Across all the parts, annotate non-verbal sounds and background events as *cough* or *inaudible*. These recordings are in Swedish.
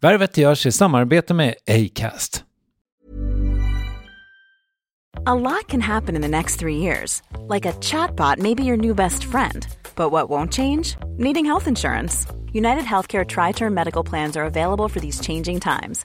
Värvet görs i samarbete med Acast. A lot can happen in the next three years. Like a chatbot may be your new best friend. But what won't change? Needing health insurance. United Healthcare Tri Term Medical Plans are available for these changing times.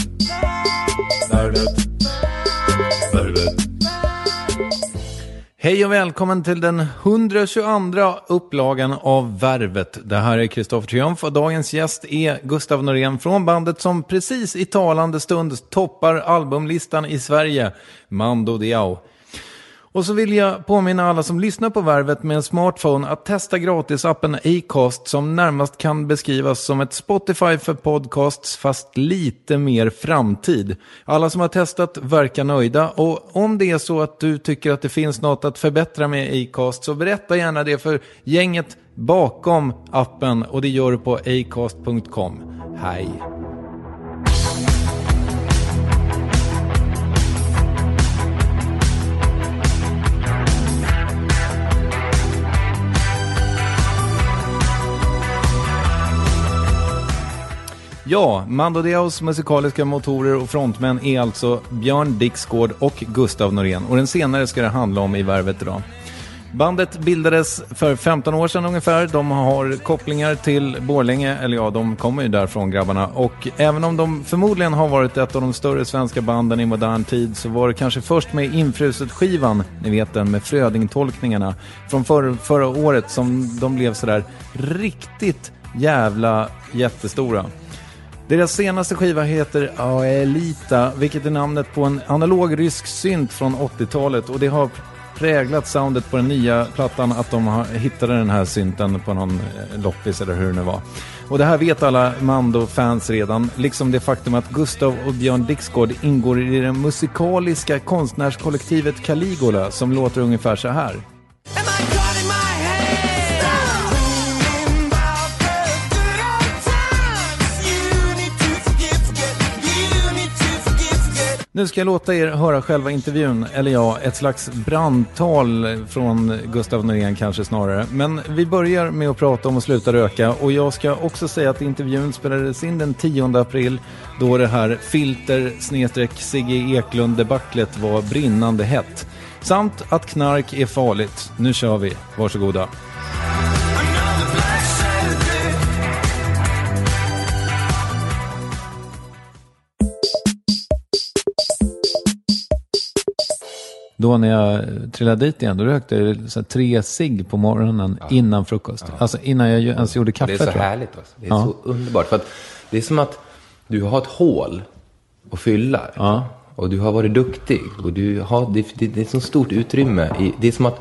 Hej och välkommen till den 122 upplagan av Värvet. Det här är Kristoffer Triumf och dagens gäst är Gustav Norén från bandet som precis i talande stund toppar albumlistan i Sverige, Mando Diao. Och så vill jag påminna alla som lyssnar på Värvet med en smartphone att testa gratisappen Acast som närmast kan beskrivas som ett Spotify för podcasts fast lite mer framtid. Alla som har testat verkar nöjda och om det är så att du tycker att det finns något att förbättra med Acast så berätta gärna det för gänget bakom appen och det gör du på acast.com. Hej! Ja, Mando Diaos musikaliska motorer och frontmän är alltså Björn Dixgård och Gustav Norén. Och den senare ska det handla om i Värvet idag. Bandet bildades för 15 år sedan ungefär. De har kopplingar till Borlänge, eller ja, de kommer ju därifrån grabbarna. Och även om de förmodligen har varit ett av de större svenska banden i modern tid så var det kanske först med Infruset-skivan, ni vet den med Fröding-tolkningarna, från för, förra året som de blev sådär riktigt jävla jättestora. Deras senaste skiva heter Aelita, vilket är namnet på en analog rysk synt från 80-talet och det har präglat soundet på den nya plattan att de hittade den här synten på någon eh, loppis eller hur det nu var. Och det här vet alla Mando-fans redan, liksom det faktum att Gustav och Björn Dixgård ingår i det musikaliska konstnärskollektivet Caligula som låter ungefär så här. Nu ska jag låta er höra själva intervjun, eller ja, ett slags brandtal från Gustav Norén kanske snarare. Men vi börjar med att prata om att sluta röka och jag ska också säga att intervjun spelades in den 10 april då det här filter snedstreck Sigge Eklund debaclet var brinnande hett. Samt att knark är farligt. Nu kör vi, varsågoda. Då när jag trillade dit igen, då rökte jag tre cigg på morgonen innan frukost. Alltså innan jag ens gjorde kaffe Det är så härligt. Alltså. Det är Ja. så underbart. För att det är som att du har ett hål att fylla. Ja. Och du har varit duktig. Och du har, det, det, det är ett så stort utrymme. I, det är som att,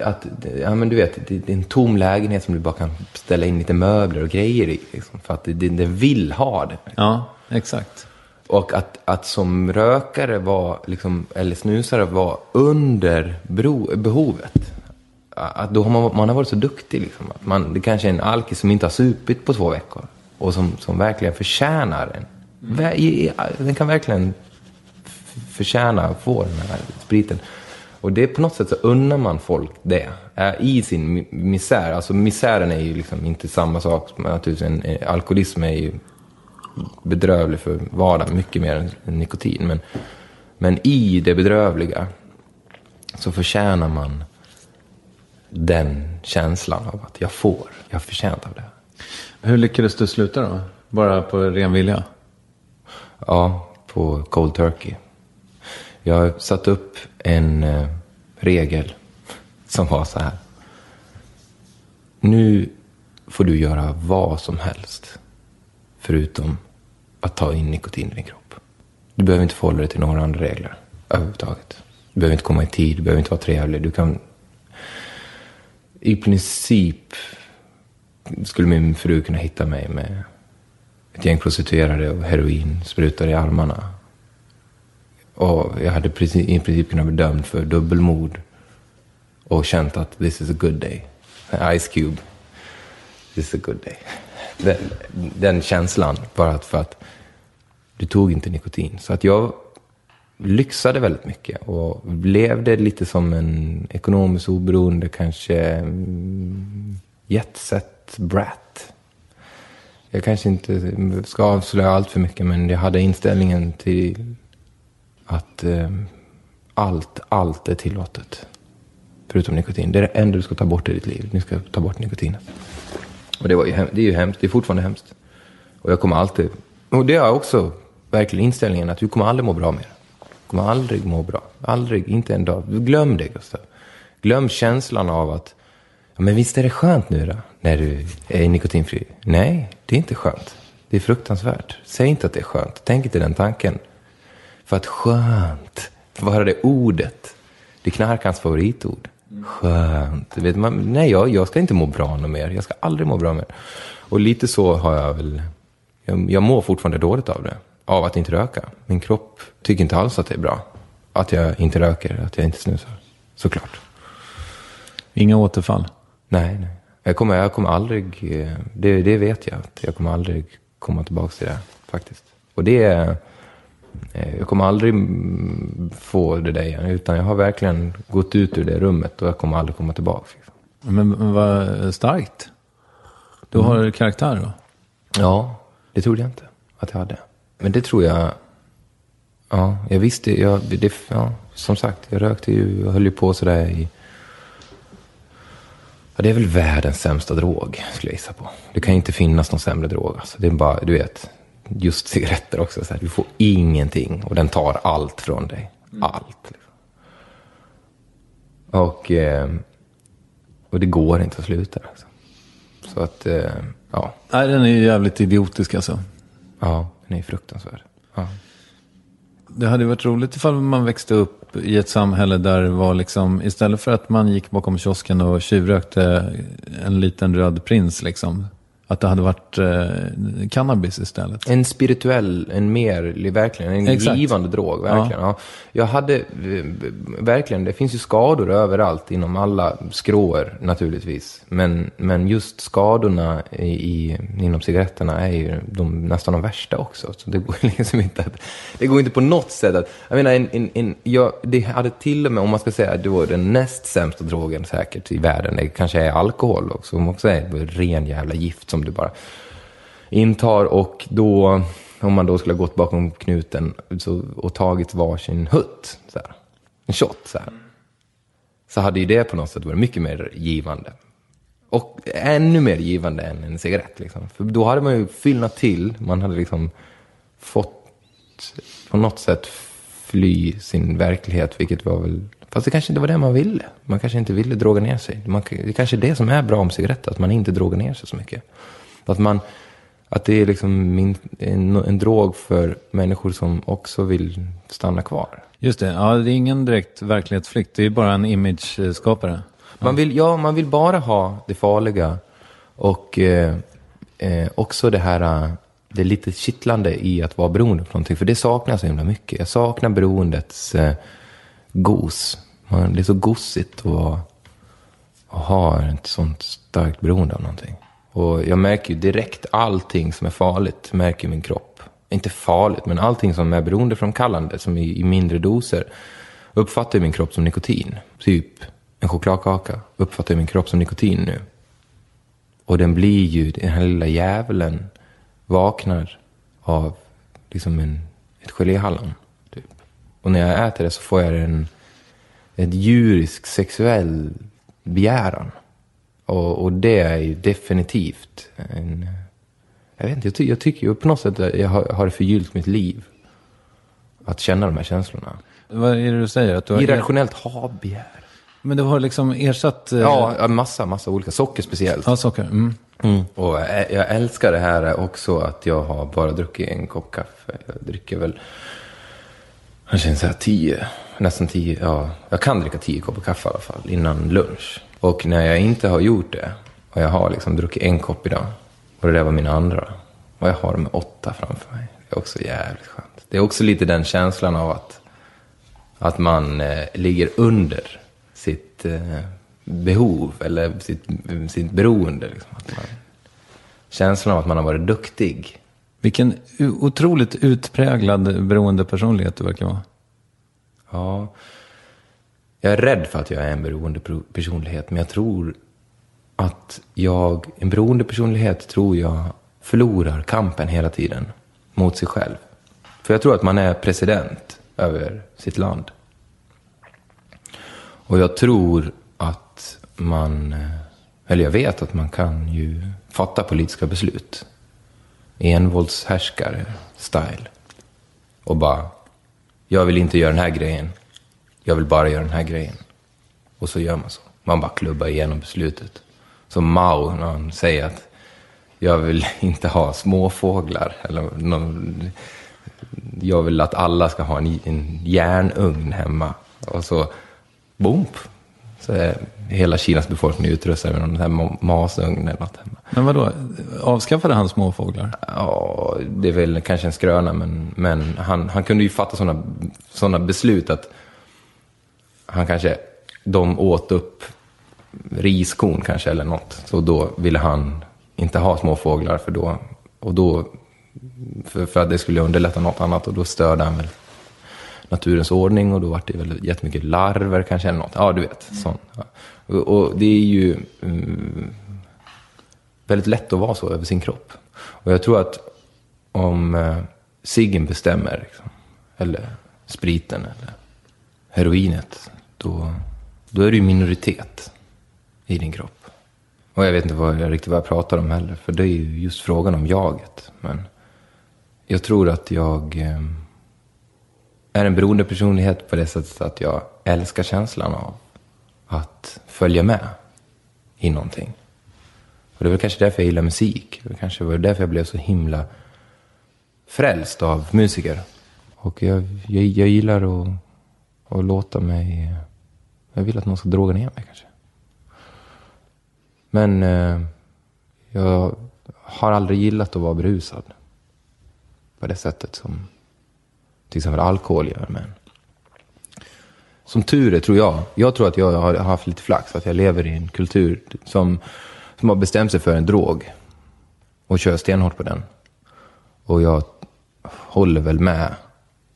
att ja, men du vet, det, är en tom lägenhet som du bara kan ställa in lite möbler och grejer i. Liksom, för att det vill ha det. Ja, exakt. Och att, att som rökare var, liksom, eller snusare var under bro, behovet. Att då har man, man har varit så duktig. Liksom. Att man, det kanske är en alkis som inte har supit på två veckor. Och som, som verkligen förtjänar en. Ver- i- i- Den kan verkligen förtjäna att få den här spriten. Och det är på något sätt så unnar man folk det. I sin mi- misär. Alltså misären är ju liksom inte samma sak. som Naturligtvis alkoholism är ju bedrövlig för vardagen, mycket mer än nikotin. Men, men i det bedrövliga så förtjänar man den känslan av att jag får, jag har förtjänat av det. Hur lyckades du sluta då? Bara på ren vilja? Ja, på Cold Turkey. Jag satte upp en eh, regel som var så här. Nu får du göra vad som helst förutom att ta in nikotin i din kropp. Du behöver inte förhålla dig till några andra regler överhuvudtaget. Du behöver inte komma i tid, du behöver inte vara trevlig. Du kan... I princip skulle min fru kunna hitta mig med ett gäng prostituerade och heroin sprutade i armarna. Och jag hade i princip kunnat bli dömd för dubbelmord. Och känt att this is a good day. Ice Cube. This is a good day. Den, den känslan, bara för att du tog inte nikotin. Så att jag lyxade väldigt mycket och levde lite som en ekonomiskt oberoende, kanske mm, jetset brat. Jag kanske inte ska avslöja allt för mycket, men jag hade inställningen till att eh, allt, allt är tillåtet. Förutom nikotin. Det är det enda du ska ta bort i ditt liv. Du ska ta bort nikotinet. Och det, var ju, hem- det är ju hemskt. Det är fortfarande hemskt. Och jag kommer alltid... Och det är också verkligen inställningen att du kommer aldrig må bra mer. Du kommer aldrig må bra. Aldrig, inte en dag. Glöm det, Gustav. Glöm känslan av att... Ja, men visst är det skönt nu då, när du är nikotinfri? Nej, det är inte skönt. Det är fruktansvärt. Säg inte att det är skönt. Tänk inte den tanken. För att skönt, bara det ordet. Det är knarkans favoritord. Skönt. Vet man, nej, jag, jag ska inte må bra något mer. Jag ska aldrig må bra mer. Och lite så har jag väl... Jag, jag mår fortfarande dåligt av det. Av att inte röka. Min kropp tycker inte alls att det är bra. Att jag inte röker, att jag inte snusar. Såklart. Inga återfall? Nej, nej. Jag kommer, jag kommer aldrig... eh, Det, det vet jag. Att jag kommer aldrig komma tillbaka till det, faktiskt. Och det är... eh, Jag kommer aldrig få det där igen. Utan jag har verkligen gått ut ur det rummet och jag kommer aldrig komma tillbaka. Men, vad starkt. Du har karaktär då? Ja, det trodde jag inte att jag hade. Men det tror jag... Ja, jag visste... Jag, det, ja, som sagt, jag rökte ju och höll ju på sådär i... Ja, det är väl världens sämsta drog, skulle jag gissa på. Det kan ju inte finnas någon sämre drog. Alltså. Det är bara, du vet, just *laughs* cigaretter också. Så här, du får ingenting och den tar allt från dig. Allt. Liksom. Och, eh, och det går inte att sluta. Alltså. Så att, eh, ja. Nej, den är ju jävligt idiotisk alltså. Ja, den är fruktansvärd. Ja. Det hade varit roligt ifall man växte upp i ett samhälle där det var liksom, istället för att man gick bakom kiosken och tjuvrökte en liten röd prins liksom, Att det hade varit eh, cannabis istället. En spirituell, en mer, verkligen, en Exakt. givande drog. Verkligen. Ja. Jag hade, eh, verkligen, det finns ju skador överallt inom alla skråer naturligtvis. Men, men just skadorna i, inom cigaretterna är ju de, nästan de värsta också. Så det går *laughs* liksom inte att, det går inte på något sätt att, jag menar, en, en, en, jag, det hade till och med, om man ska säga, att det var den näst sämsta drogen säkert i världen. Det kanske är alkohol också, som också är ren jävla gift som du bara intar och då, om man då skulle ha gått bakom knuten så, och tagit varsin hutt, så här, en shot så här, så hade ju det på något sätt varit mycket mer givande. Och ännu mer givande än en cigarett. Liksom. För då hade man ju fyllnat till, man hade liksom fått på något sätt fly sin verklighet, vilket var väl... Fast det kanske inte var det man ville. Man kanske inte ville droga ner sig. Man, det kanske är det som är bra om cigaretter, att man inte drogar ner sig så mycket. Att, man, att det är liksom min, en, en drog för människor som också vill stanna kvar. Just det, ja, det är ingen direkt verklighetsflykt. Det är bara en imageskapare. Man vill, ja, man vill bara ha det farliga och eh, eh, också det här, eh, det lite kittlande i att vara beroende på någonting. För det saknas så himla mycket. Jag saknar beroendets eh, gos. Man, det är så gossigt att, vara- att ha ett sånt starkt beroende av någonting. Och jag märker ju direkt allting som är farligt, märker min kropp. Inte farligt, men allting som är beroendeframkallande, som i, i mindre doser, uppfattar min kropp som nikotin. Typ en chokladkaka uppfattar min kropp som nikotin nu. Och den blir ju, den här lilla djävulen vaknar av liksom en, ett geléhallon. Typ. Och när jag äter det så får jag en, ett djurisk sexuell begäran. Och, och det är ju definitivt en... Jag vet inte, jag, ty, jag tycker ju på något sätt att jag har, har förgyllt mitt liv. Att känna de här känslorna. Vad är det du säger? Att du har Irrationellt ha-begär. Men du har liksom ersatt... eh, Ja, massa, massa olika. Socker speciellt. ja socker. Mm. Och jag, jag älskar det här också att jag har bara druckit en kopp kaffe. Jag dricker väl, jag känner så här tio, nästan tio, ja, jag kan dricka tio koppar kaffe i alla fall innan lunch. Och när jag inte har gjort det och jag har liksom druckit en kopp idag och det där var min andra och jag har de åtta framför mig. Det är också jävligt skönt. Det är också lite den känslan av att, att man eh, ligger under sitt eh, behov eller sitt, sitt beroende. Liksom. Att man, känslan av att man har varit duktig. Vilken otroligt utpräglad beroendepersonlighet du verkar vara. Ja. Jag är rädd för att jag är en beroende personlighet, men jag tror att jag, en beroende personlighet tror jag förlorar kampen hela tiden mot sig själv. För jag tror att man är president över sitt land. Och jag tror att man, eh, eller jag vet att man kan ju fatta politiska beslut. Envåldshärskare-style. Och bara, jag vill inte göra den här grejen. Jag vill bara göra den här grejen. Och så gör man så. Man bara klubbar igenom beslutet. Som Mao när han säger att jag vill *laughs* inte ha småfåglar. Eller någon, jag vill att alla ska ha en, en järnugn hemma. Och så, bomp, så är hela Kinas befolkning utrustad med någon här ma- masugn eller något. Men vadå? Avskaffade han småfåglar? Ja, det är väl kanske en skröna, men, men han, han kunde ju fatta sådana såna beslut att han kanske, de åt upp riskorn kanske eller något. Så då ville han inte ha småfåglar för då, och då, för, för att det skulle underlätta något annat och då störde han väl naturens ordning och då var det väl jättemycket larver kanske eller något. Ja, du vet. Sånt. Och, och det är ju um, väldigt lätt att vara så över sin kropp. Och jag tror att om eh, ciggen bestämmer, liksom, eller spriten eller heroinet, då, då är du i minoritet i din kropp. Och jag vet inte vad jag, riktigt vad jag pratar om heller, för det är ju just frågan om jaget. Men jag tror att jag eh, är en beroende personlighet på det sättet att jag älskar känslan av att följa med i någonting. Och det var kanske därför jag gillar musik. Det var kanske var därför jag blev så himla frälst av musiker. Och jag, jag, jag gillar att, att låta mig... Jag vill att någon ska droga ner mig kanske. Men eh, jag har aldrig gillat att vara berusad. På det sättet som till exempel alkohol gör med en. Som tur är, tror jag, jag tror att jag har haft lite flax, att jag lever i en kultur som, som har bestämt sig för en drog och kör stenhårt på den. Och jag håller väl med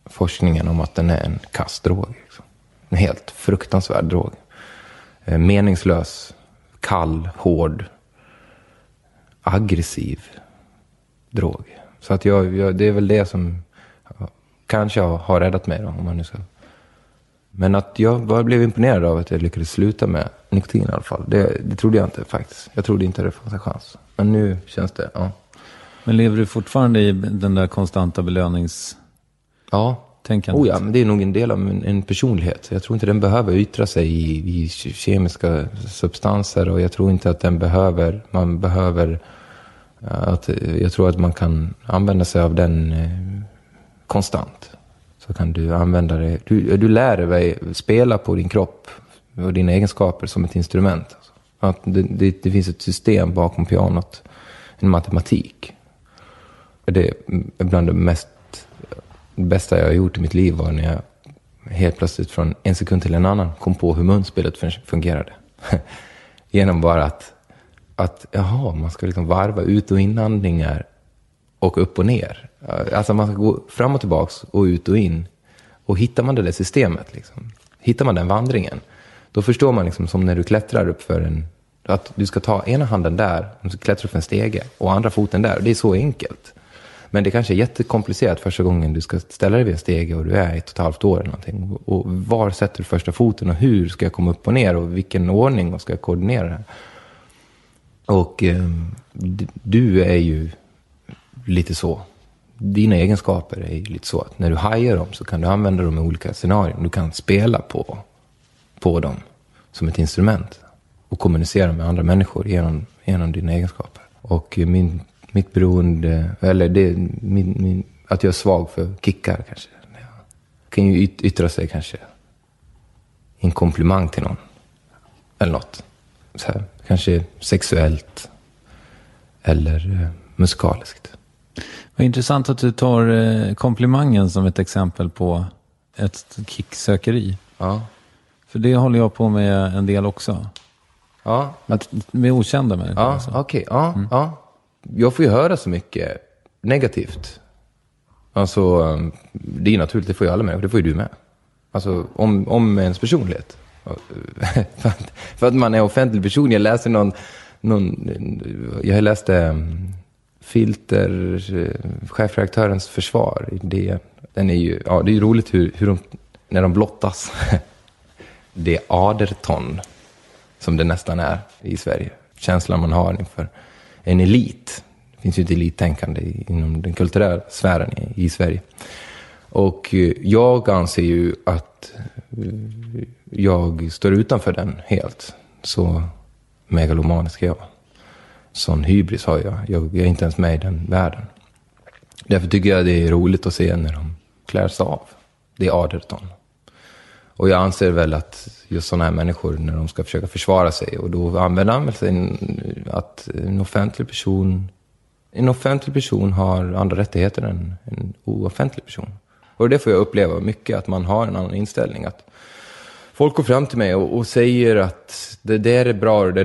forskningen om att den är en kastdrog. Liksom. En helt fruktansvärd drog. Eh, meningslös, kall, hård, aggressiv drog. Så att jag, jag, det är väl det som kanske har, har räddat mig då, om man nu ska. Men att jag bara blev imponerad av att jag lyckades sluta med nikotin i alla fall. Det, det trodde jag inte faktiskt. Jag trodde inte det fanns en chans. Men nu känns det, ja. Men lever du fortfarande i den där konstanta belönings... Ja, Tänkandet. Oh ja, men det är nog en del av en, en personlighet. Jag tror inte den behöver yttra sig i, i kemiska substanser och jag tror inte att den behöver, man behöver, att, jag tror att man kan använda sig av den eh, konstant. Så kan du använda det, du, du lär dig spela på din kropp och dina egenskaper som ett instrument. Att det, det, det finns ett system bakom pianot, en matematik. Det är bland det mest det bästa jag har gjort i mitt liv var när jag helt plötsligt från en sekund till en annan kom på hur munspelet fungerade. *laughs* Genom bara att, att jaha, man ska liksom varva ut och inandningar och upp och ner. Eh, alltså man ska gå fram och tillbaks och ut och in. Och hittar man det där systemet, liksom, hittar man den vandringen, då förstår man liksom som när du klättrar upp för en... Att du ska ta ena handen där, och klättra upp för en stege, och andra foten där. Det är så enkelt. Men det kanske är jättekomplicerat första gången du ska ställa dig vid en stege och du är ett och ett halvt år eller någonting. Och var sätter du första foten och hur ska jag komma upp och ner och vilken ordning och ska jag koordinera det här? Och eh, du är ju lite så. Dina egenskaper är ju lite så att när du hajar dem så kan du använda dem i olika scenarion. Du kan spela på, på dem som ett instrument och kommunicera med andra människor genom, genom dina egenskaper. Och min mitt beroende, eller det, min, min, att jag är svag för kickar kanske. Kan ju yttra sig kanske i en komplimang till någon. Eller något. Så här, kanske sexuellt eller eh, musikaliskt. Vad intressant att du tar eh, komplimangen som ett exempel på ett kicksökeri. Ja. För det håller jag på med en del också. Ja. Att, med okända människor. Ja, alltså. okej. Okay. Ja, mm. ja jag får ju höra så mycket negativt. Alltså, um, det är naturligt, det får ju alla människor, det får ju du med. Alltså, om, om ens personlighet. *laughs* för, att, för att man är offentlig person. Jag läste någon, någon jag läste um, Filter, eh, chefredaktörens försvar i DN. Den är ju, ja det är ju roligt hur, hur de, när de blottas. *laughs* det är aderton, som det nästan är i Sverige. Känslan man har inför en elit. Det finns ju ett elittänkande inom den kulturella sfären i, i Sverige. Och eh, jag anser ju att eh, jag står utanför den helt. Så megalomanisk är jag. Sån hybris har jag. jag. Jag är inte ens med i den världen. Därför tycker jag det är roligt att se när de klär sig av. Det är Aderton. Och jag anser väl att just sådana här människor, när de ska försöka försvara sig, och då använder han väl sig att en offentlig person, en offentlig person har andra rättigheter än en ooffentlig person. Och det får jag uppleva mycket, att man har en annan inställning. Att folk går fram till mig och, och säger att det där är bra, och det,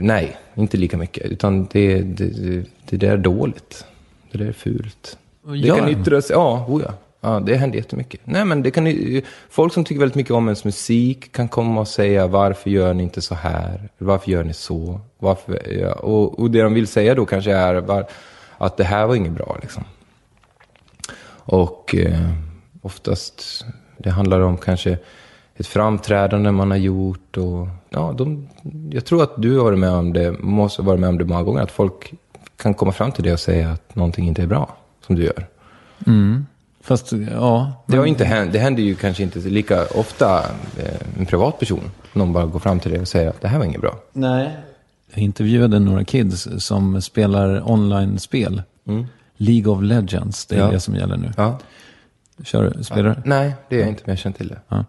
nej, inte lika mycket, utan det, det, det, det där är dåligt. Det där är fult. Det kan yttra sig, ja, oh ja. Ja, det händer jättemycket. Nej, men det kan folk som tycker väldigt mycket om ens musik kan komma och säga varför gör ni inte så här? Varför gör ni så? Varför, ja, och, och det de vill säga då kanske är bara, att det här var inget bra. Liksom. Och eh, oftast, det handlar om kanske ett framträdande man har gjort. Och, ja, de, jag tror att du har varit med om det, måste ha varit med om det många gånger, att folk kan komma fram till det och säga att någonting inte är bra, som du gör. Mm. Fast, ja. Det, har inte hänt, det händer ju kanske inte lika ofta eh, en privatperson. Någon bara går fram till dig och säger att det här var inget bra. Nej. Jag intervjuade några kids som spelar online-spel. Mm. League of Legends, det är ja. det som gäller nu. Ja. Kör, spelar du? Nej, det är jag inte, men jag känner till det. Ja.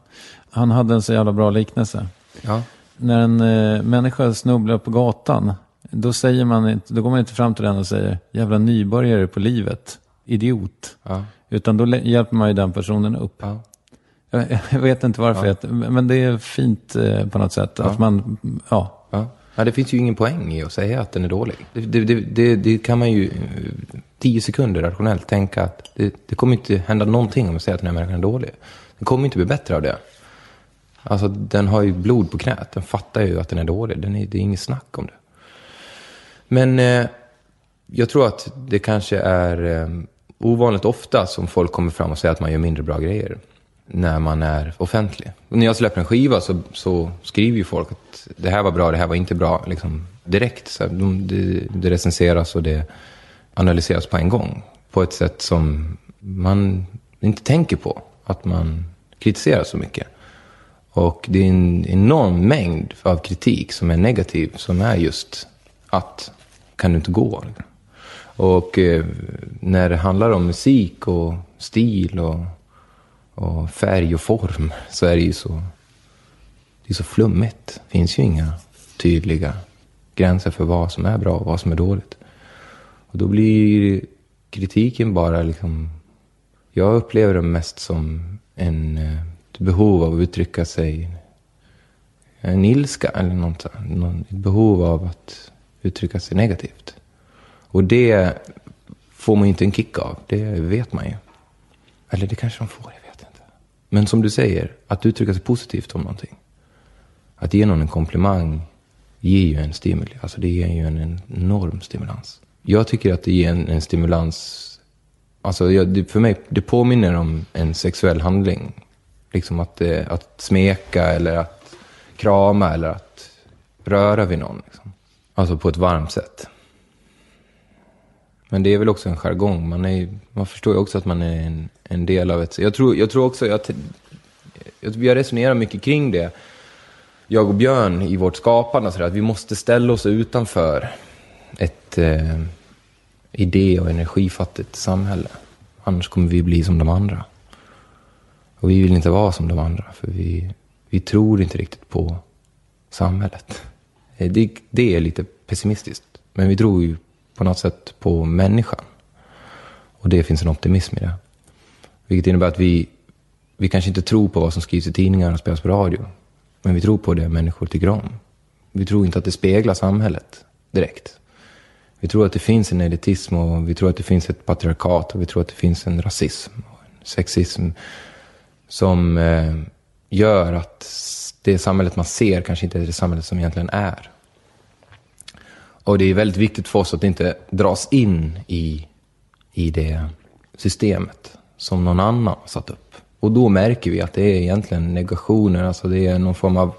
Han hade en så jävla bra liknelse. Ja. När en eh, människa snubblar på gatan Då, säger man inte, då går man inte fram till den och säger jävla nybörjare på livet, idiot. Ja. Utan då hjälper man ju den personen upp. Ja. Jag, *laughs* jag vet inte varför, jag, men det är fint eh, på något sätt. Att man, ja, Ja. det finns ju ingen poäng i att säga att den är dålig. Det, det, det, det, kan man ju eh, tio sekunder rationellt tänka att det, kommer inte hända någonting om jag säger att den här människan är dålig. Den kommer inte bli bättre av det. Alltså den har ju blod på knät. Den fattar ju att den är dålig. Den är, det är inget snack om det. Men eh, jag tror att det kanske är eh, ovanligt ofta som folk kommer fram och säger att man gör mindre bra grejer när man är offentlig. Och när jag släpper en skiva så, så skriver ju folk att det här var bra, det här var inte bra, liksom direkt. Så de, det, det recenseras och det analyseras på en gång. På ett sätt som man inte tänker på, att man kritiserar så mycket. Och det är en enorm mängd av kritik som är negativ, som är just att kan du inte gå? Och eh, när det handlar om musik och stil och, och färg och form så är det ju så, det är så flummigt. Det finns ju inga tydliga gränser för vad som är bra och vad som är dåligt. Och då blir kritiken bara liksom... Jag upplever det mest som en eh, ett behov av att uttrycka sig. En ilska eller något. så. Någon, ett behov av att uttrycka sig negativt. Och det får man ju inte en kick av. Det vet man ju. Eller det kanske de får, jag vet inte. Men som du säger, att uttrycka sig positivt om någonting. Att ge någon en komplimang ger ju en stimuli. Alltså det ger ju en enorm stimulans. Jag tycker att det ger en, en stimulans. Alltså jag, det, för mig, det påminner om en sexuell handling. Liksom att, eh, att smeka eller att krama eller att röra vid någon. Liksom. Alltså på ett varmt sätt. Men det är väl också en jargong. Man, är, man förstår ju också att man är en, en del av ett... Jag tror, jag tror också att... Jag, jag har mycket kring det, jag och Björn, i vårt skapande. Så där, att vi måste ställa oss utanför ett eh, idé och energifattigt samhälle. Annars kommer vi bli som de andra. Och vi vill inte vara som de andra, för vi, vi tror inte riktigt på samhället. Eh, det, det är lite pessimistiskt. Men vi tror ju på något sätt på människan. Och det finns en optimism i det. Vilket innebär att vi, vi kanske inte tror på vad som skrivs i tidningar och spelas på radio. Men vi tror på det människor tycker om. Vi tror inte att det speglar samhället direkt. Vi tror att det finns en elitism och vi tror att det finns ett patriarkat och vi tror att det finns en rasism och en sexism som eh, gör att det samhället man ser kanske inte är det samhället som egentligen är. Och det är väldigt viktigt för oss att inte dras in i, i det systemet som någon annan har satt upp. Och då märker vi att det är egentligen negationer, alltså det är någon form av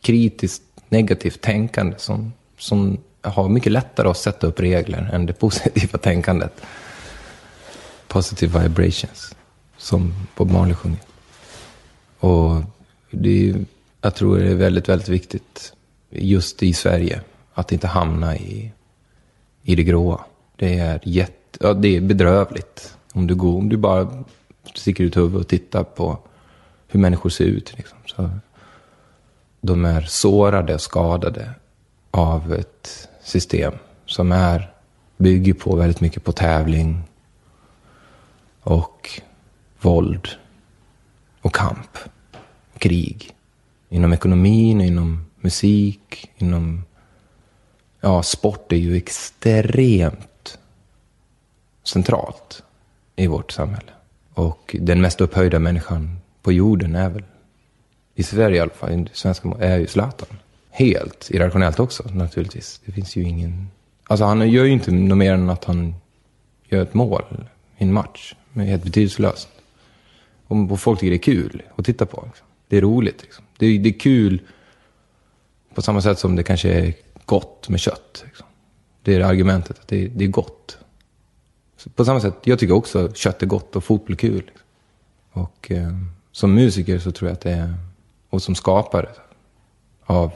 kritiskt negativt tänkande som, som har mycket lättare att sätta upp regler än det *laughs* positiva tänkandet. Positive vibrations, som Bob Marley sjunger. Och det är, jag tror det är väldigt, väldigt viktigt just i Sverige att inte hamna i, i det gråa. Det är, jätte, ja, det är bedrövligt om du, går, om du bara sticker ut huvudet och tittar på hur människor ser ut. Liksom. Så de är sårade och skadade av ett system som är, bygger på väldigt mycket på tävling och våld och kamp, krig. Inom ekonomin, inom musik, inom ja, sport är ju extremt centralt i vårt samhälle. Och den mest upphöjda människan på jorden är väl, i Sverige i alla fall, i svenska är ju Zlatan. Helt irrationellt också naturligtvis. Det finns ju ingen... Alltså han gör ju inte något mer än att han gör ett mål i en match. Men helt betydelselöst. Och folk tycker det är kul att titta på. Liksom. Det är roligt. Liksom. Det, är, det är kul på samma sätt som det kanske är gott med kött. Liksom. Det är det argumentet, att det, det är gott. Så på samma sätt, jag tycker också att kött är gott och fotboll är kul. Liksom. Och eh, som musiker så tror jag att det är, och som skapare av,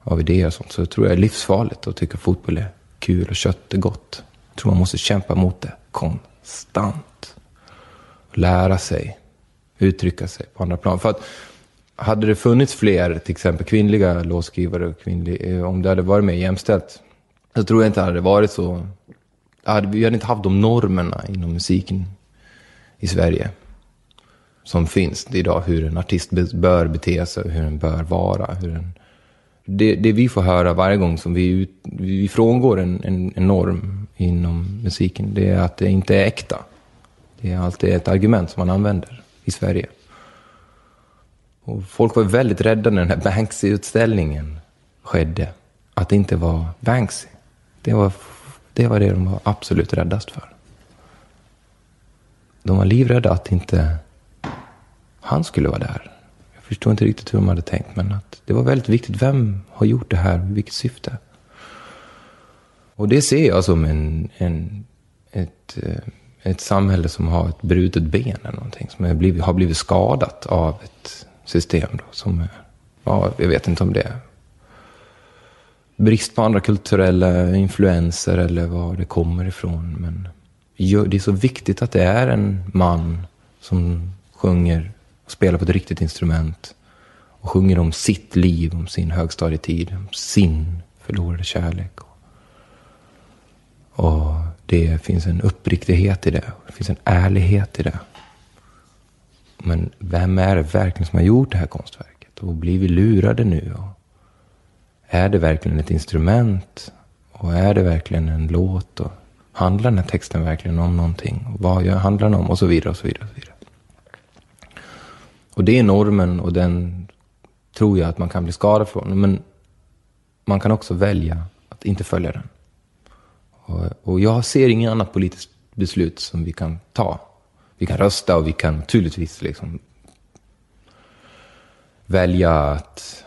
av idéer och sånt, så tror jag det är livsfarligt att tycka fotboll är kul och kött är gott. Jag tror man måste kämpa mot det konstant. Och lära sig uttrycka sig på andra plan. För att hade det funnits fler, till exempel kvinnliga låtskrivare, och kvinnlig, eh, om det hade varit mer jämställt, så tror jag inte det hade varit så. Hade, vi hade inte haft de normerna inom musiken i Sverige som finns idag. Hur en artist bör bete sig, hur den bör vara. Hur en, det, det vi får höra varje gång som vi, ut, vi frångår en, en, en norm inom musiken, det är att det inte är äkta. Det är alltid ett argument som man använder i Sverige. Och folk var väldigt rädda när den här Banksy-utställningen skedde. Att det inte var Banksy. Det var, det var det de var absolut räddast för. De var livrädda att inte han skulle vara där. Jag förstår inte riktigt hur de hade tänkt, men att det var väldigt viktigt. Vem har gjort det här? Vilket syfte? Och det ser jag som en, en, ett, eh, ett samhälle som har ett brutet ben eller någonting. Som är blivit, har blivit skadat av ett system då, som är, ja, jag vet inte om det är brist på andra kulturella influenser eller var det kommer ifrån. Men det är så viktigt att det är en man som sjunger och spelar på ett riktigt instrument och sjunger om sitt liv, om sin högstadietid, om sin förlorade kärlek. Och det finns en uppriktighet i det. Det finns en ärlighet i det. Men vem är det verkligen som har gjort det här konstverket? Och blir vi lurade nu? Och är det verkligen ett instrument? Och är det verkligen en låt? Och handlar den här texten verkligen om någonting? Och vad handlar den om? Och så vidare och så vidare. Och, så vidare. och det är normen och den tror jag att man kan bli skadad från. Men man kan också välja att inte följa den. Och, och jag ser inget annat politiskt beslut som vi kan ta. Vi kan rösta och vi kan naturligtvis liksom välja att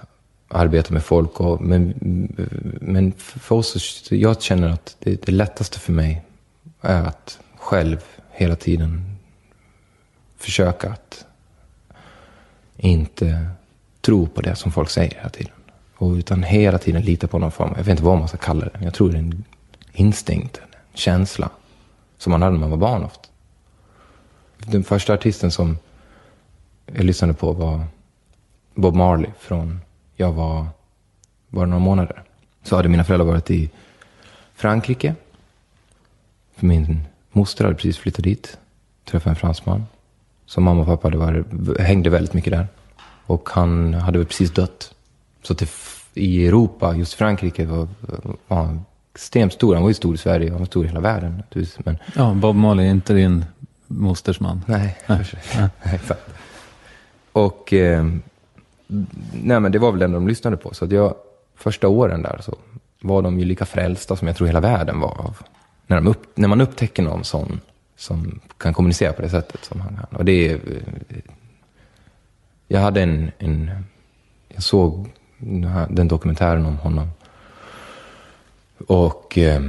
arbeta med folk. Och, men, men för oss, jag känner att det, det lättaste för mig är att själv hela tiden försöka att inte tro på det som folk säger hela tiden. Och utan hela tiden lita på någon form, jag vet inte vad man ska kalla det, men jag tror det är en instinkt, känsla. Som man hade när man var barn ofta. Den första artisten som jag lyssnade på var Bob Marley från jag var bara några månader. Så hade mina föräldrar varit i Frankrike. För min moster hade precis flyttat dit. Träffade en fransman. Så mamma och pappa hade varit, hängde väldigt mycket där. Och han hade väl precis dött. Så till, i Europa, just Frankrike, var, var han extremt stor. Han var ju stor i Sverige, han var stor i hela världen. naturligtvis. Men Ja, Bob Marley är inte din mosters man. Nej, nej. nej exakt. Och eh, nej, men det var väl den de lyssnade på. Så att jag, första åren där så var de ju lika frälsta som jag tror hela världen var av. När, upp, när man upptäcker någon sån som kan kommunicera på det sättet som han kan. Och det är... Jag hade en, en... Jag såg den här- den dokumentären om honom. Och... Eh,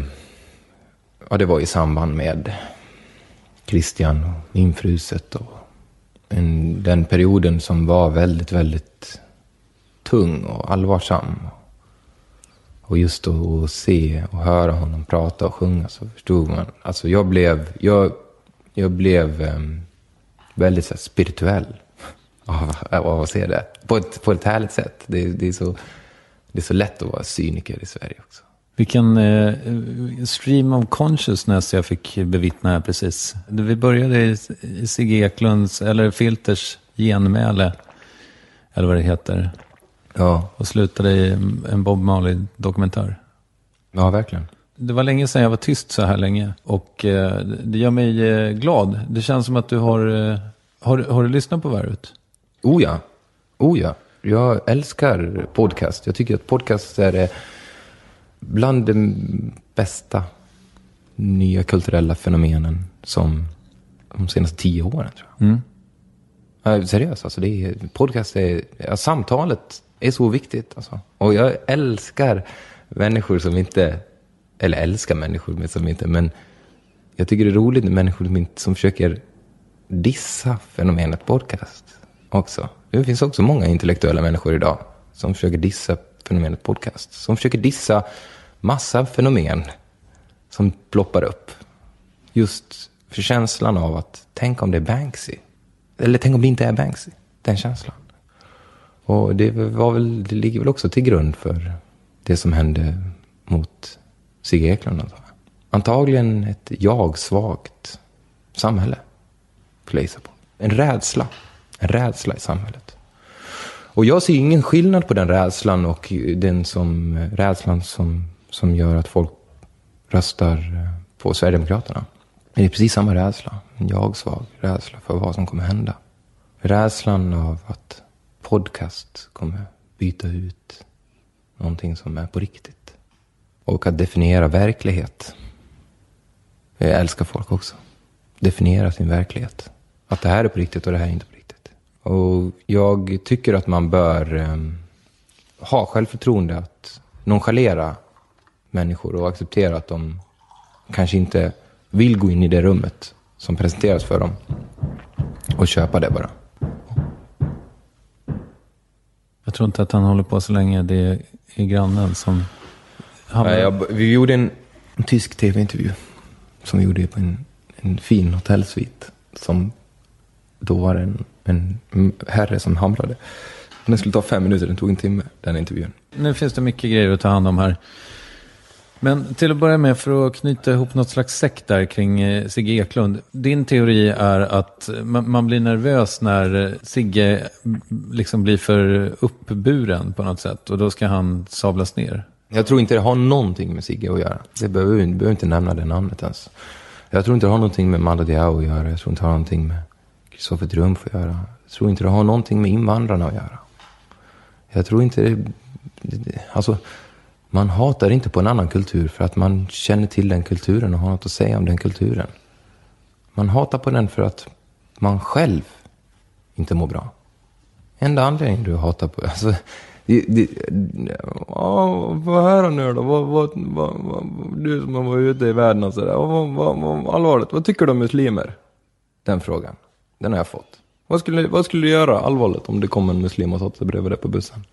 ja, det var i samband med Christian och infruset och en, den perioden som var väldigt, väldigt tung och allvarsam. Och just att se och höra honom prata och sjunga så förstod man. Alltså jag blev, jag, jag blev eh, väldigt så här, spirituell *laughs* av, av att se det. På ett, på ett härligt sätt. Det, det, är så, det är så lätt att vara cyniker i Sverige också. Vilken eh, stream of consciousness jag fick bevittna här precis. Vi började i, i Sigge Eklunds, eller Filters genmäle, eller vad det heter. Ja, Och slutade i en Bob Marley-dokumentär. ja verkligen. Det var länge sedan jag var tyst så här länge. Och eh, det gör mig eh, glad. Det känns som att du har... Eh, har, har du lyssnat på Värut? Oh ja. Oh ja. Jag älskar podcast. Jag tycker att podcast är bland de bästa nya kulturella fenomenen som de senaste tio åren. tror jag. Mm. Ja, seriöst, alltså det är, podcast är, ja, samtalet är så viktigt. Alltså. Och jag älskar människor som inte, eller älskar människor som inte, men jag tycker det är roligt med människor som, inte, som försöker dissa fenomenet podcast också. Det finns också många intellektuella människor idag som försöker dissa fenomenet podcast. Som försöker dissa massa fenomen som ploppar upp. Just för känslan av att tänk om det är Banksy. Eller tänk om det inte är Banksy. Den känslan. Och det, var väl, det ligger väl också till grund för det som hände mot Sigge Eklund. Antar jag. Antagligen ett jag-svagt samhälle. Skulle jag på. En rädsla. En rädsla i samhället. Och jag ser ingen skillnad på den rädslan och den som, rädslan som, som gör att folk röstar eh, på Sverigedemokraterna. Det är precis samma rädsla. En jag-svag rädsla för vad som kommer hända. Rädslan av att podcast kommer byta ut någonting som är på riktigt. Och att definiera verklighet. Jag älskar folk också. Definiera sin verklighet. Att det här är på riktigt och det här är inte på riktigt. Och jag tycker att man bör eh, ha självförtroende att nonchalera människor och acceptera att de kanske inte vill gå in i det rummet som presenteras för dem. Och köpa det bara. Jag tror inte att han håller på så länge. Det är grannen som... Han... Nej, jag, vi gjorde en, en tysk tv-intervju. Som vi gjorde på en, en fin hotellsvit. Som då var det en, en herre som hamrade. Den skulle ta fem minuter, den tog en timme, den intervjun. Nu finns det mycket grejer att ta hand om här. Men till att börja med, för att knyta ihop något slags sekt där kring eh, Sigge Eklund. Din teori är att man, blir nervös när eh, Sigge liksom blir för uppburen på något sätt. Och då ska han sablas ner. Jag tror inte det har någonting med Sigge att göra. Det behöver, vi behöver inte nämna det namnet ens. Jag tror inte det har någonting med Mando Diao att göra. Jag tror inte det har någonting med Kristoffer Triumf att göra. Jag tror inte det har någonting med invandrarna att göra. Jag tror inte det... Alltså, man hatar inte på en annan kultur för att man känner till den kulturen och har något att säga om den kulturen. Man hatar på den för att man själv inte mår bra. Enda anledningen du hatar på... Alltså, det, det, vad höra nu då? Vad, vad, vad, vad, du som har varit ute i världen och sådär. Vad, vad, vad, allvarligt, vad tycker du om muslimer? Den frågan, den har jag fått. Vad skulle, vad skulle du göra allvarligt om det kom en muslim och satte sig bredvid dig på bussen?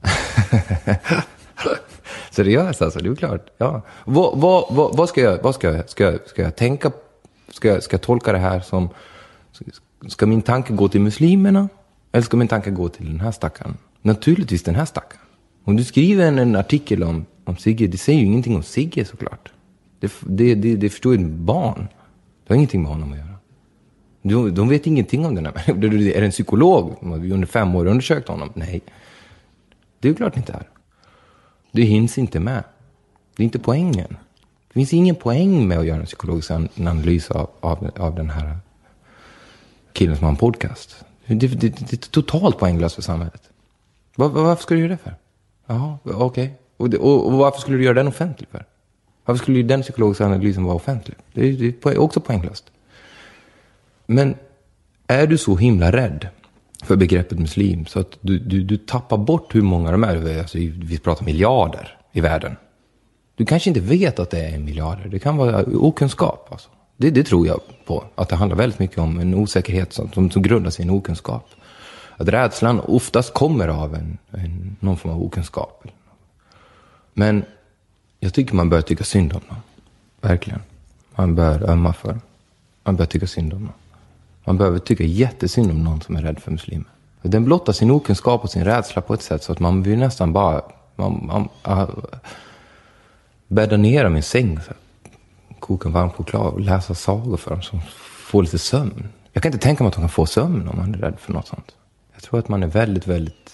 *laughs* Seriöst alltså, det är klart. Ja. Vad, vad, vad, vad, ska jag, vad ska jag, ska jag, ska jag tänka, ska jag, ska jag tolka det här som, ska min tanke gå till muslimerna? Eller ska min tanke gå till den här stackaren? Naturligtvis den här stackaren. Om du skriver en, en artikel om, om Sigge, det säger ju ingenting om Sigge såklart. Det, det, det, det förstår ju ett barn. Det har ingenting med honom att göra. De, de vet ingenting om den här människan. *laughs* Är det en psykolog? Vi har under fem år undersökt honom? Nej. Det är ju klart inte är. Det hinns inte med. Det är inte poängen. Det finns ingen poäng med att göra en psykologisk analys av, av, av den här killen som har en podcast. Det, det, det, det är totalt poänglöst för samhället. Var, varför ska du göra det för? Jaha, okej. Okay. Och, och, och, varför skulle du göra den offentlig för? Varför skulle den psykologiska analysen vara offentlig? Det, det är också poänglöst. Men är du så himla rädd för begreppet muslim. Så att du, du, du tappar bort hur många de är. Alltså, vi pratar miljarder i världen. Du kanske inte vet att det är miljarder. Det kan vara okunskap. Alltså. Det, det tror jag på. Att det handlar väldigt mycket om en osäkerhet som, som, som grundar sig i en okunskap. Att rädslan oftast kommer av en, en, någon form av okunskap. Men jag tycker man bör tycka synd om dem. Verkligen. Man bör ömma för. Man bör tycka synd om dem. Man behöver tycka jättesynd om någon som är rädd för muslimer. Den blottar sin okunskap och sin rädsla på ett sätt så att man vill nästan bara man, man, äh, bädda ner dem i en säng. Så koka en varm choklad och läsa sagor för dem som får lite sömn. Jag kan inte tänka mig att de kan få sömn om man är rädd för något sånt. Jag tror att man är väldigt, väldigt...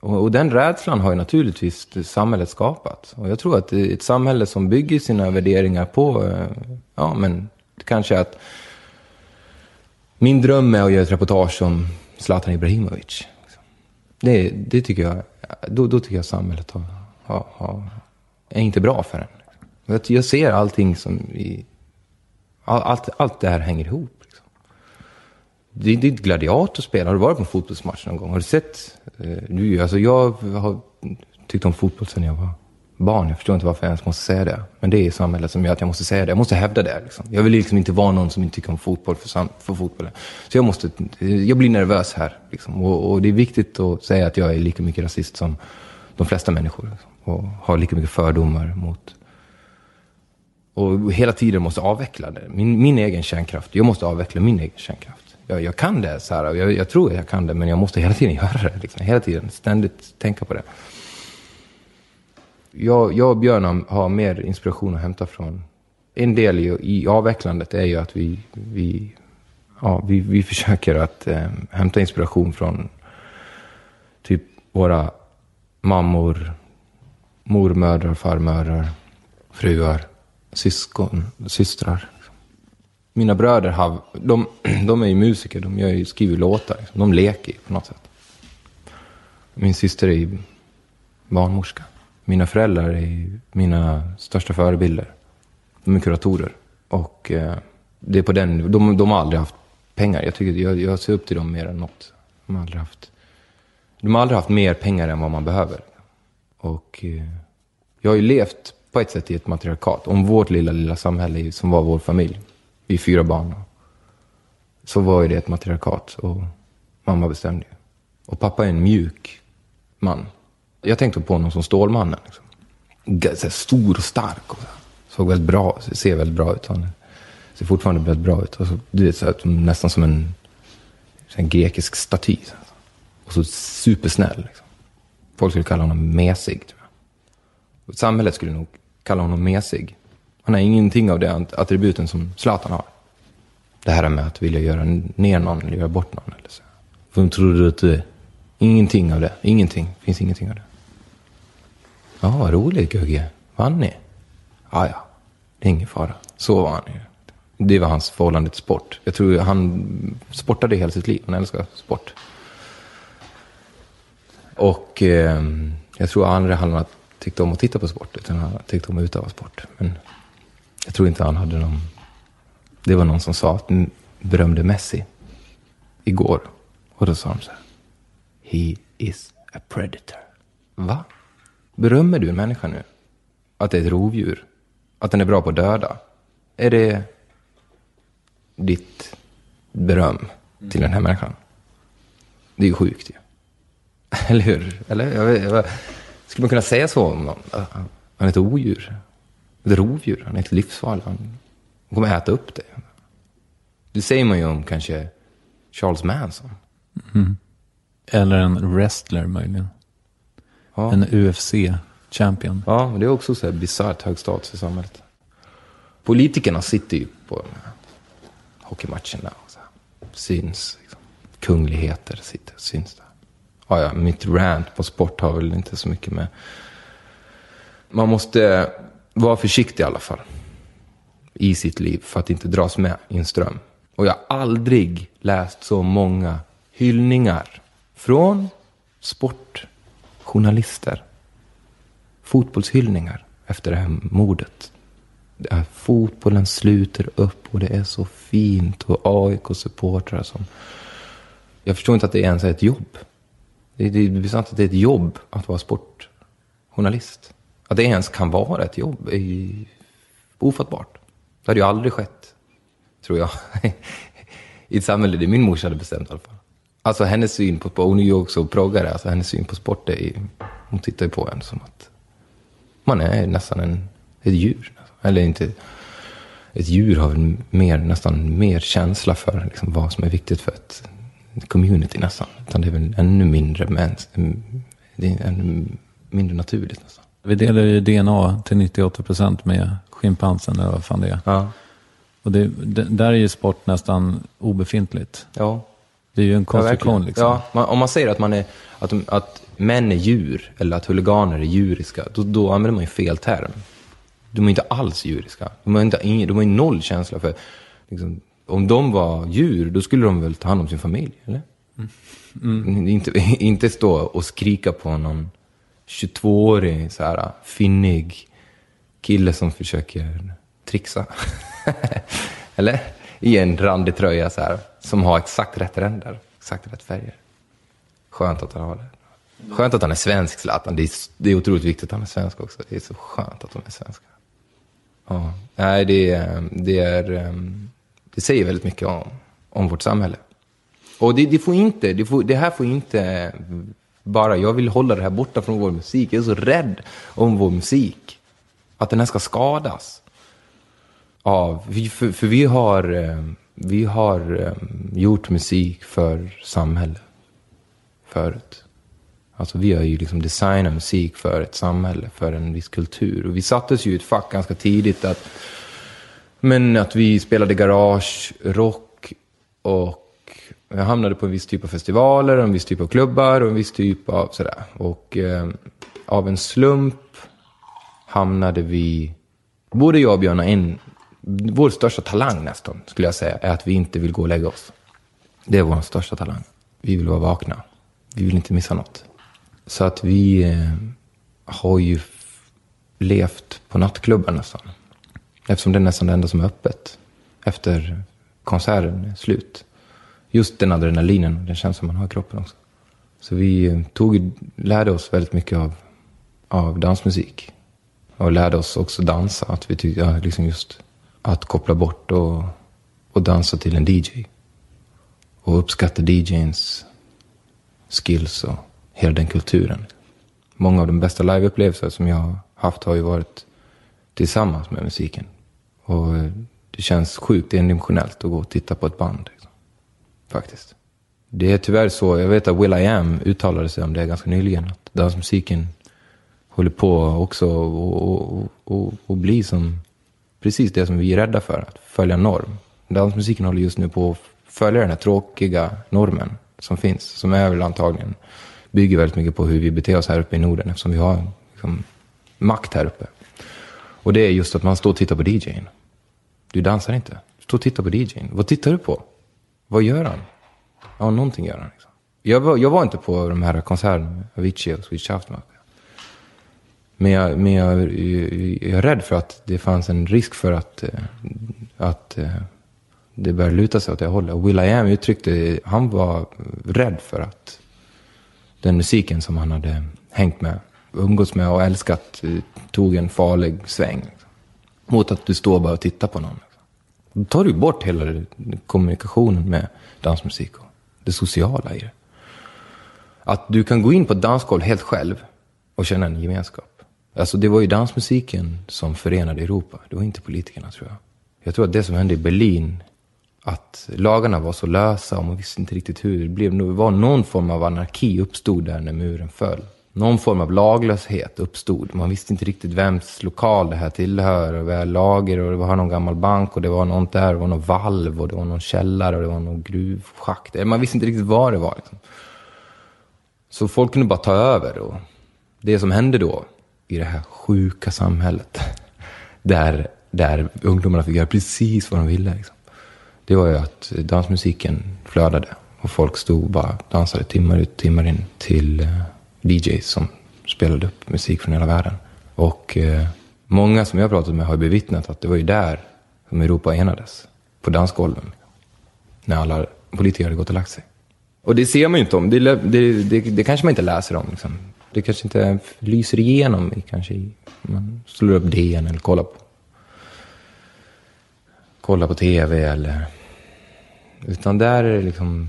Och, och den rädslan har ju naturligtvis samhället skapat. Och jag tror att ett samhälle som bygger sina värderingar på, eh, ja men kanske att min dröm är att göra ett reportage om Zlatan Ibrahimovic. Det, det tycker jag, då, då tycker jag samhället har, har, har, är inte bra för en. Jag ser allting som i, allt, allt det här hänger ihop. Liksom. Det, det är ett gladiatorspel. Har du varit på en fotbollsmatch någon gång? Har du sett? Eh, nu, alltså jag har tyckt om fotboll sedan jag var barn. Jag förstår inte varför jag ens måste säga det. Men det är samhället som gör att jag måste säga det. Jag måste hävda det. Liksom. Jag vill liksom inte vara någon som inte tycker om fotboll för, för fotbollen. Så jag, måste, jag blir nervös här. Liksom. Och, och, det är viktigt att säga att jag är lika mycket rasist som de flesta människor. Liksom. Och har lika mycket fördomar mot... Och hela tiden måste avveckla det. Min, min egen kärnkraft. Jag måste avveckla min egen kärnkraft. jag, jag kan det, så här, jag, jag tror att jag kan det, men jag måste hela tiden göra det. Liksom. Hela tiden, ständigt tänka på det. Jag, jag och Björn har- mer inspiration att hämta från. En del i, i avvecklandet är ju att vi, vi, ja, vi, vi försöker att eh, hämta inspiration från typ våra mammor, mormödrar, farmödrar, fruar, syskon, systrar. Mina bröder har, de, de är ju musiker, de gör ju, skriver låtar, liksom. de leker på något sätt. Min syster är ju barnmorska. Mina föräldrar är mina största förebilder. De är kuratorer. Och eh, det är på den, de, de har aldrig haft pengar. Jag, tycker, jag, jag ser upp till dem mer än något. De har aldrig haft, de har aldrig haft mer pengar än vad man behöver. Och eh, jag har ju levt på ett sätt i ett matriarkat. Om vårt lilla, lilla samhälle som var vår familj. Vi är fyra barn. Så var ju det ett matriarkat. Och mamma bestämde ju. Och pappa är en mjuk man. Jag tänkte på honom som Stålmannen. Liksom. Så här Stor och stark. Och så såg väldigt bra, ser väldigt bra ut. Han ser fortfarande väldigt bra ut. Alltså, du vet, så här, nästan som en, så här, grekisk staty. Så här. Och så supersnäll. Liksom. Folk skulle kalla honom mesig. Tror jag. Samhället skulle nog kalla honom mesig. Han har ingenting av det attributen som Zlatan har. Det här med att vilja göra ner någon eller göra bort någon. Eller så. Vem tror du att du är? Ingenting av det. Ingenting. finns ingenting av det. Ja, vad roligt Gugge. Vann ni? Ja, ja. Det är ingen fara. Så var han ju. Det var hans förhållande till sport. Jag tror han sportade hela sitt liv. Han älskar sport. Och eh, jag tror aldrig han tyckte om att titta på sport, utan han tyckte om att utöva sport. Men jag tror inte han hade någon... Det var någon som sa att berömde Messi igår. Och då sa de så här. He is a predator. Va? Berömmer du en människa nu? Att det är ett rovdjur? Att den är bra på att döda? Är det ditt beröm till den här människan? Det är ju sjukt ju. *laughs* Eller hur? Eller? Jag vet, jag vet. Skulle man kunna säga så om någon? Han är ett odjur. Ett rovdjur. Han är ett livsfarlig. Han kommer äta upp det. Det säger man ju om kanske Charles Manson. Mm. Eller en wrestler möjligen. Ja. En UFC-champion. Ja, men det är också så här bisarrt hög status i samhället. Politikerna sitter ju på de här hockeymatcherna och så här. syns. Liksom. Kungligheter sitter och syns där. Ja, ja, mitt rant på sport har väl inte så mycket med... Man måste vara försiktig i alla fall. I sitt liv för att inte dras med i en ström. Och jag har aldrig läst så många hyllningar från Journalister. fotbollshyllningar efter det här mordet. Det är fotbollen sluter upp och det är så fint och AIK-supportrar som... Jag förstår inte att det ens är ett jobb. Det är, det är sant att det är ett jobb att vara sportjournalist. Att det ens kan vara ett jobb är ju ofattbart. Det hade ju aldrig skett, tror jag, *laughs* i ett samhälle där min morsa hade bestämt i alla fall. Alltså hennes syn på, på hon är ju också proggare, alltså hennes syn på sport är hon tittar ju på en som att man är nästan en, ett djur. Eller inte, ett djur har väl mer, nästan mer känsla för liksom, vad som är viktigt för ett community nästan. Utan det är väl ännu mindre, men, det är ännu mindre naturligt nästan. Vi delar ju DNA till 98% med schimpansen eller vad fan det är. Ja. Och det, det, där är ju sport nästan obefintligt. Ja. Det är ju en Ja, konstruktion verkligen. liksom. Ja, man, om man säger att, man är, att, att män är djur, eller att huliganer är djuriska, då, då använder man ju fel term. De är inte alls djuriska. De har, inte, ingen- de har ju noll känsla för... Liksom, om de var djur, då skulle de väl ta hand om sin familj, eller? Inte, *laughs* inte stå och skrika på någon 22-årig, så här, finnig kille som försöker trixa. *laughs* eller? I en randig tröja så här, som har exakt rätt ränder, exakt rätt färger. Skönt att han har det. Skönt att han är svensk, Zlatan. Det är, det är otroligt viktigt att han är svensk också. Det är så skönt att de är svenska. Ja, nej, det, är- eh, det, är, eh, det säger väldigt mycket om, om vårt samhälle. Och det, det får inte, det, får, det här får inte bara, jag vill hålla det här borta från vår musik. Jag är så rädd om vår musik. Att den här ska skadas. Av, vi- för, för vi har, eh, vi har eh, gjort musik för samhälle förut. Alltså vi har ju liksom designat musik för ett samhälle, för en viss kultur. Och vi sattes ju i ett fack ganska tidigt att, men att vi spelade garage, rock och jag hamnade på en viss typ av festivaler, en viss typ av klubbar och en viss typ av sådär. Och eh, av en slump hamnade vi, både jag och Björn har en, vår största talang nästan, skulle jag säga, är att vi inte vill gå och lägga oss. Det är vår största talang. Vi vill vara vakna. Vi vill inte missa något. Så att vi eh, har ju levt på nattklubbar nästan. Eftersom det är nästan det enda som är öppet efter konserten är slut. Just den adrenalinen och den känslan man har i kroppen också. Så vi eh, tog, lärde oss väldigt mycket av, av dansmusik. Och lärde oss också dansa. Att vi tyckte, ja, liksom just att koppla bort och, och dansa till en DJ. Och uppskatta DJns skills och hela den kulturen. Många av de bästa liveupplevelser som jag har haft har ju varit tillsammans med musiken. Och eh, det känns sjukt endimensionellt att gå och titta på ett band. Liksom. Faktiskt. Det är tyvärr så, jag vet att Will I Am uttalade sig om det ganska nyligen. Att dansmusiken håller på också och, och, och, och bli som precis det som vi är rädda för, att följa norm. Dansmusiken håller just nu på att följa den här tråkiga normen som finns, som är väl antagligen bygger väldigt mycket på hur vi beter oss här uppe i Norden, eftersom vi har liksom, makt här uppe. Och det är just att man står och tittar på DJn. Du dansar inte. Du står och tittar på DJn. Vad tittar du på? Vad gör han? Ja, någonting gör han. Liksom. Jag, var, jag var inte på de här konserterna med Avicii och Swedish Aftermath. Men, jag, men jag, jag är rädd för att det fanns en risk för att, eh, att eh, det började luta sig åt det hållet. Och Will I Am uttryckte, han var rädd för att den musiken som han hade hängt med, umgåtts med och älskat eh, tog en farlig sväng. Mot att du står bara och tittar på någon. Då tar du bort hela kommunikationen med dansmusik och det sociala i det. Att du kan gå in på ett dansgolv helt själv och känna en gemenskap. Alltså det var ju dansmusiken som förenade Europa. Det var inte politikerna tror jag. Jag tror att det som hände i Berlin, att lagarna var så lösa och man visste inte riktigt hur. Det blev, det var någon form av anarki uppstod där när muren föll. Någon form av laglöshet uppstod. Man visste inte riktigt vems lokal det här tillhör. Och det var lager och det var någon gammal bank och det var något där. Det var någon valv och det var någon källare och det var någon gruvschakt. Man visste inte riktigt vad det var. Liksom. Så folk kunde bara ta över. Och det som hände då i det här sjuka samhället, där, där ungdomarna fick göra precis vad de ville, liksom, det var ju att dansmusiken flödade. Och folk stod och bara dansade timmar ut timmar in till eh, DJs som spelade upp musik från hela världen. Och eh, många som jag har pratat med har bevittnat att det var ju där som Europa enades. På dansgolven. När alla politiker hade gått och lagt sig. Och det ser man ju inte om. Det, det, det, det kanske man inte läser om. Liksom. Det kanske inte lyser igenom i, kanske man slår upp DN eller kollar på, kollar på tv eller... Utan där är det liksom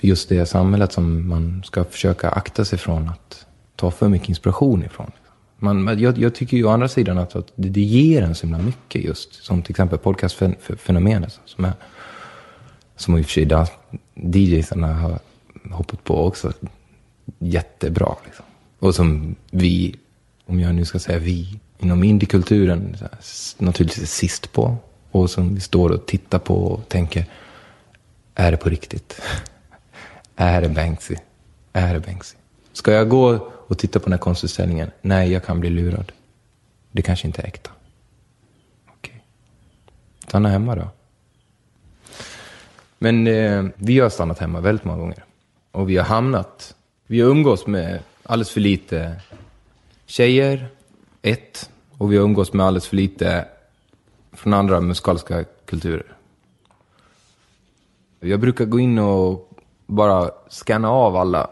just det samhället som man ska försöka akta sig från att ta för mycket inspiration ifrån. Man, jag, jag tycker ju å andra sidan att, att det, det ger en så himla mycket just. Som till exempel podcastfenomenet som är som i och för sig DJsarna har hoppat på också jättebra. Liksom. Och som vi, om jag nu ska säga vi, inom indiekulturen naturligtvis är sist på. Och som vi står och tittar på och tänker, är det på riktigt? *laughs* är det Banksy? Är det Banksy? Ska jag gå och titta på den här konstutställningen? Nej, jag kan bli lurad. Det kanske inte är äkta. Okej. Stanna hemma då. Men eh, vi har stannat hemma väldigt många gånger. Och vi har hamnat, vi har umgås med alldeles för lite tjejer, ett. Och vi har umgås med alldeles för lite från andra musikaliska kulturer. Jag brukar gå in och bara scanna av alla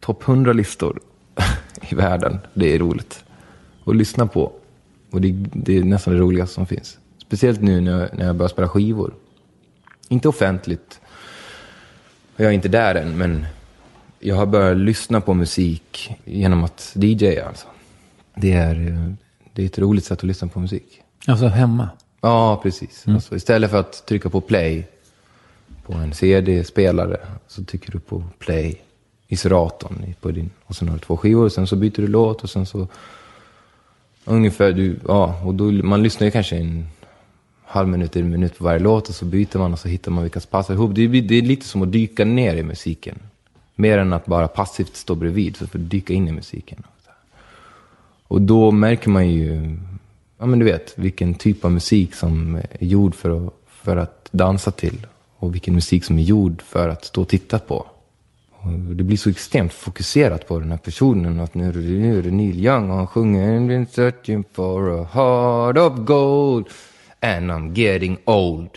topp 100-listor *laughs* i världen. Det är roligt. Och lyssna på. Och det, det är nästan det roligaste som finns. Speciellt nu när jag, när jag börjar spela skivor. Inte offentligt. Jag är inte där än, men jag har börjat lyssna på musik genom att DJ alltså. Det är, det är ett roligt sätt att lyssna på musik. Alltså hemma. Ja, precis. Alltså, istället för att trycka på play på en CD-spelare. Så trycker du på play i seratorn på din, och sen har du två skivor. Och sen så byter du låt och sen så ungefär du, ja, och då, man lyssnar ju kanske en halv minut, en minut på varje låt och så byter man och så hittar man vilka som passar ihop. Det, det är lite som att dyka ner i musiken. Mer än att bara passivt stå bredvid, så för att dyka in i musiken. Och då märker man ju, ja men du vet, vilken typ av musik som är gjord för att, för att dansa till. Och vilken musik som är gjord för att stå och titta på. Och det blir så extremt fokuserat på den här personen. Att nu nu är det Neil Young och han sjunger "I've been searching for a heart of gold and I'm getting old.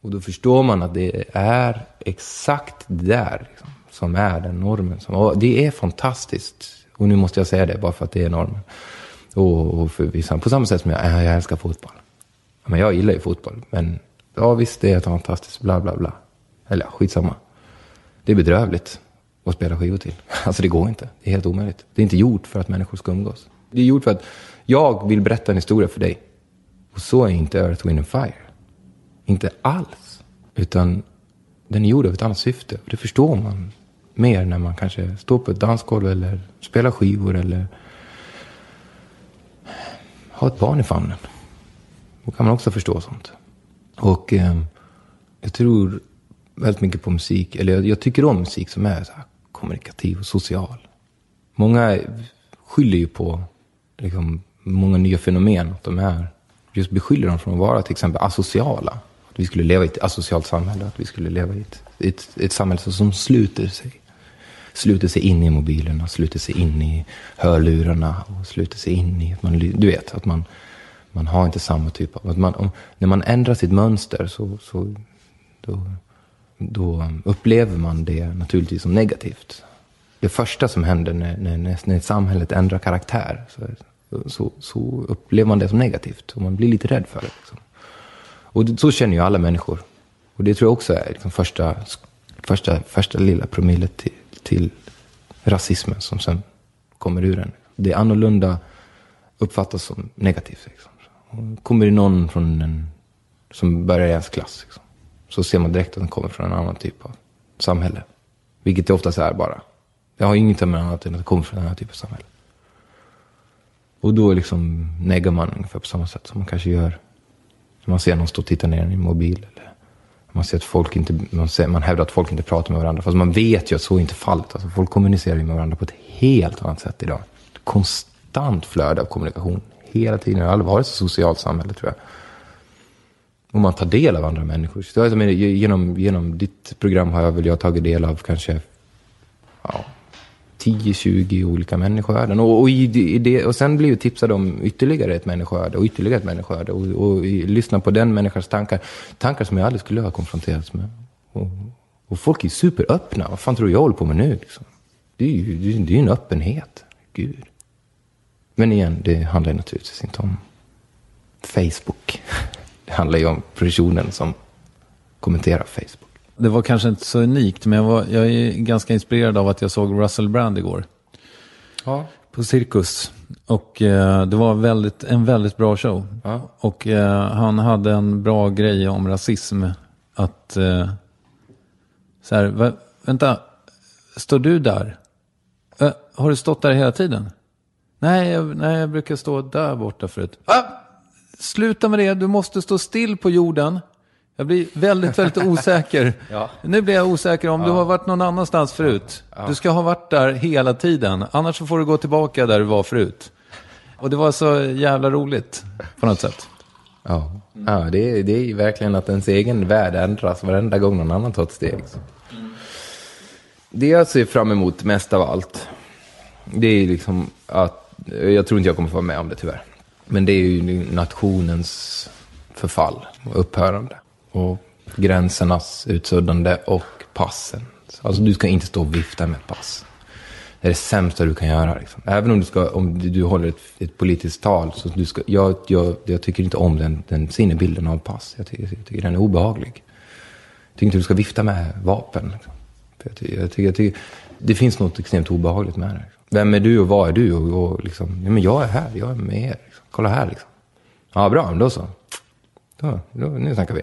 Och då förstår man att det är exakt där liksom, som är den normen. Som, och det är fantastiskt. Och nu måste jag säga det bara för att det är normen. Och, och för vissa, på samma sätt som jag, jag älskar fotboll. Men jag gillar ju fotboll. Men ja, visst det är fantastiskt, bla bla bla. Eller ja, skitsamma. Det är bedrövligt att spela skivor till. *laughs* Alltså det går inte. Det är helt omöjligt. Det är inte gjort för att människor ska umgås. Det är gjort för att jag vill berätta en historia för dig. Och så är inte Earth, Wind and Fire. Inte alls. Utan den är gjord av ett annat syfte. Och det förstår man mer när man kanske står på ett dansgolv eller spelar skivor eller har ett barn i famnen. Då kan man också förstå sånt. Och eh, jag tror väldigt mycket på musik. Eller jag, jag tycker om musik som är så här kommunikativ och social. Många skyller ju på liksom, många nya fenomen att de är, just beskyller dem från att vara till exempel asociala. Att vi skulle leva i ett asocialt samhälle, att vi skulle leva i ett, ett, ett samhälle som sluter sig. Sluter sig in i mobilerna, sluter sig in i hörlurarna och sluter sig in i, att man, du vet, att man, man har inte samma typ av, att man, om, när man ändrar sitt mönster så, så då, då upplever man det naturligtvis som negativt. Det första som händer när, när, när, när samhället ändrar karaktär så, så, så upplever man det som negativt och man blir lite rädd för det. Liksom. Och det, så känner ju alla människor. Och det tror jag också är liksom första, första, första lilla promillet till, till rasismen som sen kommer ur en. Det annorlunda uppfattas som negativt. Liksom. Kommer det någon från en, som börjar i ens klass liksom, så ser man direkt att den kommer från en annan typ av samhälle. Vilket det oftast är bara. Jag har inget med annat än att det kommer från en annan typ av samhälle. Och då liksom neggar man ungefär på samma sätt som man kanske gör när man ser någon stå och titta ner i en mobil. Eller man, ser att folk inte, man, ser, man hävdar att folk inte pratar med varandra. Fast man vet ju att så är inte fallet. Alltså folk kommunicerar ju med varandra på ett helt annat sätt idag. Konstant flöde av kommunikation. Hela tiden. Det har aldrig varit ett så socialt samhälle tror jag. Och man tar del av andra människor. Så alltså, genom, genom ditt program har jag väl jag tagit del av kanske ja, 10-20 olika människoöden. Och, och, i, det- i det, och sen blir ju tipsad om ytterligare ett människoöde och ytterligare ett människoöde. Och, och, och lyssna på den människans tankar. Tankar som jag aldrig skulle ha konfronterats med. Och, och folk är superöppna. Vad fan tror du jag håller på med nu? Liksom? Det är ju det är, det är en öppenhet. Gud. Men igen, det handlar naturligtvis inte om Facebook. *laughs* Det handlar ju om personen som kommenterar Facebook. Det var kanske inte så unikt, men jag, var, jag är ganska inspirerad av att jag såg Russell Brand igår. Ja. På Cirkus. Och eh, det var väldigt, en väldigt bra show. Ja. Och eh, han hade en bra grej om rasism. Att, eh, så här, va, vänta, står du där? Eh, har du stått där hela tiden? Nej jag, nej, jag brukar stå där borta förut. Ah! Sluta med det, du måste stå still på jorden. Jag blir väldigt, väldigt osäker. *laughs* Ja. Nu blir jag osäker om du har varit någon annanstans förut. Du ska ha varit där hela tiden. Annars får du gå tillbaka där du var förut. Och det var så jävla roligt på något sätt. Ja, ja det, är, det är verkligen att ens egen värld ändras varenda gång någon annan tar ett steg. Det jag ser fram emot mest av allt, det är liksom att, jag tror inte jag kommer få vara med om det tyvärr, men det är ju nationens förfall och upphörande. Och gränsernas utsuddande och passen. Alltså du ska inte stå och vifta med ett pass. Det är det sämsta du kan göra. Liksom. Även om du, ska, om du, håller ett, ett politiskt tal. Så du ska, jag, jag, jag tycker inte om den, den sinnebilden av pass. Jag tycker, jag tycker den är obehaglig. Jag tycker inte du ska vifta med vapen. Liksom. För jag, tycker, jag, tycker, jag tycker, det finns något extremt obehagligt med det. Liksom. Vem är du och vad är du? Och, och liksom, ja, men jag är här, jag är med er. Liksom. Kolla här liksom. Ja, bra, då så. Då, då, nu snackar vi.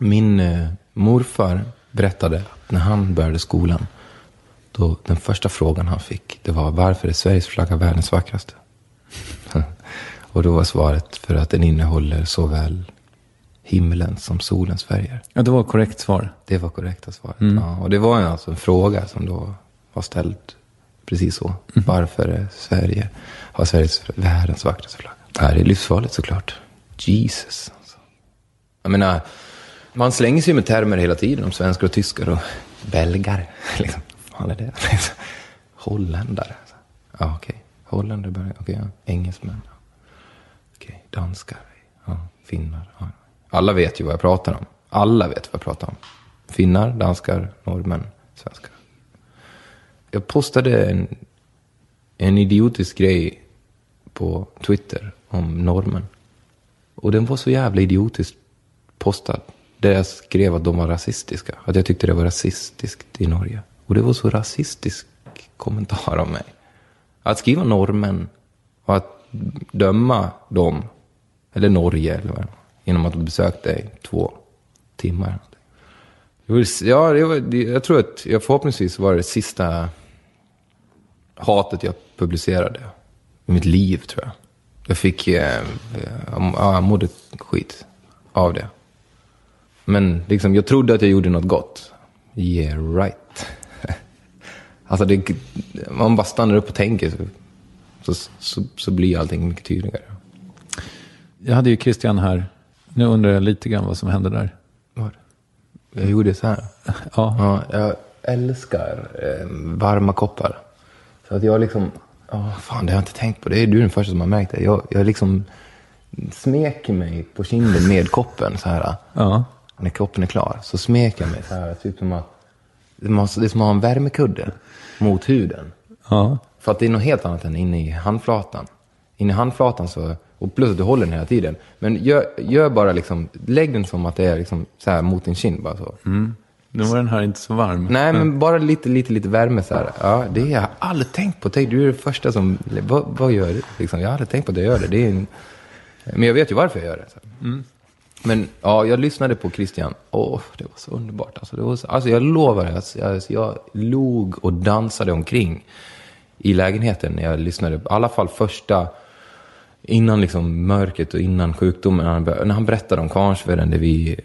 Mm. Min eh, Morfar berättade att när han började skolan, då den första frågan han fick, det var varför är Sveriges flagga världens vackraste? *laughs* och då var svaret för att den innehåller såväl himlen som solens färger. Ja, det var korrekt svar. Det var korrekta svaret. Ja, och det var alltså en fråga som då var ställd precis så. Varför är Sverige, har Sveriges världens vackraste flagga? Det här är livsfarligt såklart. Jesus. Alltså. Jag menar, man slänger sig med termer hela tiden om svenskar och tyskar och belgare. *laughs* Liksom, vad fan är det? *laughs* Holländare. Ja, okej. Holländare belgare, okej, ja. Engelsmän. Ja. Okej, danskar. Ja, finnar. Ja. Alla vet ju vad jag pratar om. Alla vet vad jag pratar om. Finnar, danskar, norrmän, svenskar. Jag postade en, en idiotisk grej på Twitter om norrmän. Och den var så jävla idiotiskt postad. Där jag skrev att de var rasistiska. Att jag tyckte det var rasistiskt i Norge. Och det var så rasistisk kommentar av mig. Att skriva norrmän och att döma dem, eller Norge, eller vad, genom att de besökte i två timmar. Det var, ja, det var, jag tror att jag förhoppningsvis var det sista hatet jag publicerade i mitt liv, tror jag. Jag fick, eh, eh ja, jag mådde skit av det. Men liksom, jag trodde att jag gjorde något gott. Yeah, right. *laughs* alltså, det, man bara stannar upp och tänker så, så, så, så blir allting mycket tydligare. Jag hade ju Christian här. Nu undrar jag lite grann vad som hände där. Vad? Jag gjorde så här. *laughs* Ja. Ja, jag älskar eh, varma koppar. Så att jag liksom, ja fan det har jag inte tänkt på. Det är du den första som har märkt det. Jag, jag liksom smeker mig på kinden med koppen så här. Ja. När koppen är klar så smeker jag mig så här. Typ som att, det är som att ha en värmekudde mot huden. Ja. För att det är något helt annat än inne i handflatan. Inne i handflatan så, och plus att du håller den hela tiden. Men gör, gör bara liksom, lägg den som att det är liksom så här mot din kind bara så. Nu var den här inte så varm. Nej, men bara lite, lite, lite värme så här. Ja, det har jag aldrig tänkt på. Tänk, du är det första som, vad, vad gör du? Liksom, jag har aldrig tänkt på att jag gör det. det är en, men jag vet ju varför jag gör det. Så. Men ja, jag lyssnade på Christian. Åh, det var så underbart. Alltså, det var så, alltså jag lovar, jag, jag, jag log och dansade omkring i lägenheten när jag lyssnade. I alla fall första, innan liksom mörkret och innan sjukdomen. När han, när han berättade om Kvarnsveden där vi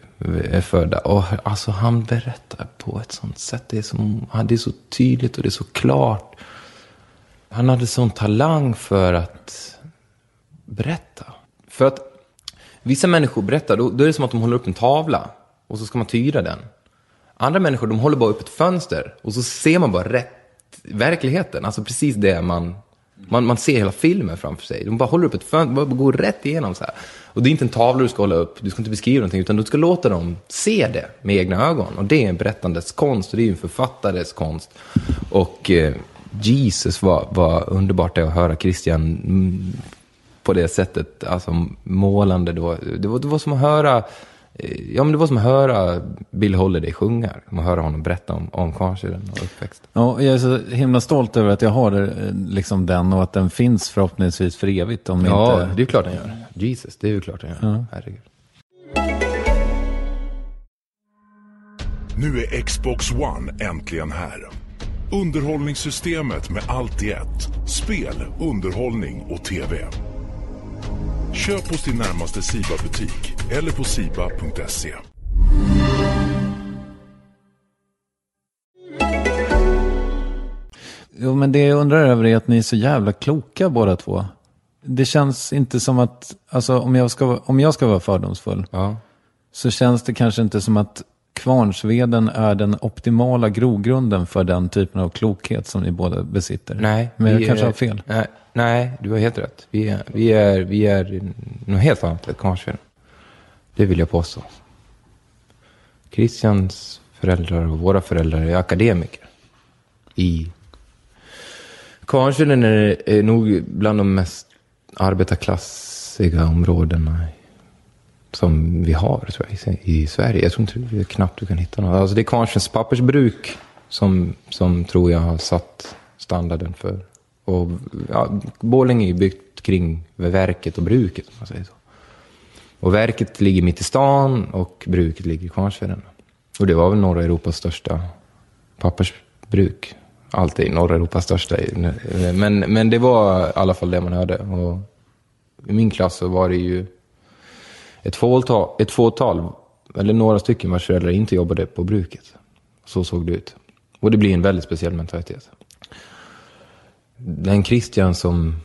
är födda. Och alltså han berättar på ett sånt sätt. Det är, som, det är så tydligt och det är så klart. Han hade sån talang för att berätta. För att vissa människor berättar, då, då är det som att de håller upp en tavla och så ska man tyda den. Andra människor, de håller bara upp ett fönster och så ser man bara rätt verkligheten. Alltså precis det man, man, man ser hela filmen framför sig. De bara håller upp ett fönster, bara går rätt igenom så här. Och det är inte en tavla du ska hålla upp, du ska inte beskriva någonting, utan du ska låta dem se det med egna ögon. Och det är en berättandes konst, och det är en författares konst. Och eh, Jesus vad, vad underbart det är att höra Christian mm, på det sättet, alltså målande då. Det var, det var som att höra, eh, ja men det var som att höra Bill Holiday sjunga. Som att höra honom berätta om, om Kvarnsveden och uppväxt. Ja, jag är så himla stolt över att jag har eh, liksom den och att den finns förhoppningsvis för evigt. Om Ja, inte... det är klart han gör. Jesus, det är ju klart han gör. Herregud. Nu är Xbox One äntligen här. Underhållningssystemet med allt i ett. Spel, underhållning och TV. Köp hos din närmaste Siba-butik eller på siba.se. Jo, men det jag undrar över är att ni är så jävla kloka båda två. Det känns inte som att, alltså om jag ska, om jag ska vara fördomsfull, Ja. så känns det kanske inte som att Kvarnsveden är den optimala grogrunden för den typen av klokhet som ni båda besitter. Nej. Men jag kanske är- har fel. Nej, nej, du har helt rätt. Vi är, vi är, vi är något helt annat än Kvarnsveden. Det vill jag påstå. Christians föräldrar och våra föräldrar är akademiker. I Kvarnsveden är, är nog bland de mest arbetarklassiga områdena som vi har tror jag, i, i Sverige. Jag tror inte knappt du kan hitta något. Alltså det är Kvarnsvedens pappersbruk som, som tror jag har satt standarden för. Och ja, Borlänge är byggt kring verket och bruket om man säger så. Och verket ligger mitt i stan och bruket ligger i Kvarnsveden. Och det var väl norra Europas största pappersbruk. Alltid norra Europas största. Men, men det var i alla fall det man hörde. Och I min klass så var det ju ett fåtal, ett fåtal, eller några stycken vars föräldrar inte jobbade på bruket. Så såg det ut. Och det blir en väldigt speciell mentalitet. Den Christian som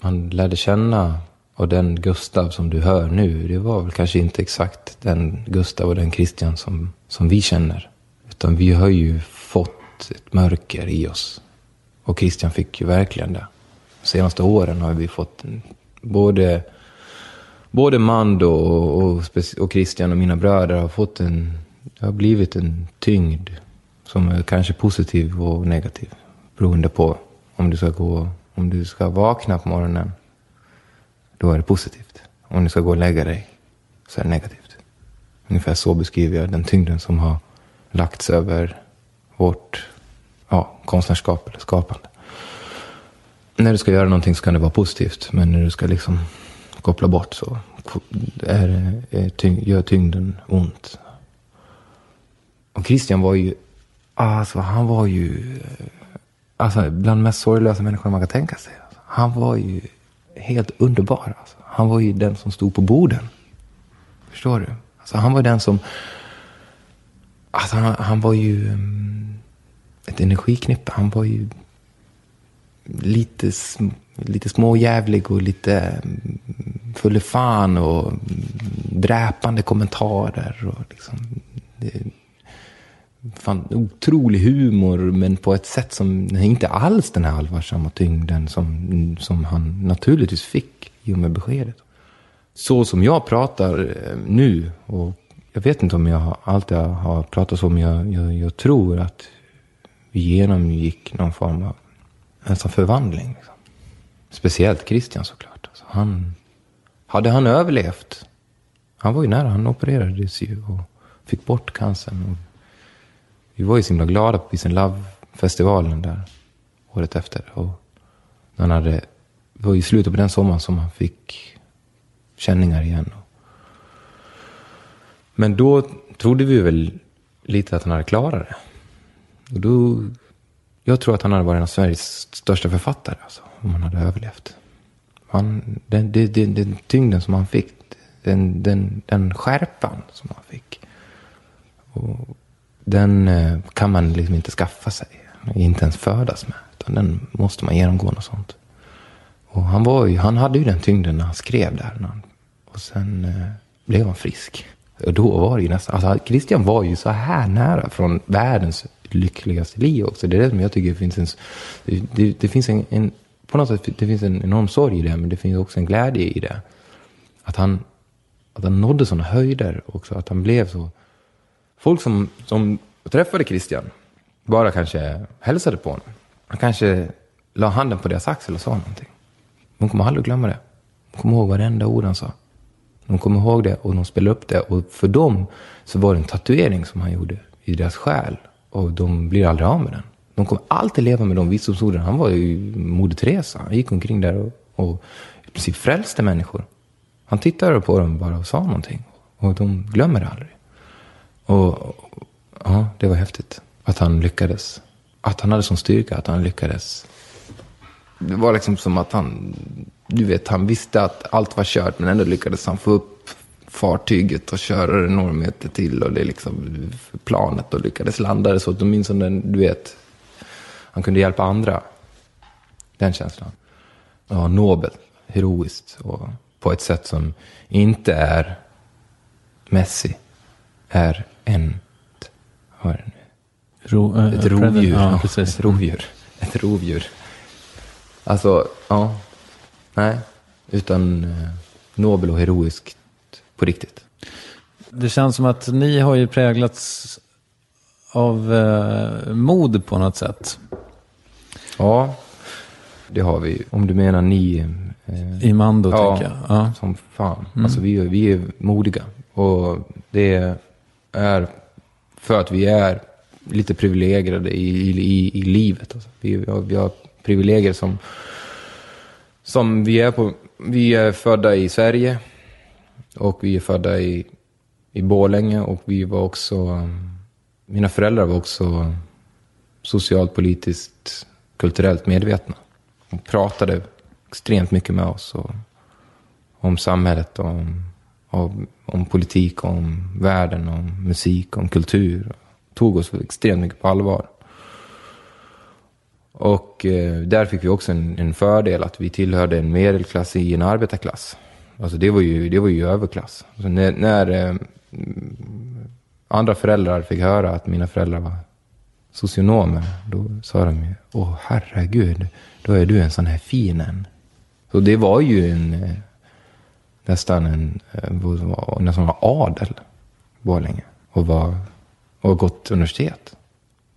man lärde känna och den Gustav som du hör nu, det var väl kanske inte exakt den Gustav och den Christian som, som vi känner. Utan vi har ju fått ett mörker i oss. Och Christian fick ju verkligen det. De senaste åren har vi fått både, både Mando och, och, och Christian och mina bröder har fått en, det har blivit en tyngd som är kanske positiv och negativ. Beroende på om du ska gå, om du ska vakna på morgonen då är det positivt. Om du ska gå och lägga dig så är det negativt. Ungefär så beskriver jag den tyngden som har lagts över vårt ja, konstnärskap eller skapande. När du ska göra någonting så kan det vara positivt, men när du ska liksom koppla bort så är, är tyng, gör tyngden ont. Och Christian var ju, alltså han var ju, alltså bland de mest sorglösa människorna man kan tänka sig. Han var ju helt underbar. Alltså. Han var ju den som stod på borden. Förstår du? Alltså, han var den som... Alltså, han, han var ju um, ett energiknippe. Han var ju lite, lite småjävlig och lite mm, full fan och mm, dräpande kommentarer. Och liksom, det, fan, otrolig humor, men på ett sätt som inte alls den här allvarsamma tyngden som, som han naturligtvis fick i och med beskedet. Så som jag pratar eh, nu, och jag vet inte om jag alltid har pratat så, men jag, jag, jag tror att vi genomgick någon form av nästan förvandling. Liksom. Speciellt Christian såklart. Alltså han, hade han överlevt, han var ju nära, han opererades ju och fick bort cancern. Och vi var ju så himla glada på Peace and Love-festivalen där året efter. Och han hade, det var i slutet på den sommaren som han fick känningar igen. Men då trodde vi väl lite att han hade klarat det. Och då, jag tror att han hade varit en av Sveriges största författare, alltså, om han hade överlevt. Han, den, den, den, den tyngden som han fick, den, den, den skärpan som han fick. Och den eh, kan man liksom inte skaffa sig. Inte ens födas med. Utan den måste man genomgå något sånt. Och han, var ju, han hade ju den tyngden när han skrev där. Och sen eh, blev han frisk. Och då var det ju nästan, alltså Christian var ju så här nära från världens lyckligaste liv också. Det är det som jag tycker finns en, det, det, finns en, en, på något sätt, det finns en enorm sorg i det, men det finns också en glädje i det. Att han, att han nådde sådana höjder också, att han blev så folk som, som träffade Christian bara kanske hälsade på honom. Han kanske la handen på deras axel och sa någonting. Hon kommer aldrig glömma det. Hon kommer ihåg varenda ord han sa. De kommer ihåg det och de spelar upp det. Och för dem så var det en tatuering som han gjorde i deras själ. Och de blir aldrig av med den. De kommer alltid leva med de visdomsorden. Han var ju Moder Teresa. Han gick omkring där och, och i princip frälste människor. Han tittade på dem bara och sa någonting. Och de glömmer det aldrig. Och ja, det var häftigt. Att han lyckades. Att han hade sån styrka att han lyckades. Det var liksom som att han, du vet, han visste att allt var kört men ändå lyckades han få upp fartyget och köra det några meter till och det liksom planet och lyckades landa det så att den, du vet, han kunde hjälpa andra. Den känslan. Ja, nobelt, heroiskt och på ett sätt som inte är Messi, är en, vad är det nu? Ro, äh, Ett rovdjur. Ja, precis. Ett rovdjur. Ett rovdjur. Alltså, ja. Nej. Utan eh, nobel och heroiskt på riktigt. Det känns som att ni har ju präglats av eh, mod på något sätt. Ja, det har vi. Om du menar ni. Eh, I Mando, ja, tänker jag. Ja. som fan. Alltså vi, vi är modiga. Och det är för att vi är lite privilegierade i, i, i, i livet. Alltså. Vi, vi, har, vi har privilegier som, som vi är på. Vi är födda i Sverige och vi är födda i, i Borlänge och vi var också Mina föräldrar var också socialt, politiskt, kulturellt medvetna. De pratade extremt mycket med oss och, om samhället, om, om, om politik, om världen, om musik, om kultur. Tog oss extremt mycket på allvar. Och eh, där fick vi också en, en, fördel att vi tillhörde en medelklass i en arbetarklass. Alltså det var ju, det var ju överklass. Alltså när, när eh, andra föräldrar fick höra att mina föräldrar var socionomer, då sa de ju, åh herregud, då är du en sån här fin en. Så det var ju en, eh, nästan en, eh, nästan var adel, Borlänge. Och var, och gått universitet.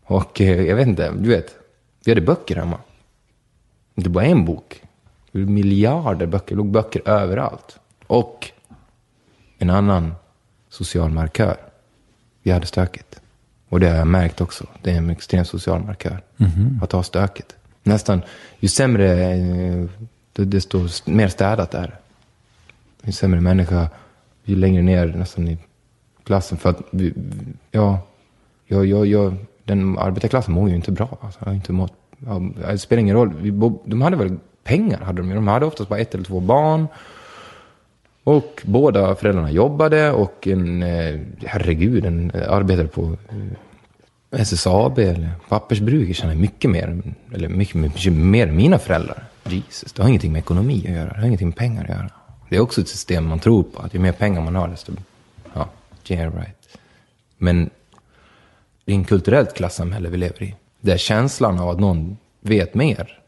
Och eh, jag vet inte, du vet, vi hade böcker hemma. Inte bara en bok. Miljarder böcker. Det låg böcker överallt. Och en annan social markör. Vi hade stökigt. Och det har jag märkt också. Det är en extrem social markör. Mm -hmm. Att ha stökigt. Nästan, ju sämre, eh, desto mer städat är det. Ju sämre människa, ju längre ner nästan i klassen. För att, ja, jag, jag, jag, den arbetarklassen mår ju inte bra. Alltså, har inte mått, ja, det spelar ingen roll. Vi, de hade väl pengar, hade de De hade oftast bara ett eller två barn. Och båda föräldrarna jobbade och en, eh, herregud, en eh, arbetare på eh, SSAB eller pappersbruk tjänar mycket mer, eller mycket, mycket mer än mina föräldrar. Jesus, det har ingenting med ekonomi att göra, det har ingenting med pengar att göra. Det är också ett system man tror på, att ju mer pengar man har desto, ja, yeah right. Men det är en kulturellt klassamhälle vi lever i. Där känslan av att någon vet mer.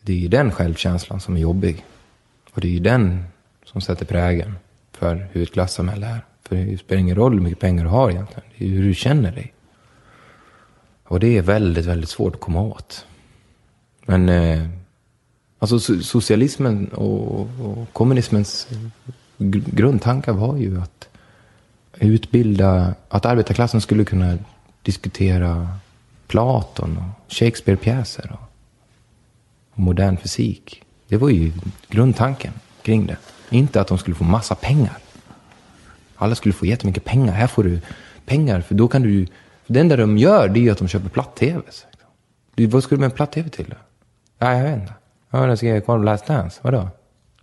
Det är ju den självkänslan som är jobbig. Och det är ju den som sätter prägen för hur ett klassamhälle är. För det spelar ingen roll hur mycket pengar du har egentligen. Det är hur du känner dig. Och det är väldigt, väldigt svårt att komma åt. Men eh, alltså socialismen och, och kommunismens grundtankar var ju att utbilda, att arbetarklassen skulle kunna diskutera Platon och Shakespeare-pjäser och, och modern fysik. Det var ju grundtanken kring det. Inte att de skulle få massa pengar. Alla skulle få jättemycket pengar. Här får du pengar, för då kan du... För det enda de gör, det är att de köper platt-tv. Vad skulle du med en platt-tv till? Då? Jag vet inte. Ja, den ska jag kolla Last Dance. Vadå?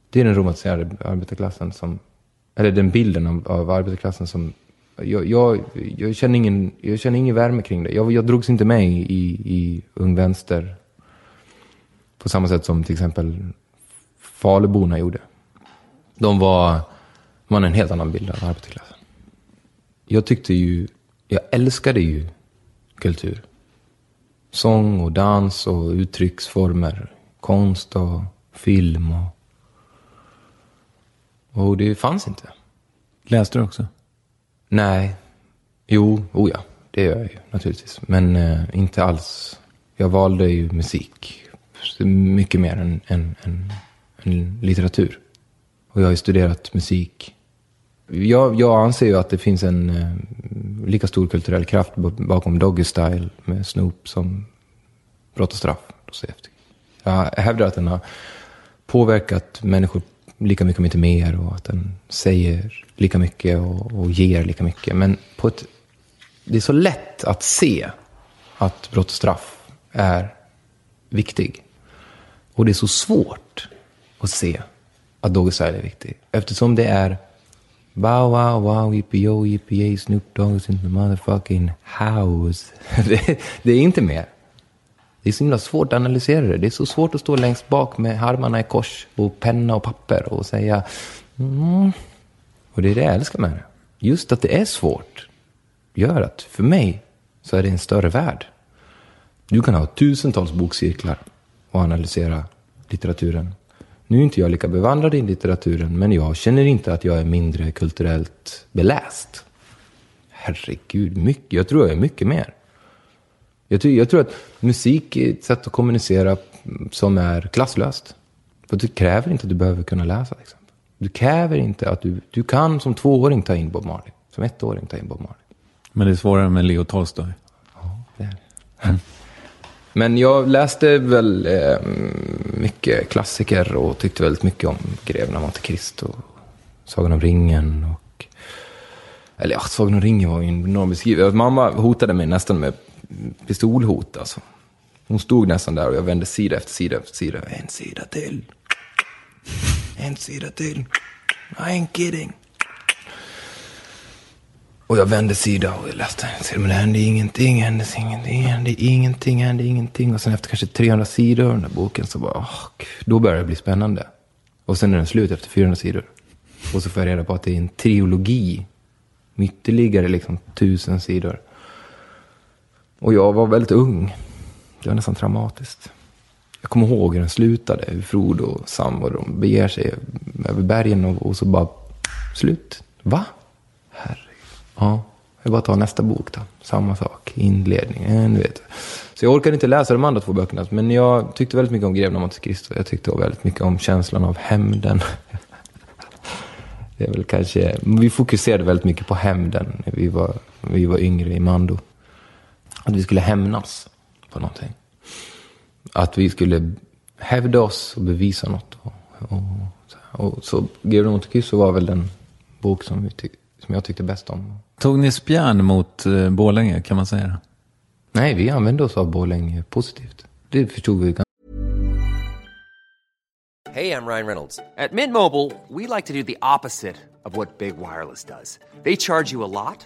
Det är den romantiserade arbetarklassen som... Eller den bilden av, av arbetarklassen som... Jag, jag, jag, känner ingen, jag känner ingen värme kring det. Jag, jag drogs inte med i, i, i Ung Vänster på samma sätt som till exempel Faluborna gjorde. De var, man en helt annan bild av arbetarklassen. Jag tyckte ju, jag älskade ju kultur. Sång och dans och uttrycksformer. Konst och film och... Och det fanns inte. Läste du också? Nej. Jo, oh ja. Det gör jag ju naturligtvis. Men eh, inte alls. Jag valde ju musik mycket mer än, än, än, än litteratur. Och jag har ju studerat musik. Jag, jag anser ju att det finns en eh, lika stor kulturell kraft bakom Doggy Style med Snoop som Brott och straff. Jag hävdar att den har påverkat människor lika mycket, om inte mer. Och att den säger lika mycket och, och ger lika mycket. Men på ett, det är så lätt att se att brott och straff är viktig. Och det är så svårt att se att Doggy Style är viktig. Eftersom det är Bow wow wow yippee-yo yippee Snoop Dogg's in the motherfucking house. *laughs* det, det, är inte mer. Det är så himla svårt att analysera det. Det är så svårt att stå längst bak med armarna i kors och penna och papper och säga mm. Och det är det jag älskar med det. Just att det är svårt gör att för mig så är det en större värld. Du kan ha tusentals bokcirklar och analysera litteraturen. Nu är inte jag lika bevandrad i litteraturen, men jag känner inte att jag är mindre kulturellt beläst. Herregud, mycket, jag tror jag är mycket mer. Jag tror, jag tror att musik är ett sätt att kommunicera som är klasslöst. För det kräver inte att du behöver kunna läsa. Liksom. Du kräver inte att du, du kan som tvååring ta in Bob Marley. Som ettåring ta in Bob Marley. Men det är svårare med Leo Tolstoj? Ja, det är det. Mm. Men jag läste väl eh, mycket klassiker och tyckte väldigt mycket om Greven av Monte Cristo, Sagan om ringen och Eller ja, Sagan om ringen var ju en enorm beskrivning. Mamma hotade mig nästan med pistolhot alltså. Hon stod nästan där och jag vände sida efter sida efter sida. En sida till. En sida till. I ain't kidding. Och jag vände sida och jag läste en sida, men det hände ingenting, hände ingenting, hände ingenting, hände ingenting. Och sen efter kanske 300 sidor av den där boken så bara, åh, då börjar det bli spännande. Och sen är den slut efter 400 sidor. Och så får jag reda på att det är en trilogi med ytterligare liksom tusen sidor. Och jag var väldigt ung. Det var nästan traumatiskt. Jag kommer ihåg hur den slutade, hur Frodo och Sam och de beger sig över bergen och, och så bara slut. Va? Herregud. Ja, jag bara tar nästa bok då. Samma sak, inledning, eh, du vet. Så jag orkade inte läsa de andra två böckerna. Men jag tyckte väldigt mycket om Greven av Monte Cristo. Jag tyckte väldigt mycket om känslan av hämnden. *laughs* Det är väl kanske, vi fokuserade väldigt mycket på hämnden när vi var, vi var yngre i Mando. Att vi skulle hämnas på någonting. Att vi skulle hävda oss och bevisa något. Och, och, och så Monte Cristo var väl den bok som, vi tyck, som jag tyckte bäst om. Tog ni spjärn mot eh, Borlänge, kan man säga? Nej, vi använde oss av Borlänge positivt. Det förstod vi ganska Hey, I'm Ryan Reynolds. At Mint Mobile, we like to do the opposite of what Big Wireless does. They charge you a lot,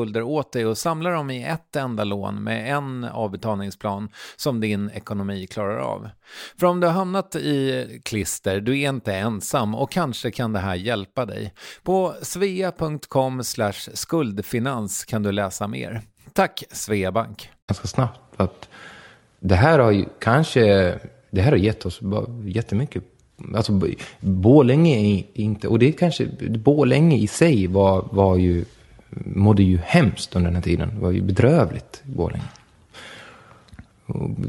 skulder åt dig och samla dem i ett enda lån med en avbetalningsplan som din ekonomi klarar av. För om du har hamnat i klister, du är inte ensam och kanske kan det här hjälpa dig. På svea.com skuldfinans kan du läsa mer. Tack Sveabank. Ganska snabbt att det här har ju kanske, det här har gett oss jättemycket Alltså Borlänge är inte, och det är kanske, Borlänge i sig var, var ju mådde ju hemskt under den här tiden. Det var ju bedrövligt i Borlänge.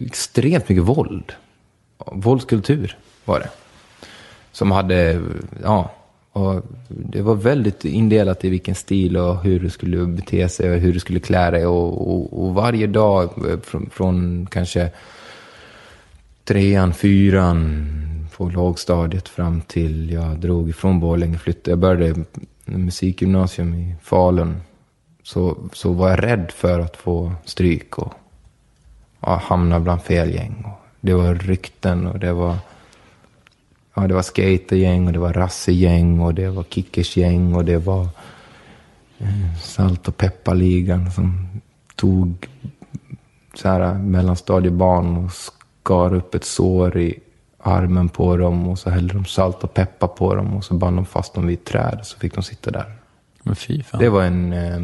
extremt mycket våld. Våldskultur var det. Som hade, ja, och det var väldigt indelat i vilken stil och hur du skulle bete sig och hur du skulle klä dig. Och, och, och varje dag eh, från, från, kanske trean, fyran på lågstadiet fram till jag drog ifrån Borlänge. Flyttade. Jag började musikgymnasium i Falun så, så var jag rädd för att få stryk och ja, hamna bland fel gäng. Och Det var rykten och det var... Ja, det var skatergäng och det var rassegäng och det var kickersgäng och det var eh, salt och pepparligan som tog så här mellanstadiebarn och skar upp ett sår i armen på dem och så hällde de salt och peppar på dem och så band de fast dem vid ett träd och så fick de sitta där. Men fy fan. Det var en, eh,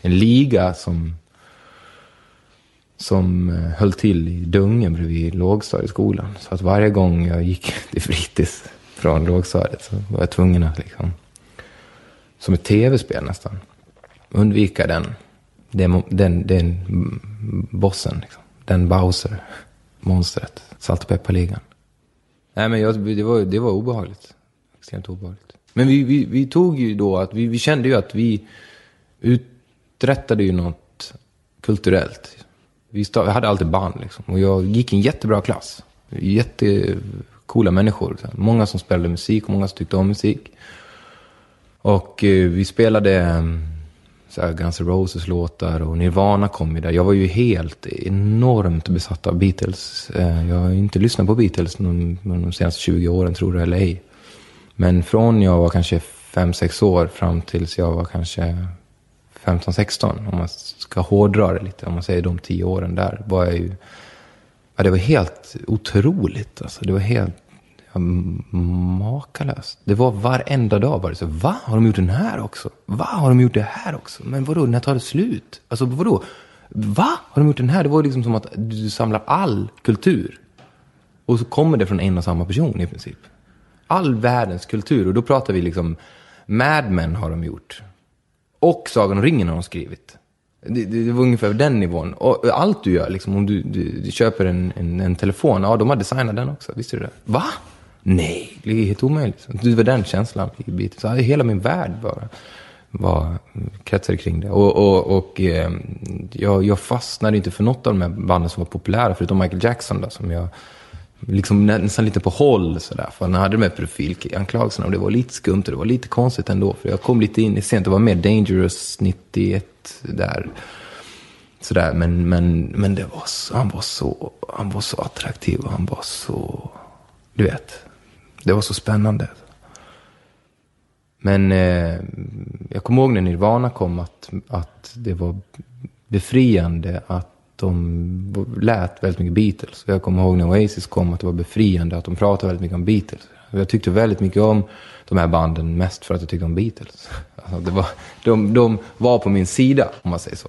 en liga som, som eh, höll till i Dungen bredvid lågstadieskolan. Så att varje gång jag gick *laughs* till fritids från lågstadiet så var jag tvungen att liksom, som ett tv-spel nästan, undvika den, den, den, den bossen, liksom. den Bowser, monstret, salt och pepparligan. Nej men jag, det, var, det var obehagligt. Extremt obehagligt. Men vi, vi, vi tog ju då att vi, vi kände ju att vi uträttade ju något kulturellt. Vi, stod, vi hade alltid band liksom. Och jag gick i en jättebra klass. Jättekola människor. Många som spelade musik och många som tyckte om musik. Och eh, vi spelade eh, så här Guns N' Roses-låtar och Nirvana kom ju där. Jag var ju helt enormt besatt av Beatles. Eh, jag har ju inte lyssnat på Beatles de, de senaste 20 åren, tror det eller ej. Men från jag var kanske 5-6 år fram tills jag var kanske 15-16, om man ska hårdra det lite, om man säger de 10 åren där, var jag ju... Ja, det var helt otroligt. Alltså, det var helt makalöst. Det var varenda dag var det så. Va? Har de gjort den här också? Va? Har de gjort det här också? Men vadå, när tar det slut? Alltså vadå? Va? Har de gjort den här? Det var liksom som att du samlar all kultur. Och så kommer det från en och samma person i princip. All världens kultur. Och då pratar vi liksom Mad Men har de gjort. Och Sagan om ringen har de skrivit. Det, det, det var ungefär den nivån. Och allt du gör, liksom, om du, du, du köper en, en, en, telefon, ja de har designat den också. Visste du det? Va? Nej, det är helt omöjligt. Det var den känslan i biten. Så hela min värld bara var, kretsade kring det. Och, och, och eh, jag, jag fastnade inte för något av de här banden som var populära, förutom Michael Jackson då, som jag liksom nästan lite på håll sådär. För han hade de här pedofilanklagelserna och det var lite skumt och det var lite konstigt ändå. För jag kom lite in i sent, det var mer Dangerous 91 där. Sådär, men, men, men det var så, han, var så, han var så attraktiv och han var så, du vet, det var så spännande. Men eh, jag kommer ihåg när Nirvana kom att, att det var befriande att de lät väldigt mycket Beatles. Jag kommer ihåg när Oasis kom att det var befriande att de pratade väldigt mycket om Beatles. Jag tyckte väldigt mycket om de här banden mest för att jag tyckte om Beatles. *laughs* Alltså det var, de, de var på min sida, om man säger så.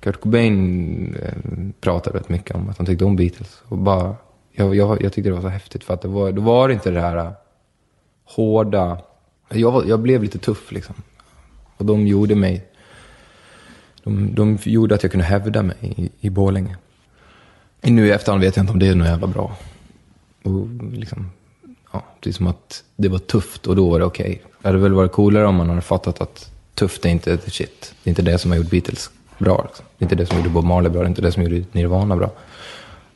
Kurt Cobain eh, pratade väldigt mycket om att han tyckte om Beatles. Och bara, jag, jag, jag tyckte det var så häftigt för att det var, då var det inte det här äh, hårda... Jag, jag blev lite tuff liksom. Och de gjorde mig de, de gjorde att jag kunde hävda mig i, i Borlänge. Nu i efterhand vet jag inte om det är något jävla bra. Och liksom, ja, precis som att det var tufft och då var det okej. Okay. Det hade väl varit coolare om man hade fattat att tufft är inte shit. Det är inte det som har gjort Beatles bra. Liksom. Det är inte det som gjorde Bob Marley bra. Det är inte det som gjorde Nirvana bra.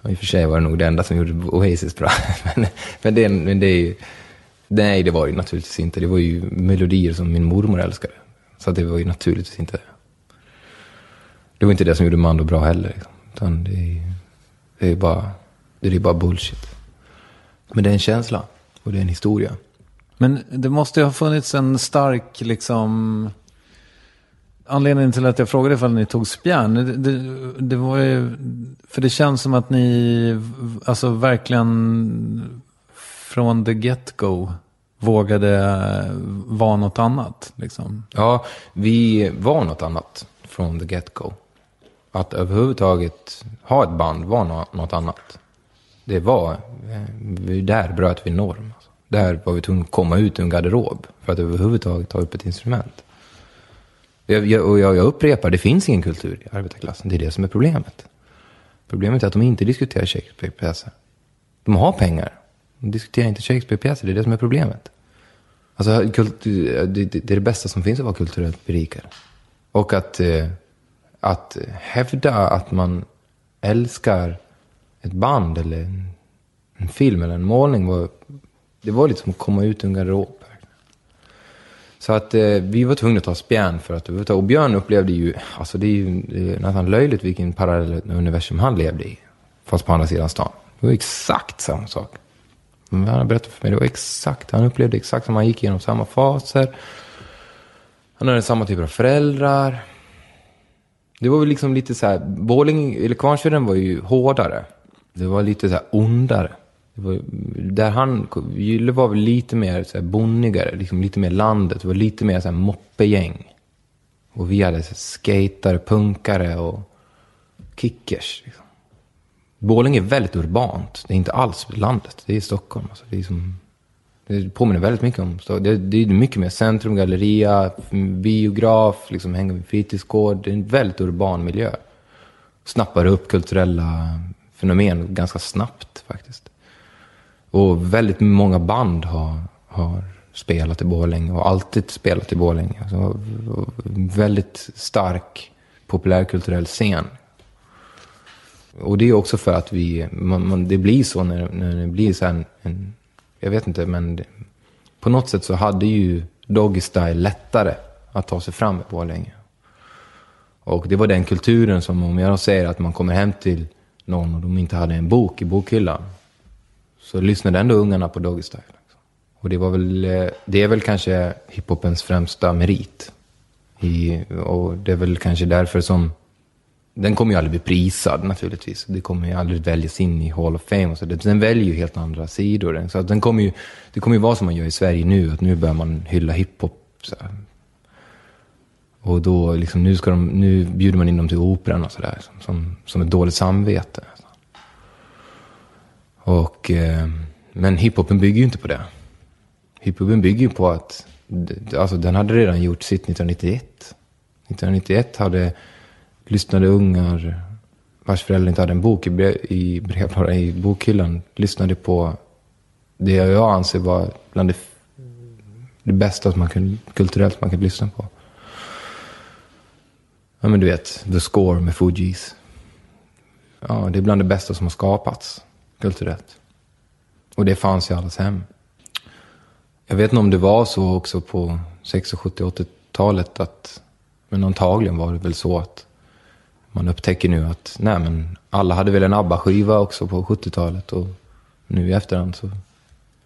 Och I och för sig var det nog det enda som gjorde Oasis bra. *laughs* men, men, det, men det är ju... Nej, det var ju naturligtvis inte. Det var ju melodier som min mormor älskade. Så det var ju naturligtvis inte det var inte det som gjorde Mando bra heller. Liksom. Utan det är, det är bara, det är bara bullshit. Men det är en känsla och det är en historia. Men det måste ju ha funnits en stark, liksom... Anledningen till att jag frågade ifall ni tog spjärn, det, det, det, var ju... För det känns som att ni, alltså verkligen från the get-go vågade eh, vara något annat. Liksom. Ja, vi var något annat från the get-go att överhuvudtaget ha ett band var något annat. Det var, eh, där bröt vi norm. Där var vi tvungna att komma ut ur en garderob för att överhuvudtaget ta upp ett instrument. Jag, jag, och jag, jag upprepar, det finns ingen kultur i arbetarklassen. Det är det som är problemet. Problemet är att de inte diskuterar Shakespeare-pjäser. De har pengar. De diskuterar inte Shakespeare-pjäser. Det är det som är problemet. Alltså, kultur, det, det, är det bästa som finns att vara kulturellt berikad. Och att eh, att hävda att man älskar ett band eller en, en film eller en målning var, det var lite som att komma ut ur en garderob. Så att eh, vi var tvungna att ta spjärn för att överhuvudtaget. Och Björn upplevde ju, alltså det är ju det är nästan löjligt vilken parallell universum han levde i. Fast på andra sidan stan. Det var exakt samma sak. Men han berättade för mig, det var exakt, han upplevde exakt som han gick igenom samma faser. Han hade samma typer av föräldrar. Det var väl liksom lite så här, Borlänge, eller Kvarnsveden var ju hårdare. Det var lite så här ondare. Det var, där han, Gylle var väl lite mer så här bonnigare, liksom lite mer landet. Det var lite mer så här moppegäng. Och vi hade så här skatare, punkare och kickers. Liksom. Borlänge är väldigt urbant. Det är inte alls landet. Det är Stockholm. Alltså, det, är som, det påminner väldigt mycket om det, det är mycket mer centrum, galleria, biograf, liksom hänga vid fritidsgård. Det är en väldigt urban miljö. Snappar upp kulturella fenomen ganska snabbt faktiskt. Och väldigt många band har, har spelat i Borlänge och alltid spelat i Borlänge. Alltså, väldigt stark populärkulturell scen. Och det är också för att vi, man, man, det blir så när, när det blir så här en, en, jag vet inte, men det, på något sätt så hade ju Doggy Style lättare att ta sig fram i Borlänge. Och det var den kulturen som, om jag säger att man kommer hem till någon och de inte hade en bok i bokhyllan, så lyssnade ändå ungarna på Doggy Style. Liksom. Och det var väl, eh, det är väl kanske hiphopens främsta merit. I, och det är väl kanske därför som den kommer ju aldrig bli prisad naturligtvis. Det kommer ju aldrig väljas in i Hall of Fame. Och så. Den väljer ju helt andra sidor. Så att den kommer ju, det kommer ju vara som man gör i Sverige nu, att nu börjar man hylla hiphop. Så här. Och då liksom, nu, ska de, nu bjuder man in dem till operan och sådär. Som, som ett dåligt samvete. Och, eh, men hiphopen bygger ju inte på det. Hiphopen bygger ju på att, alltså den hade redan gjort sitt 1991. 1991 hade lyssnade ungar vars föräldrar inte hade en bok i, brev, i brevlådan i bokhyllan lyssnade på det jag anser var bland det, det bästa man kunde, kulturellt man kunde lyssna på. Ja men du vet, The Score med Fugees. Ja, det är bland det bästa som har skapats kulturellt. Och det fanns i allas hem. Jag vet inte om det var så också på 60, 70, 80-talet att, men antagligen var det väl så att man upptäcker nu att nej, men alla hade väl en ABBA-skiva också på 70-talet och nu i efterhand så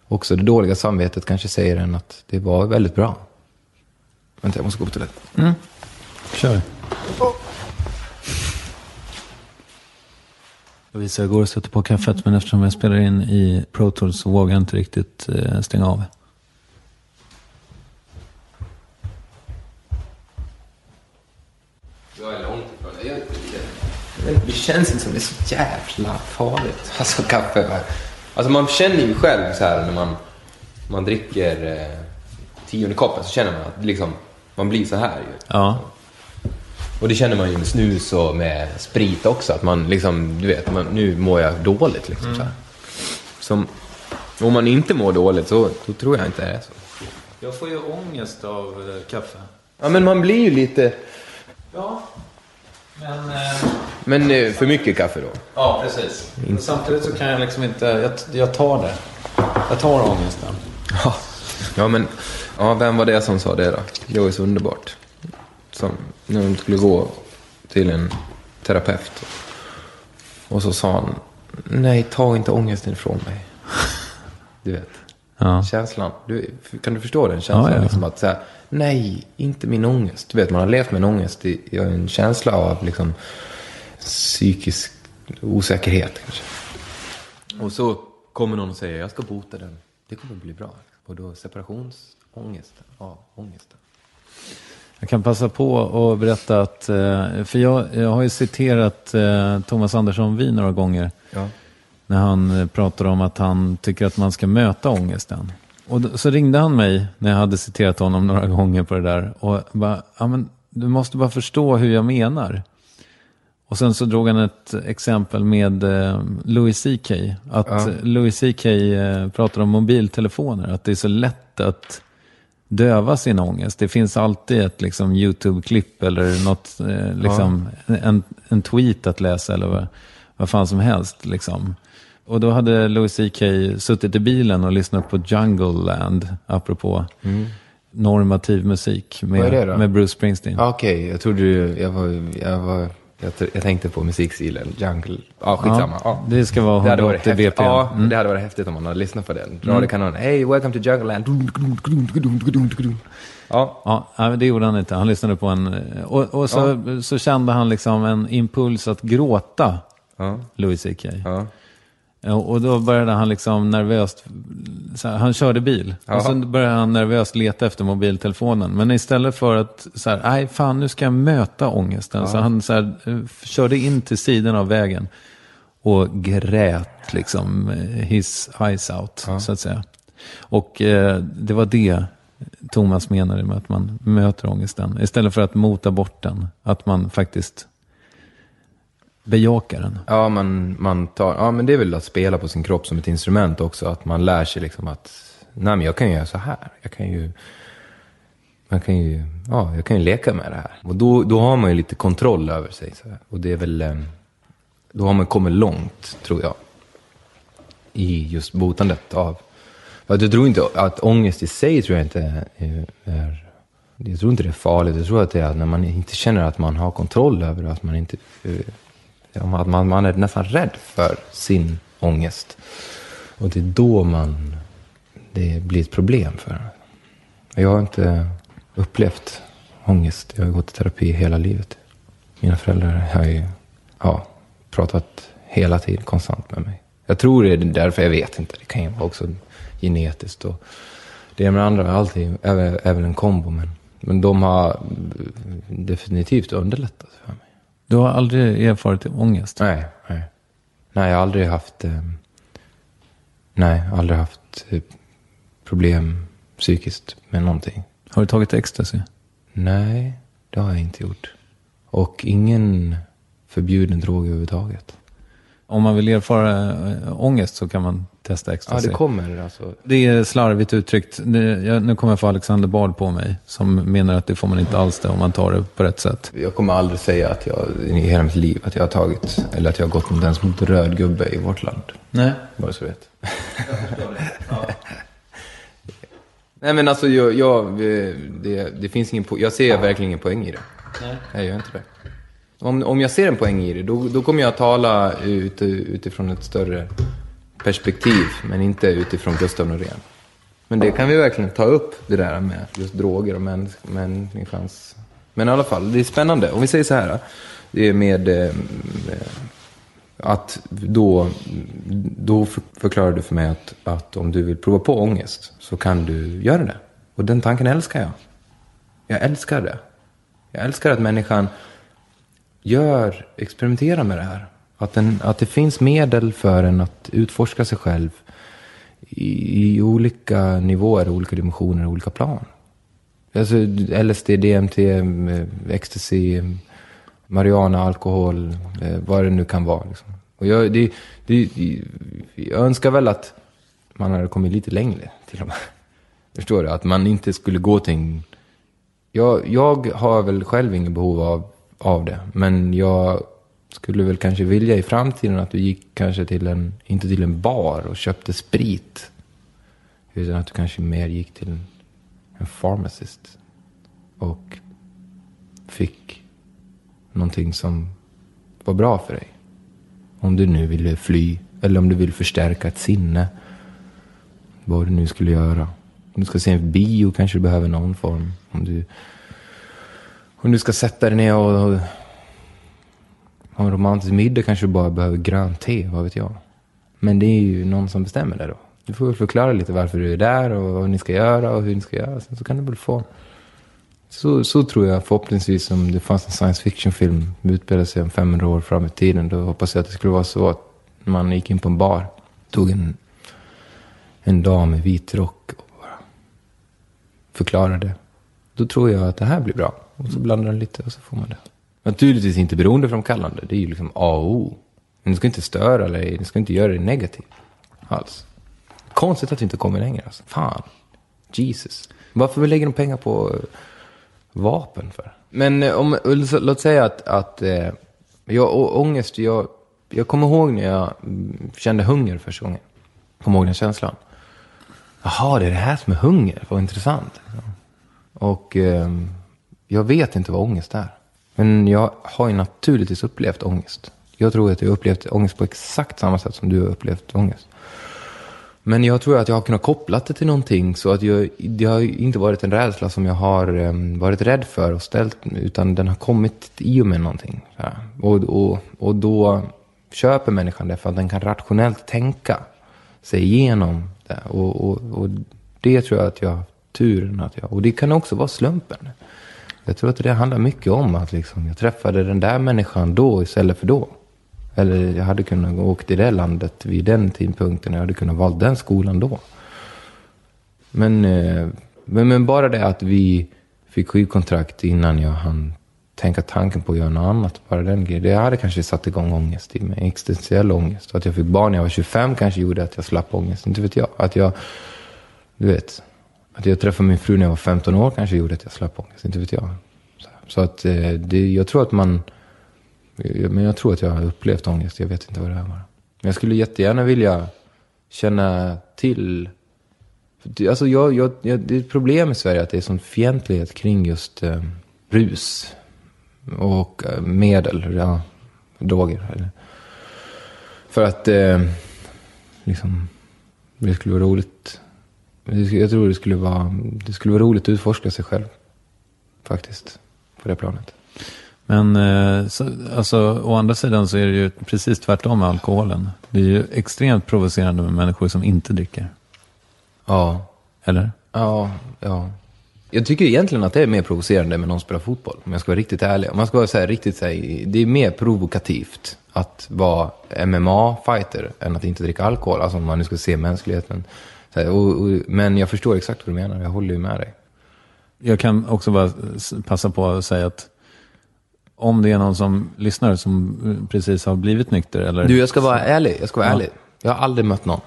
också det dåliga samvetet kanske säger en att det var väldigt bra. Vänta, jag måste gå på toaletten. Mm. Kör. Lovisa, jag går och sätter på kaffet, men eftersom jag spelar in i Pro Tools så vågar jag inte riktigt eh, stänga av. Jag är långt ifrån det. Jag, jag, det känns inte som det är så jävla farligt. Alltså kaffe. Alltså man känner ju själv så här när man, man dricker eh, tionde koppen så känner man att liksom, man blir så här ju. Ja. Och det känner man ju med snus och med sprit också. Att man liksom, du vet, man, nu mår jag dåligt liksom. Mm. Så här. Som, om man inte mår dåligt så då tror jag inte det är så. Jag får ju ångest av eh, kaffe. Ja men man blir ju lite... Ja, men... Eh... Men eh, för mycket kaffe då? Ja, precis. Men samtidigt så kan jag liksom inte... Jag, jag tar det. Jag tar ångesten. Ja. ja, men ja, vem var det som sa det då? Så underbart. Som när de skulle gå till en terapeut. Och så sa han, nej ta inte ångesten ifrån mig. *laughs* Du vet. Ja. Känslan. Du, kan du förstå den känslan? Ja, ja. Liksom att säga, nej, inte min ångest. Du vet, man har levt med en ångest i, i en känsla av liksom, psykisk osäkerhet kanske. Och så kommer någon och säger, jag ska bota den. Det kommer att bli bra. Och då separationsångesten. Ja, ångesten. Jag kan passa på att berätta att, eh, för jag, jag har ju citerat eh, Thomas Andersson Wien några gånger. Ja. När han eh, pratar om att han tycker att man ska möta ångesten. Och så ringde han mig när jag hade citerat honom några *laughs* gånger på det där. Och bara, ja men du måste bara förstå hur jag menar. Och sen så drog han ett exempel med Louis CK. Att Ja. Louis CK pratar om mobiltelefoner. Att det är så lätt att döva sin ångest. Det finns alltid ett liksom, YouTube-klipp eller något, eh, liksom, en, en tweet att läsa eller vad, vad fan som helst. Liksom. Och då hade Louis CK suttit i bilen och lyssnat på Jungle Land, apropå normativ musik med, med Bruce Springsteen. Ja, Okej, jag trodde du, jag var, jag var Jag, jag tänkte på musikstilen, jungle. Ja, skitsamma. Ja. Det ska vara Det hade varit 180 häftigt. BPM. Ja, Mm. det hade varit häftigt om man hade lyssnat på den. Radiokanalen. Hey, welcome to Jungle Land. Ja, Ja, det gjorde han inte. Han lyssnade på en... eh, Och, och så, så kände han liksom en impuls att gråta, ja, Louis CK. ja. Ja, Och då började han liksom nervöst, här, han körde bil. Ja. Och så började han nervöst leta efter mobiltelefonen. Men istället för att, så här, nej fan nu ska jag möta ångesten. Så han så här, eh, körde in till sidan av vägen. Och grät liksom eh, his eyes out, så att säga. Och eh, det var det Thomas menade med att man möter ångesten. Istället för att mota bort den. Att man faktiskt bejakar den. Ja, man, man tar, ja, men det är väl att spela på sin kropp som ett instrument också. Att man lär sig liksom att, nej men jag kan ju göra så här. Jag kan ju, man kan ju, ja, jag kan ju leka med det här. Och då, då har man ju lite kontroll över sig. Så här. Och det är väl, eh, då har man kommit långt, tror jag. I just botandet av, jag tror inte att ångest i sig tror jag inte är, är jag tror inte det är farligt. Jag tror att det är att när man inte känner att man har kontroll över det, att man inte att man, man är nästan rädd för sin ångest. Och det är då man, det blir ett problem för en. Jag har inte upplevt ångest. Jag har gått i terapi hela livet. Mina föräldrar har ju ja, pratat hela tiden konstant med mig. Jag tror det är därför, jag vet inte. Det kan ju vara också genetiskt. Och det med andra alltid är, väl- är en kombo. Men, men de har definitivt underlättat för mig. Du har aldrig erfarit ångest? Nej, nej. Nej, jag har aldrig haft... Eh, nej, aldrig haft eh, problem psykiskt med någonting. Har du tagit ecstasy? Nej, det har jag inte gjort. Och ingen förbjuden drog överhuvudtaget. Om man vill erfara äh, ångest så kan man testa Ja, ecstasy. det kommer alltså. Det är slarvigt uttryckt. Det, jag, nu kommer jag få Alexander Bard på mig. Som menar att det får man inte alls det om man tar det på rätt sätt. Jag kommer aldrig säga att jag i hela mitt liv att jag har tagit, eller att jag har gått mot ens mot röd gubbe i vårt land. Nej. Bara så vet. *laughs* Nej men alltså jag, jag, det, det finns ingen, po- jag ser verkligen ingen poäng i det. Nej. Jag gör inte det. Om, om jag ser en poäng i det, då, då kommer jag tala ut, utifrån ett större perspektiv, men inte utifrån Gustav Norén. Men det kan vi verkligen ta upp, det där med just droger och män, människans... Men i alla fall, det är spännande. Om vi säger så här, det är med... eh, Att då, då förklarar du för mig att, att om du vill prova på ångest så kan du göra det. Och den tanken älskar jag. Jag älskar det. Jag älskar att människan gör, Experimentera med det här. Att, den, att det finns medel för en att utforska sig själv i, i olika nivåer, olika dimensioner, olika plan. Alltså LSD, DMT, eh, ecstasy, marijuana, alkohol, eh, vad det nu kan vara. Liksom. Och jag, det, det, jag önskar väl att man hade kommit lite längre till och med. *laughs* Förstår du? Att man inte skulle gå till en... Jag, jag har väl själv ingen behov av, av det. Men jag skulle väl kanske vilja i framtiden att du gick kanske till en, inte till en bar och köpte sprit. Utan att du kanske mer gick till en, en pharmacist. Och fick någonting som var bra för dig. Om du nu ville fly. Eller om du vill förstärka ett sinne. Vad du nu skulle göra. Om du ska se en bio kanske du behöver någon form. Om du, om du ska sätta dig ner och, och ha en romantisk middag kanske du bara behöver grönt te, vad vet jag. Men det är ju någon som bestämmer det då. Du får väl förklara lite varför du är där och vad ni ska göra och hur ni ska göra. Sen så kan du väl få... Så, så tror jag förhoppningsvis om det fanns en science fiction-film utspelade sig om 500 år fram i tiden. Då hoppas jag att det skulle vara så att man gick in på en bar, tog en, en dam i vit rock och bara förklarade. Då tror jag att det här blir bra. Och så blandar den lite och så får man det. Naturligtvis inte beroendeframkallande. Det är ju liksom A och O. Men det ska inte störa eller det ska inte göra det negativt. Alls. Konstigt att vi inte kommer längre alltså. Fan. Jesus. Varför lägger de pengar på eh, vapen för? Men eh, om, låt säga att, att eh, jag, å- ångest, jag, jag kommer ihåg när jag mm, kände hunger första gången. Kommer ihåg den känslan. Jaha, det är det här som är hunger. Vad intressant. Och eh, jag vet inte vad ångest är. Men jag har ju naturligtvis upplevt ångest. Jag tror att jag har upplevt ångest på exakt samma sätt som du har upplevt ångest. Men jag tror att jag har kunnat koppla det till någonting så att jag, det har inte varit en rädsla som jag har ehm, varit rädd för och ställt, utan den har kommit i och med någonting. Och, och, och då köper människan det för att den kan rationellt tänka sig igenom det. Och, och, och det tror jag att jag har turen att jag, och det kan också vara slumpen. Jag tror att det handlar mycket om att liksom, jag träffade den där människan då istället för då. Eller jag hade kunnat åka till det landet vid den tidpunkten. Jag hade kunnat valt den skolan då. Men, eh, men, men bara det att vi fick skivkontrakt innan jag hann tänka tanken på att göra något annat. Bara den grejen. Det hade kanske satt igång ångest i mig. Existentiell ångest. Att jag fick barn när jag var 25 kanske gjorde att jag slapp ångest. Inte vet jag. Att jag, du vet. Att jag träffade min fru när jag var 15 år kanske gjorde att jag slapp ångest. Inte vet jag. Så att eh, det, jag tror att man... Men jag tror att jag har upplevt ångest. Jag vet inte vad det är bara. Men jag skulle jättegärna vilja känna till... Alltså jag, jag, jag, det är ett problem i Sverige att det är sån fientlighet kring just eh, rus och eh, medel, ja, droger. För att eh, liksom, det skulle vara roligt. Jag tror det skulle vara, det skulle vara roligt att utforska sig själv. Faktiskt, på det planet. Men eh, så, alltså, å andra sidan så är det ju precis tvärtom med alkoholen. Det är ju extremt provocerande med människor som inte dricker. Ja. Eller? Ja, ja. Jag tycker egentligen att det är mer provocerande med någon som spelar fotboll. Om jag ska vara riktigt ärlig. Om man ska vara så här, riktigt så här, det är mer provokativt att vara MMA-fighter än att inte dricka alkohol. Alltså om man nu ska se mänskligheten. Här, och, och, men jag förstår exakt vad du menar. Jag håller ju med dig. Jag kan också bara passa på att säga att om det är någon som lyssnar som precis har blivit nykter eller... Du, jag ska vara ärlig. Jag ska vara ja. ärlig. Jag har aldrig mött någon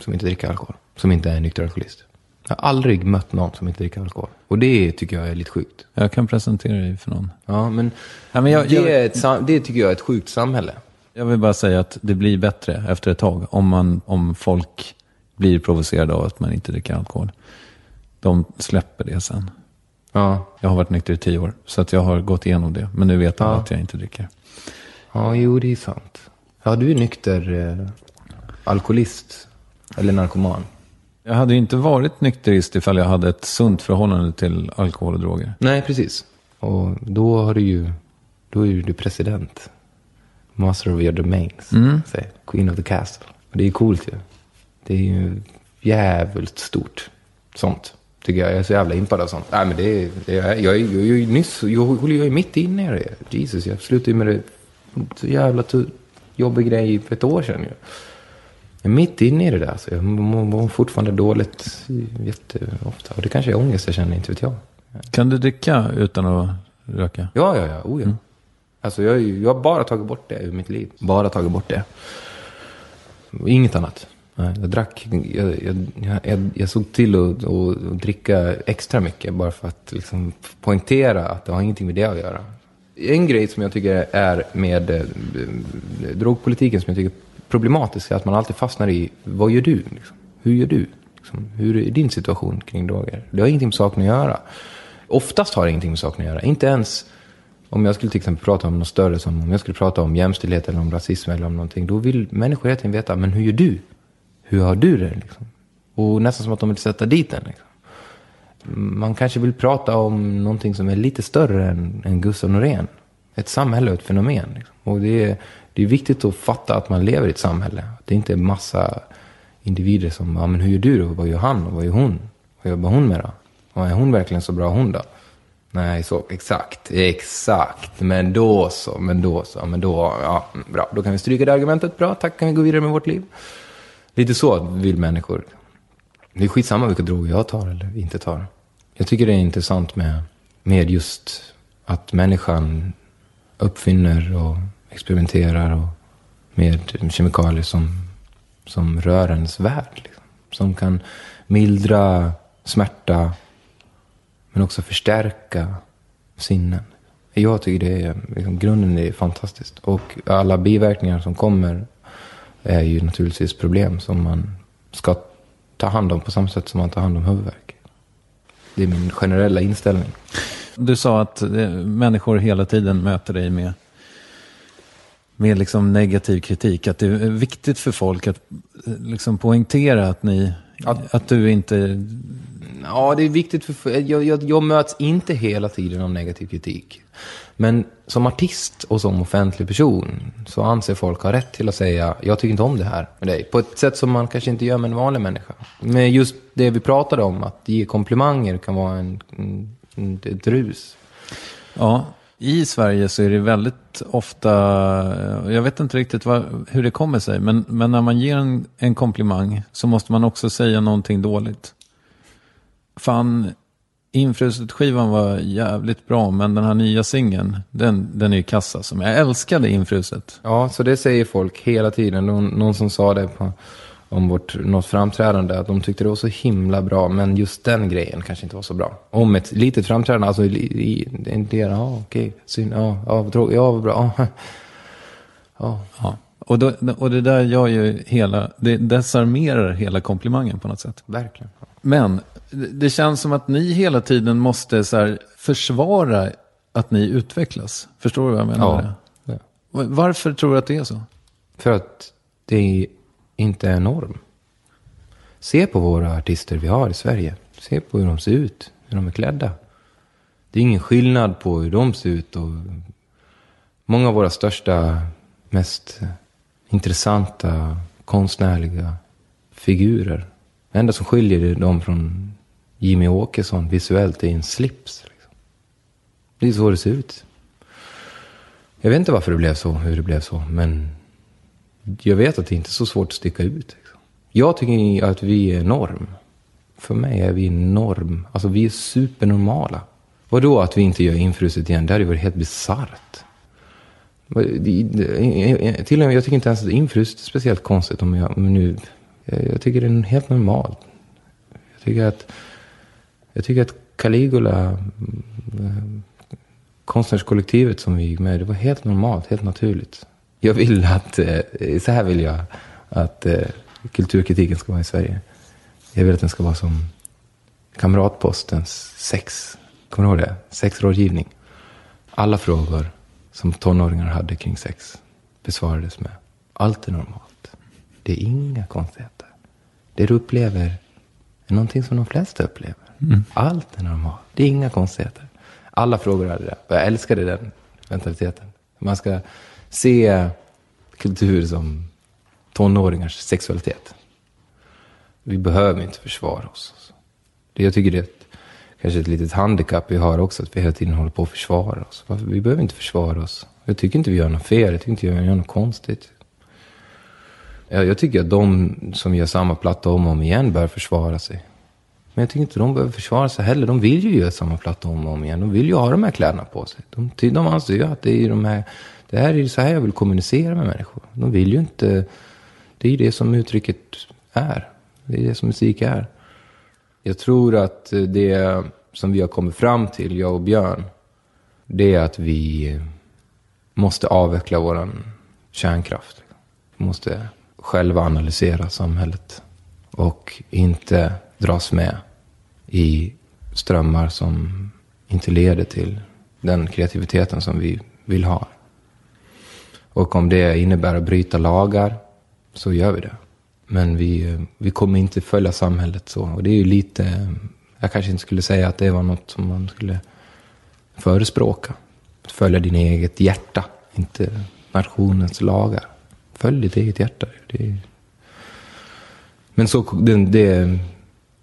som inte dricker alkohol. Som inte är nykter alkoholist. Jag har aldrig mött någon som inte dricker alkohol. Och det tycker jag är lite sjukt. Jag kan presentera dig för någon. Ja, men, ja, men jag, det, jag, är ett, det tycker jag är ett sjukt samhälle. Jag vill bara säga att det blir bättre efter ett tag. Om, man, om folk blir provocerade av att man inte dricker alkohol. De släpper det sen. Ja. Jag har varit nykter i tio år. Så att jag har gått igenom det. Men nu vet alla ja. att jag inte dricker. Ja, jo det är sant. Ja, du är nykter eh, alkoholist. Eller narkoman. Jag hade inte varit nykterist ifall jag hade ett sunt förhållande till alkohol och droger. Nej, precis. Och då har du ju, då är du president. Master of your domains. Mm. Queen of the castle. Och det är coolt ju. Det är ju jävligt stort. Sånt. Tycker jag. Jag är så jävla impad av sånt. Nej, men det är, det är, jag, jag, jag, jag, nyss, jag håller ju mitt inne i det. Jesus, jag slutade ju med det. Så jävla jobbig grej för ett år sedan ju. Jag är mitt inne i det där. Så jag mår fortfarande dåligt jätteofta. Och det kanske är ångest jag känner, inte vet jag. Kan du dricka utan att röka? Ja, ja, ja. Oh, ja. Mm. Alltså jag, jag har bara tagit bort det ur mitt liv. Bara tagit bort det. Inget annat. Jag drack, jag, jag, jag, jag såg till att, att, dricka extra mycket bara för att liksom poängtera att det har ingenting med det att göra. En grej som jag tycker är med eh, drogpolitiken som jag tycker är problematisk är att man alltid fastnar i, vad gör du? Liksom? Hur gör du? Liksom, hur är din situation kring droger? Det har ingenting med saken att göra. Oftast har det ingenting med saken att göra. Inte ens om jag skulle till exempel prata om något större, som om jag skulle prata om jämställdhet eller om rasism eller om någonting. Då vill människor hela tiden veta, men hur gör du? Hur har du det? Liksom? Och nästan som att de vill sätta dit en. Liksom. Man kanske vill prata om någonting som är lite större än, än Gustav Norén. Ett samhälle och ett fenomen. Liksom. Och det är, det är viktigt att fatta att man lever i ett samhälle. Det är inte en massa individer som, ja men hur gör du då? Vad gör han? Och vad gör hon? Vad jobbar hon med då? Och är hon verkligen så bra hon då? Nej, så exakt, exakt. Men då så, men då så, men då, ja, bra. Då kan vi stryka det argumentet. Bra, tack, kan vi gå vidare med vårt liv. Lite så vill människor. Det är skitsamma vilka droger jag tar eller inte tar. Jag tycker det är intressant med, med just att människan uppfinner och experimenterar och med kemikalier som, som rör ens värld. Liksom. Som kan mildra smärta, men också förstärka sinnen. Jag tycker det är, liksom, grunden är fantastiskt. Och alla biverkningar som kommer är ju naturligtvis problem som man ska ta hand om på samma sätt som man tar hand om huvudvärk. Det är min generella inställning. Du sa att eh, människor hela tiden möter dig med, med liksom negativ kritik. Att det är viktigt för folk att eh, liksom poängtera att, ni, Att- att du inte... Ja, det är viktigt för... Jag, jag, jag möts inte hela tiden av negativ kritik. Men som artist och som offentlig person så anser folk ha rätt till att säga jag tycker inte om det här med dig. På ett sätt som man kanske inte gör med en vanlig människa. Men just det vi pratade om, att ge komplimanger kan vara en, en, ett rus. Ja, i Sverige så är det väldigt ofta, jag vet inte riktigt vad, hur det kommer sig, men, men när man ger en, en komplimang så måste man också säga någonting dåligt. Fan, Infruset-skivan var jävligt bra, men den här nya singeln, den, den är ju kassa. Som jag älskade Infruset. Ja, så det säger folk hela tiden. Någon, någon som sa det på, om vårt, något framträdande, att de tyckte det var så himla bra, men just den grejen kanske inte var så bra. Om ett litet framträdande, alltså i, en del, ja okej, synd, ja, ja, vad tråkigt, ja, vad bra, ja. *laughs* ja. Ja. Och, då, och det där gör ju hela, det desarmerar hela komplimangen på något sätt. Verkligen. Men det känns som att ni hela tiden måste så här, försvara att ni utvecklas. Förstår du vad jag menar Ja. Varför tror du att det är så? För att det inte är norm. Se på våra artister vi har i Sverige. Se på hur de ser ut, hur de är klädda. Det är ingen skillnad på hur de ser ut. Och många av våra största, mest intressanta konstnärliga figurer. Det enda som skiljer dem från Jimmy Åkesson visuellt i en slips. Liksom. Det är så det ser ut. Jag vet inte varför det blev så, hur det blev så, men jag vet att det inte är så svårt att sticka ut. Liksom. Jag tycker att vi är norm. För mig är vi norm. Alltså vi är supernormala. Vadå att vi inte gör infruset igen? Det hade ju varit helt bisarrt. Till och med, jag tycker inte ens att infruset är speciellt konstigt om jag, nu, jag tycker det är helt normalt. Jag tycker att, jag tycker att Caligula, eh, konstnärskollektivet som vi gick med, det var helt normalt, helt naturligt. Jag vill att, eh, så här vill jag att eh, kulturkritiken ska vara i Sverige. Jag vill att den ska vara som Kamratpostens sex, kommer du ihåg det? Sexrådgivning. Alla frågor som tonåringar hade kring sex besvarades med allt är normalt. Det är inga konstigheter. Det du upplever är någonting som de flesta upplever. Mm. Allt är normalt. Det är inga konstigheter. Alla frågor hade det. Jag älskade den mentaliteten. Man ska se kultur som tonåringars sexualitet. Vi behöver inte försvara oss. Det jag tycker det är ett, kanske ett litet handikapp vi har också, att vi hela tiden håller på att försvara oss. Vi behöver inte försvara oss. Jag tycker inte vi gör något fel, jag tycker inte vi gör något konstigt. Jag, jag tycker att de som gör samma platta om och om igen bör försvara sig. Men jag tycker inte de behöver försvara sig heller. De vill ju göra samma platta om och om igen. De vill ju ha de här kläderna på sig. De, de anser ju att det är de här, det här är så här jag vill kommunicera med människor. De vill ju inte, det är ju det som uttrycket är. Det är det som musik är. Jag tror att det som vi har kommit fram till, jag och Björn, det är att vi måste avveckla vår kärnkraft. Vi måste själva analysera samhället och inte dras med i strömmar som inte leder till den kreativiteten som vi vill ha. Och om det innebär att bryta lagar så gör vi det. Men vi, vi kommer inte följa samhället så. Och det är ju lite, jag kanske inte skulle säga att det var något som man skulle förespråka. Att följa din eget hjärta, inte nationens lagar. Följ ditt eget hjärta. Det är... Men så, det, det,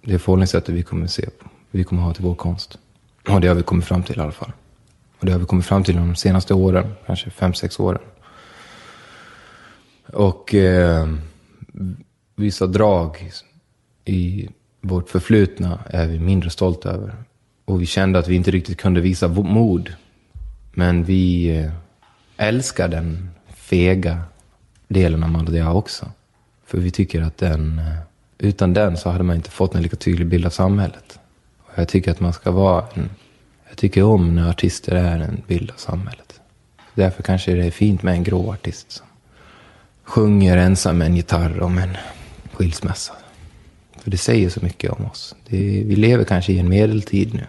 det förhållningssättet vi kommer se på. Vi kommer ha till vår konst. Och det har vi kommit fram till i alla fall. Och det har vi kommit fram till de senaste åren, kanske fem, sex åren. Och eh, vissa drag i vårt förflutna är vi mindre stolta över. Och vi kände att vi inte riktigt kunde visa mod. Men vi eh, älskar den fega delen av Maldia också. För vi tycker att den, eh, utan den så hade man inte fått en lika tydlig bild av samhället. Och jag tycker att man ska vara en, jag tycker om när artister är en bild av samhället. Därför kanske det är fint med en grå artist som sjunger ensam med en gitarr om en skilsmässa. För det säger så mycket om oss. Det vi lever kanske i en medeltid nu.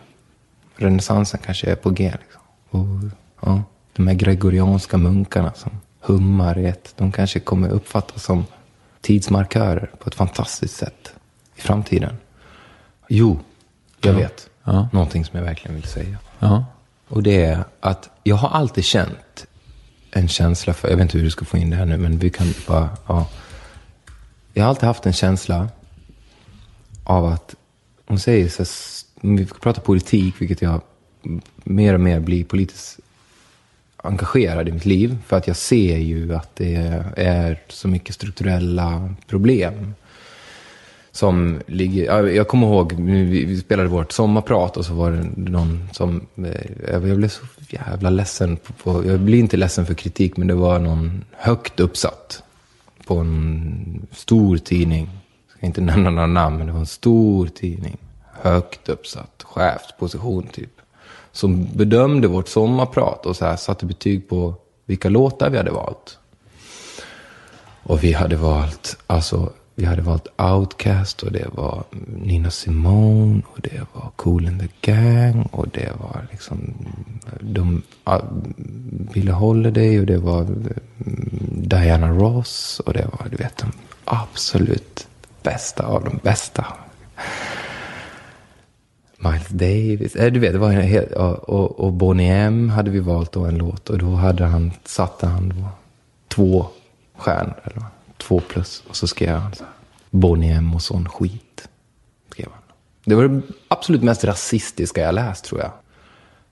renässansen kanske är på G. Liksom. Och, ja, de här gregorianska munkarna som hummar i ett, de kanske kommer uppfattas som tidsmarkörer på ett fantastiskt sätt i framtiden. Jo, jag vet. Ja. Någonting som jag verkligen vill säga. Ja. Och det är att jag har alltid känt en känsla för, jag vet inte hur du ska få in det här nu, men vi kan bara, ja. Jag har alltid haft en känsla av att, hon säger så, här, om vi pratar politik, vilket jag mer och mer blir politiskt engagerad i mitt liv. För att jag ser ju att det är så mycket strukturella problem. Som ligger, jag kommer ihåg, vi, spelade vårt sommarprat och så var det någon som, eh, jag blev så jävla ledsen. På, på, jag blir inte ledsen för kritik, men det var någon högt uppsatt på en stor tidning. Jag ska inte *laughs* nämna några namn, men det var en stor tidning. Högt uppsatt, chefsposition typ. Som bedömde vårt sommarprat och så här satte betyg på vilka låtar vi hade valt. Och vi hade valt, alltså, vi hade valt Outcast och det var Nina Simone och det var Cool and the Gang och det var liksom de uh, Billie Holiday och det var mm, Diana Ross och det var, du vet, de absolut bästa av de bästa. Miles Davis, eh, du vet, det var en hel, och, och, och Boney M hade vi valt då en låt och då hade han, satte han då två stjärnor, eller vad, två plus. Och så skrev han så här, Bonnie M och sån skit. Skrev han. Det var det absolut mest rasistiska jag läst tror jag.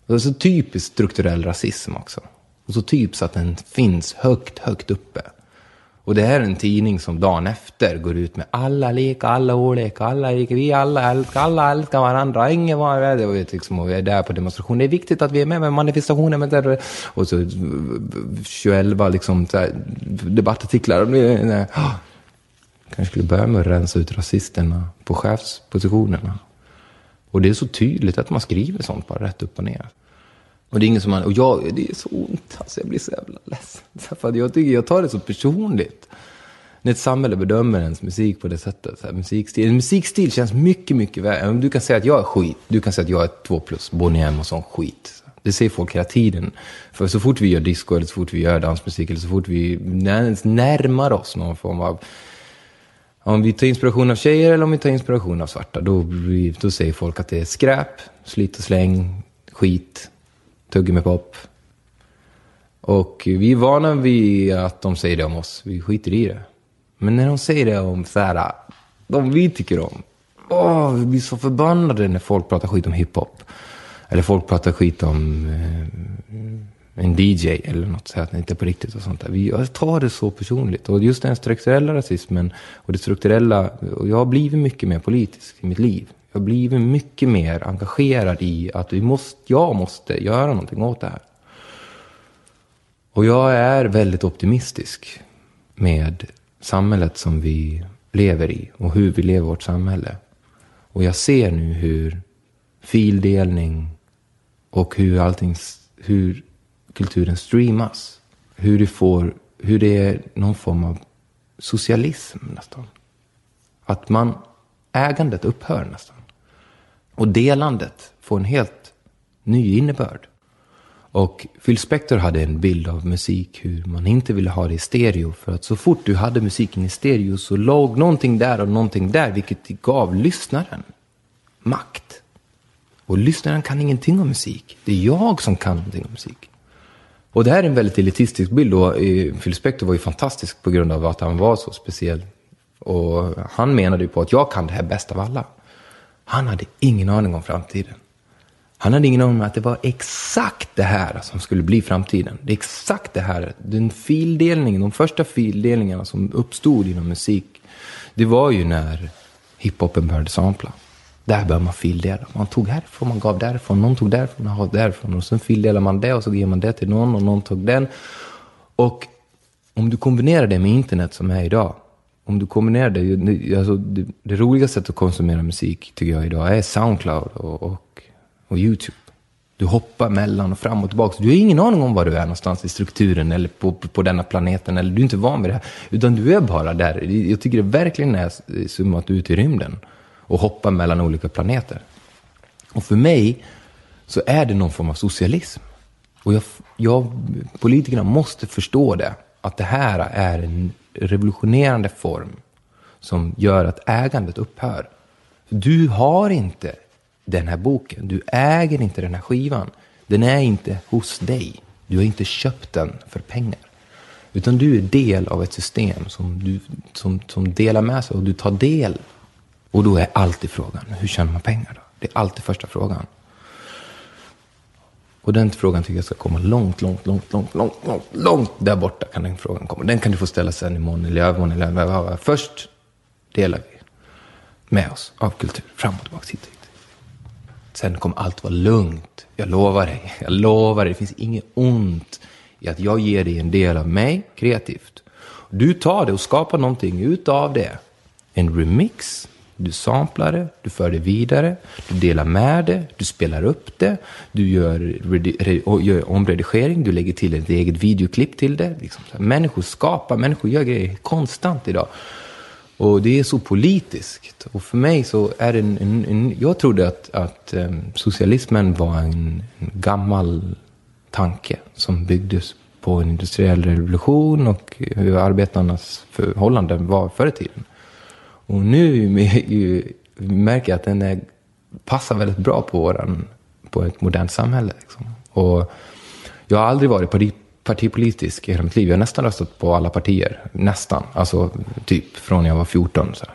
Det var så typiskt strukturell rasism också. Och så typiskt att den finns högt, högt uppe. Och det här är en tidning som dagen efter går ut med alla lika, alla olika, alla lika, vi alla älskar, alla älskar varandra, ingen var det. Och, liksom, och vi är där på demonstration. Det är viktigt att vi är med med manifestationer. Med det. Och så 21 liksom, så här, debattartiklar. Eh, kanske skulle börja med att rensa ut rasisterna på chefspositionerna. Och det är så tydligt att man skriver sånt bara rätt upp och ner. Och det är ingen som man, och jag, det är så ont, alltså jag blir så jävla ledsen. *laughs* För jag tycker, jag tar det så personligt. När ett samhälle bedömer ens musik på det sättet. Så här, musikstil. En musikstil känns mycket, mycket värre. Du kan säga att jag är skit. Du kan säga att jag är två plus, Bonnie M och sån skit. Det säger folk hela tiden. För så fort vi gör disco, eller så fort vi gör dansmusik, eller så fort vi ens närmar oss någon form av... Om vi tar inspiration av tjejer eller om vi tar inspiration av svarta, då, då säger folk att det är skräp, slit och släng, skit, tuggummi-pop. Och vi är vana vid att de säger det om oss. Vi skiter i det. Men när de säger det om så här, de vi tycker om. Åh, vi blir så förbannade när folk pratar skit om hiphop. Eller folk pratar skit om eh, en DJ eller något, så att det inte är på riktigt och sånt där. Vi, jag tar det så personligt. Och just den strukturella rasismen och det strukturella, och jag har blivit mycket mer politisk i mitt liv. Jag har blivit mycket mer engagerad i att vi måste, jag måste göra någonting åt det här. Och jag är väldigt optimistisk med samhället som vi lever i och hur vi lever vårt samhälle. Och jag ser nu hur fildelning och hur allting, hur kulturen streamas. Hur det får, hur det är någon form av socialism nästan. Att man, ägandet upphör nästan. Och delandet får en helt ny innebörd. Och Phil Spector hade en bild av musik hur man inte ville ha det i stereo. För att så fort du hade musiken i stereo så låg någonting där och någonting där. Vilket gav lyssnaren makt. Och lyssnaren kan ingenting om musik. Det är jag som kan någonting om musik. Och det här är en väldigt elitistisk bild. Och eh, Phil Spector var ju fantastisk på grund av att han var så speciell. Och han menade ju på att jag kan det här bäst av alla. Han hade ingen aning om framtiden. Han hade ingen aning om att det var exakt det här som skulle bli framtiden. Det är exakt det här. Den fildelningen, de första fildelningarna som uppstod inom musik, det var ju när hiphopen började sampla. Där började man fildela. Man tog härifrån, man gav därifrån, någon tog därifrån, man gav därifrån. Och sen fildelade man det och så ger man det till någon och någon tog den. Och om du kombinerar det med internet som är idag, om du kombinerar det, alltså det, det roliga sättet att konsumera musik tycker jag idag är Soundcloud och, och, och YouTube. Du hoppar mellan och fram och tillbaka. Du har ingen aning om var du är någonstans i strukturen eller på, på, på denna planeten. Eller du är inte van vid det här. Utan du är bara där. Jag tycker det verkligen är som att du är ute i rymden. Och hoppar mellan olika planeter. Och för mig så är det någon form av socialism. Och jag, jag, politikerna måste förstå det. Att det här är en revolutionerande form som gör att ägandet upphör. Du har inte den här boken. Du äger inte den här skivan. Den är inte hos dig. Du har inte köpt den för pengar. Utan du är del av ett system som, du, som, som delar med sig och du tar del. Och då är alltid frågan, hur tjänar man pengar då? Det är alltid första frågan. Och den frågan tycker jag ska komma långt, långt, långt, långt, långt, långt, långt där borta kan den frågan komma. Den kan du få ställa sen imorgon eller övermorgon eller övermorgon. Först delar vi med oss av kultur fram och tillbaka hit och hit. Sen kommer allt vara lugnt. Jag lovar dig. Jag lovar dig. Det finns inget ont i att jag ger dig en del av mig kreativt. Du tar det och skapar någonting utav det. En remix. Du samplar det, du för det vidare, du delar med det, du spelar upp det, du gör, gör omredigering, du lägger till ett eget videoklipp till det. Liksom. Människor skapar, människor gör grejer konstant idag. Och det är så politiskt. Och för mig så är det en... en, en jag trodde att, att um, socialismen var en, en, gammal tanke som byggdes på en industriell revolution och hur arbetarnas förhållanden var förr i tiden. Och nu märker jag att den är, passar väldigt bra på, våran, på ett modernt samhälle. Liksom. Och jag har aldrig varit partipolitisk i hela mitt liv. Jag har nästan röstat på alla partier. Nästan. Alltså typ från jag var 14. Så här.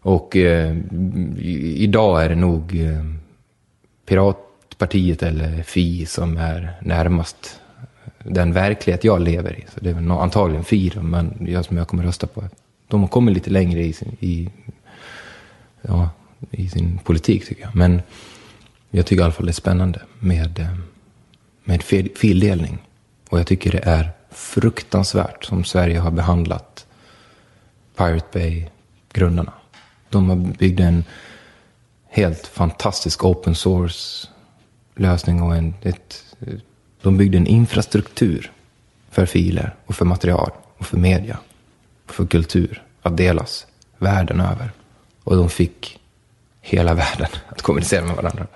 Och eh, idag är det nog eh, Piratpartiet eller Fi som är närmast den verklighet jag lever i. Så det är väl antagligen Fi men jag som jag kommer rösta på. De har kommit lite längre i sin, i, ja, i sin politik tycker jag. Men jag tycker i alla fall det är spännande med, eh, med fildelning. Och jag tycker det är fruktansvärt som Sverige har behandlat Pirate Bay-grundarna. De har byggt en helt fantastisk open source-lösning och en, ett, de byggde en infrastruktur för filer och för material och för media för kultur att delas världen över. Och de fick hela *laughs* världen att kommunicera med varandra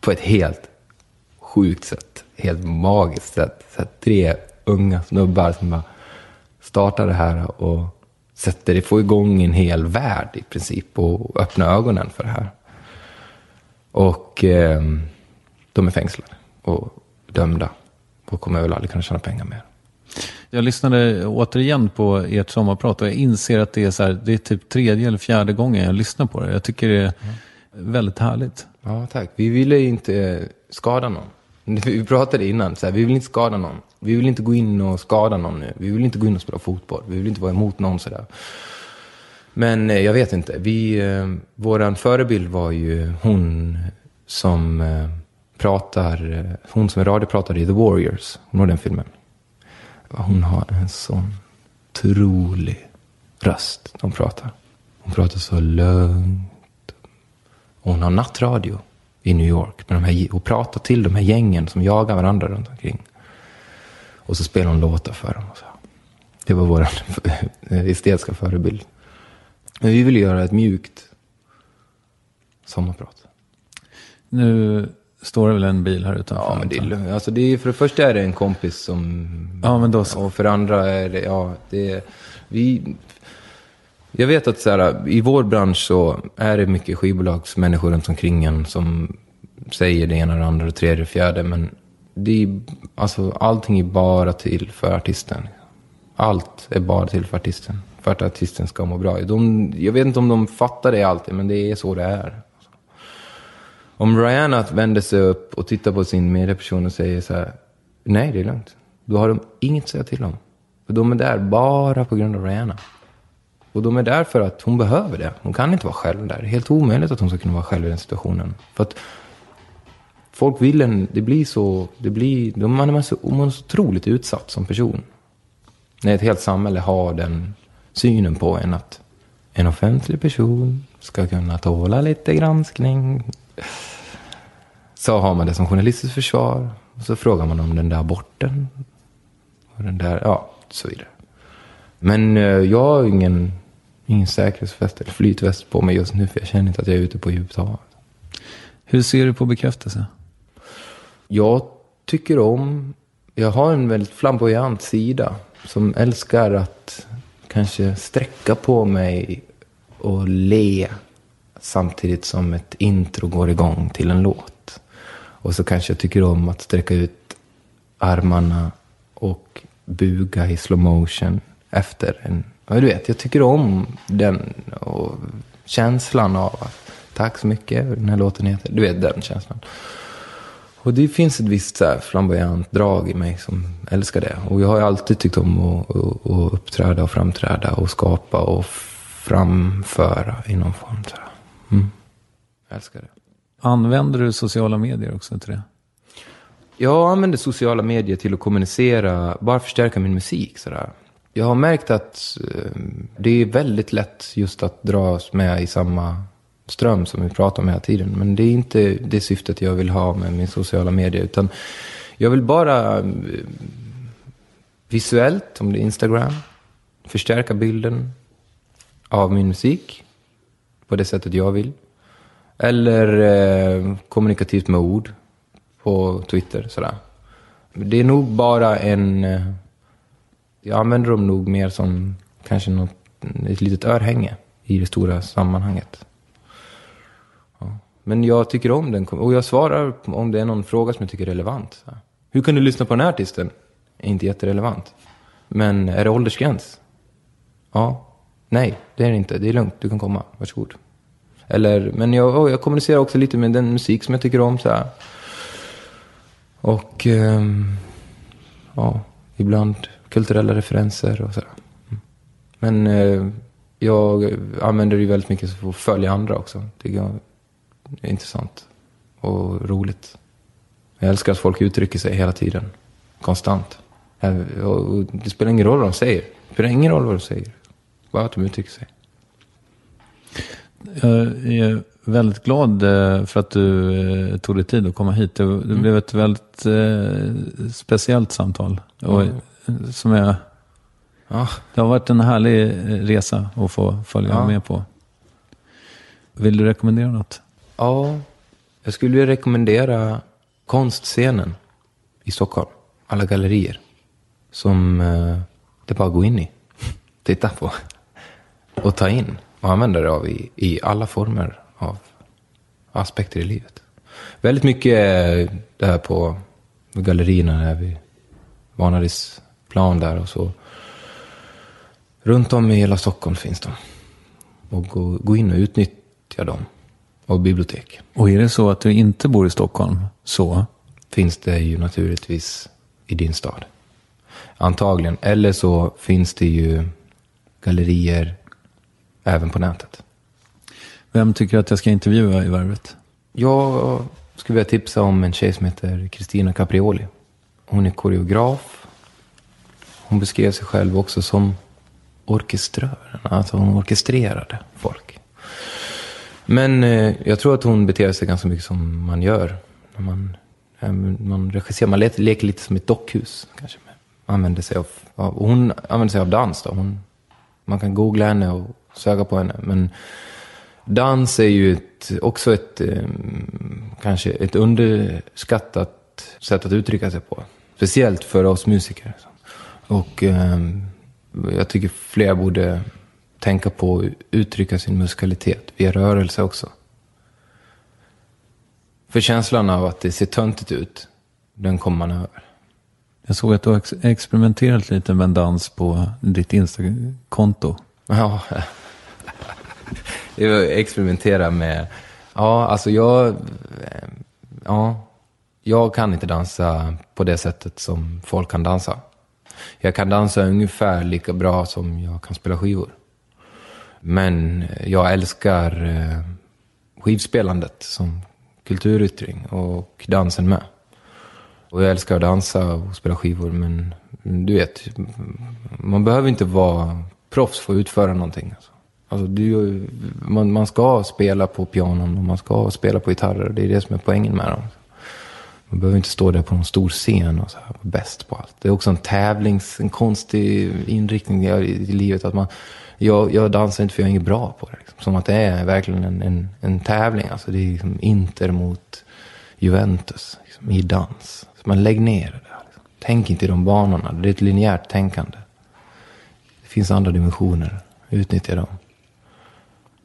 på ett helt sjukt sätt helt magiskt sätt. Så tre unga snubbar som bara startar det här och sätter det, får igång en hel värld i princip och öppnar ögonen för det här. Och eh, de är fängslade och dömda och kommer väl aldrig kunna tjäna pengar mer. Jag lyssnade återigen på ert sommarprat och jag inser att det är, så här, det är typ tredje eller fjärde gången jag lyssnar på det. Jag tycker det är väldigt härligt. Ja, tack. Vi ville inte eh, skada någon. *laughs* Vi pratade innan, så här, vi vill inte skada någon. Vi vill inte gå in och skada någon nu. Vi vill inte gå in och spela fotboll. Vi vill inte vara emot någon sådär. Men eh, jag vet inte. Vi, eh, våran förebild var ju hon som eh, pratar, eh, hon som är radiopratare i The Warriors. Hon har den filmen. Hon har en sån otrolig röst hon pratar. Hon pratar så lugnt. Och hon har nattradio i New York med de här, och pratar till de här gängen som jagar varandra runt omkring. Och så spelar hon låtar för dem. Och så. Det var vår *laughs* estetiska förebild. Men vi ville göra ett mjukt sommarprat. Nu står det väl en bil här utanför? Ja, men det är, alltså det är, för det första är det en kompis som... Ja, men då så. Och för det andra är det, ja, det vi... Jag vet att så här, i vår bransch så är det mycket skivbolagsmänniskor runt omkring en som säger det ena, det andra, det tredje, det fjärde. Men det är, alltså, allting är bara till för artisten. Allt är bara till för artisten. För att artisten ska må bra. De, jag vet inte om de fattar det alltid, men det är så det är. Om Rihanna vänder sig upp och tittar på sin medieperson och säger så här, nej det är lugnt. Då har de inget att säga till om. För de är där bara på grund av Rihanna. Och de är där för att hon behöver det. Hon kan inte vara själv där. Det är helt omöjligt att hon ska kunna vara själv i den situationen. För att folk vill en, det blir så, det blir, man är så, man är så otroligt utsatt som person. När ett helt samhälle har den synen på en att en offentlig person ska kunna tåla lite granskning. Så har man det som journalistiskt försvar. Och så frågar man om den där aborten. Och den där, ja, så vidare. Men eh, jag har ingen ingen säkerhetsväst eller flytväst på mig just nu för jag känner inte att jag är ute på djupt hav. Hur ser du på bekräftelse? Jag tycker om, jag har en väldigt flamboyant sida som älskar att kanske sträcka på mig och le samtidigt som ett intro går igång till en låt. Och så kanske jag tycker om att sträcka ut armarna och buga i slow motion efter en... Ja, du vet, jag tycker om den och känslan av att tack så mycket, den här låten heter... Du vet, den känslan. Och det finns ett visst så här flamboyant drag i mig som älskar det. Och jag har ju alltid tyckt om att, att, att uppträda och framträda och skapa och framföra i någon form. Så. Mm. Jag älskar det. Använder du sociala medier också till det? Jag använder sociala medier till att kommunicera, bara förstärka min musik. Sådär. Jag har märkt att eh, det är väldigt lätt just att dras med i samma ström som vi pratar om hela tiden. Men det är inte det syftet jag vill ha med min sociala medier. Utan jag vill bara eh, visuellt, om det är Instagram, förstärka bilden av min musik på det sättet jag vill. Eller eh, kommunikativt med ord på Twitter. Sådär. Det är nog bara en... Eh, jag använder dem nog mer som kanske något, ett litet örhänge i det stora sammanhanget. Ja. Men jag tycker om den. Och jag svarar om det är någon fråga som jag tycker är relevant. Hur kan du lyssna på den här artisten? Är inte jätterelevant. Men är det åldersgräns? Ja. Nej, det är det inte. Det är lugnt. Du kan komma. Varsågod. Eller, men jag, jag kommunicerar också lite med den musik som jag tycker om. Så här. Och eh, ja, ibland kulturella referenser och sådär. Mm. Men eh, jag använder det ju väldigt mycket för att följa andra också. Det är intressant och roligt. Jag älskar att folk uttrycker sig hela tiden. Konstant. Eh, det spelar ingen roll vad de säger. Det spelar ingen roll vad de säger. Bara att de uttrycker sig. Jag är väldigt glad eh, för att du eh, tog dig tid att komma hit. Det, det blev ett väldigt eh, speciellt samtal. Och, som jag, Ja. det har varit en härlig resa att få följa Ja. med på. Vill du rekommendera något? Ja, jag skulle vilja rekommendera konstscenen i Stockholm. Alla gallerier. Som det bara att gå in i. *laughs* Titta på. Och ta in. Och använda det av i, i alla former av aspekter i livet. Väldigt mycket eh, det här på gallerierna här vid Vanadisplan där och så. Runt om i hela Stockholm finns de. Och gå, gå in och utnyttja dem. Och bibliotek. Och är det så att du inte bor i Stockholm, så finns det ju naturligtvis i din stad. Antagligen. Eller så finns det ju gallerier även på nätet. vem tycker att jag ska intervjua i Värvet? Jag skulle vilja tipsa om en tjej som heter Kristina Caprioli. Hon är koreograf. Hon beskrev sig själv också som orkeströr. Alltså hon orkestrerade folk. Men eh, jag tror att hon beter sig ganska mycket som man gör. När man, eh, man regisserar, man leker, leker lite som ett dockhus. Kanske. Använder sig av, av, hon använder sig av dans. Då. Hon, man kan googla henne och söka på henne. Men dans är ju ett, också ett, eh, kanske ett underskattat sätt att uttrycka sig på. Speciellt för oss musiker. Och eh, jag tycker fler borde tänka på att uttrycka sin musikalitet via rörelse också. För känslan av att det ser töntigt ut, den kommer man över. Jag såg att du har ex- experimenterat lite med dans på ditt Insta-konto. Ja. Jag experimenterar med... Ja, alltså jag... Ja. Jag kan inte dansa på det sättet som folk kan dansa. Jag kan dansa ungefär lika bra som jag kan spela skivor. Men jag älskar eh, skivspelandet som kulturyttring och dansen med. Och jag älskar att dansa och spela skivor, men du vet, man behöver inte vara proffs för att utföra någonting. Alltså. Alltså, du, man, man ska spela på pianon och man ska spela på gitarrer. Det är det som är poängen med dem. Man behöver inte stå där på någon stor scen och så här, vara bäst på allt. Det är också en tävlings, en konstig inriktning i, i livet. Att man, jag, jag dansar inte för jag är inget bra på det. Liksom. Som att det är verkligen en, en, en tävling. Alltså det är liksom Inter mot Juventus liksom, i dans. Så man lägger ner det där. Liksom. Tänk inte i de banorna. Det är ett linjärt tänkande. Det finns andra dimensioner. Utnyttja dem.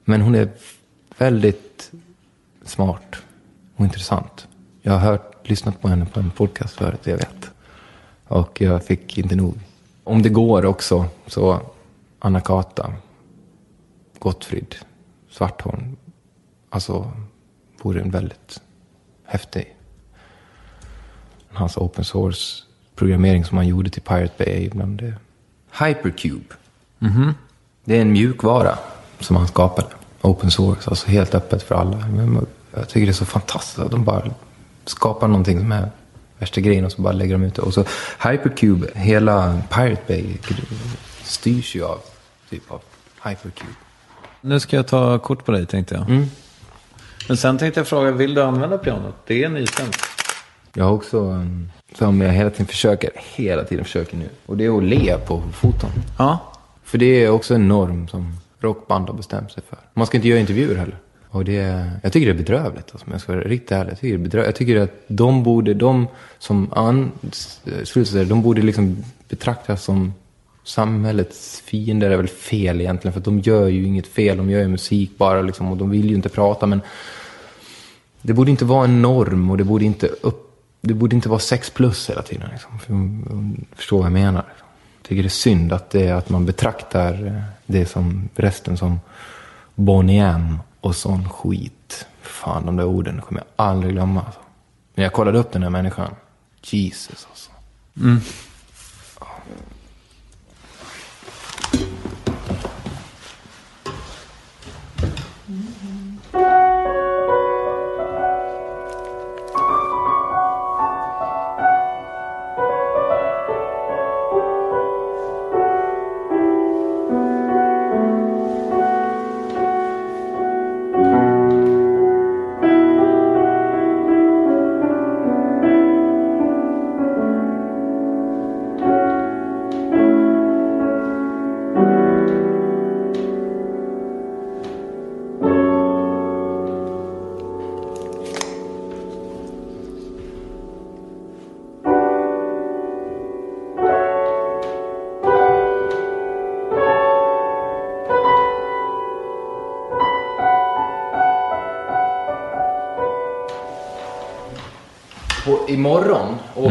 Men hon är väldigt smart och intressant. Jag har hört, lyssnat på henne på en podcast förut, jag vet. Och jag fick inte nog. Om det går också, så Anna-Kata, Gottfrid, Svarthorn. Alltså, vore en väldigt häftig. Hans open source programmering som han gjorde till Pirate Bay är bland det. Hypercube. Det är en mjukvara som han skapade. Open source, alltså helt öppet för alla. Jag tycker det är så fantastiskt att de bara skapar någonting som är värsta grejen och så bara lägger de ut det. Och så Hypercube, hela Pirate Bay styrs ju av typ av Hypercube. Nu ska jag ta kort på dig tänkte jag. Mm. Men sen tänkte jag fråga, vill du använda pianot? Det är nytänt. Jag har också, um, som jag hela tiden försöker, hela tiden försöker nu. Och det är att le på foton. Ja. För det är också en norm som rockband har bestämt sig för. Man ska inte göra intervjuer heller. Och det, jag tycker det är bedrövligt, alltså, om jag ska vara riktigt ärlig. Jag tycker, det är bedrövligt. jag tycker att de borde, de som ansluter sig, de borde liksom betraktas som samhällets fiender är väl fel egentligen. För att de gör ju inget fel, de gör ju musik bara liksom, och de vill ju inte prata. Men det borde inte vara en norm och det borde inte, upp, det borde inte vara sex plus hela tiden. Liksom. För, förstår vad jag menar. Jag tycker det är synd att, det, att man betraktar det är som resten som Bonnie M och sån skit. Fan, de där orden kommer jag aldrig glömma. Alltså. Men jag kollade upp den här människan. Jesus alltså. Mm.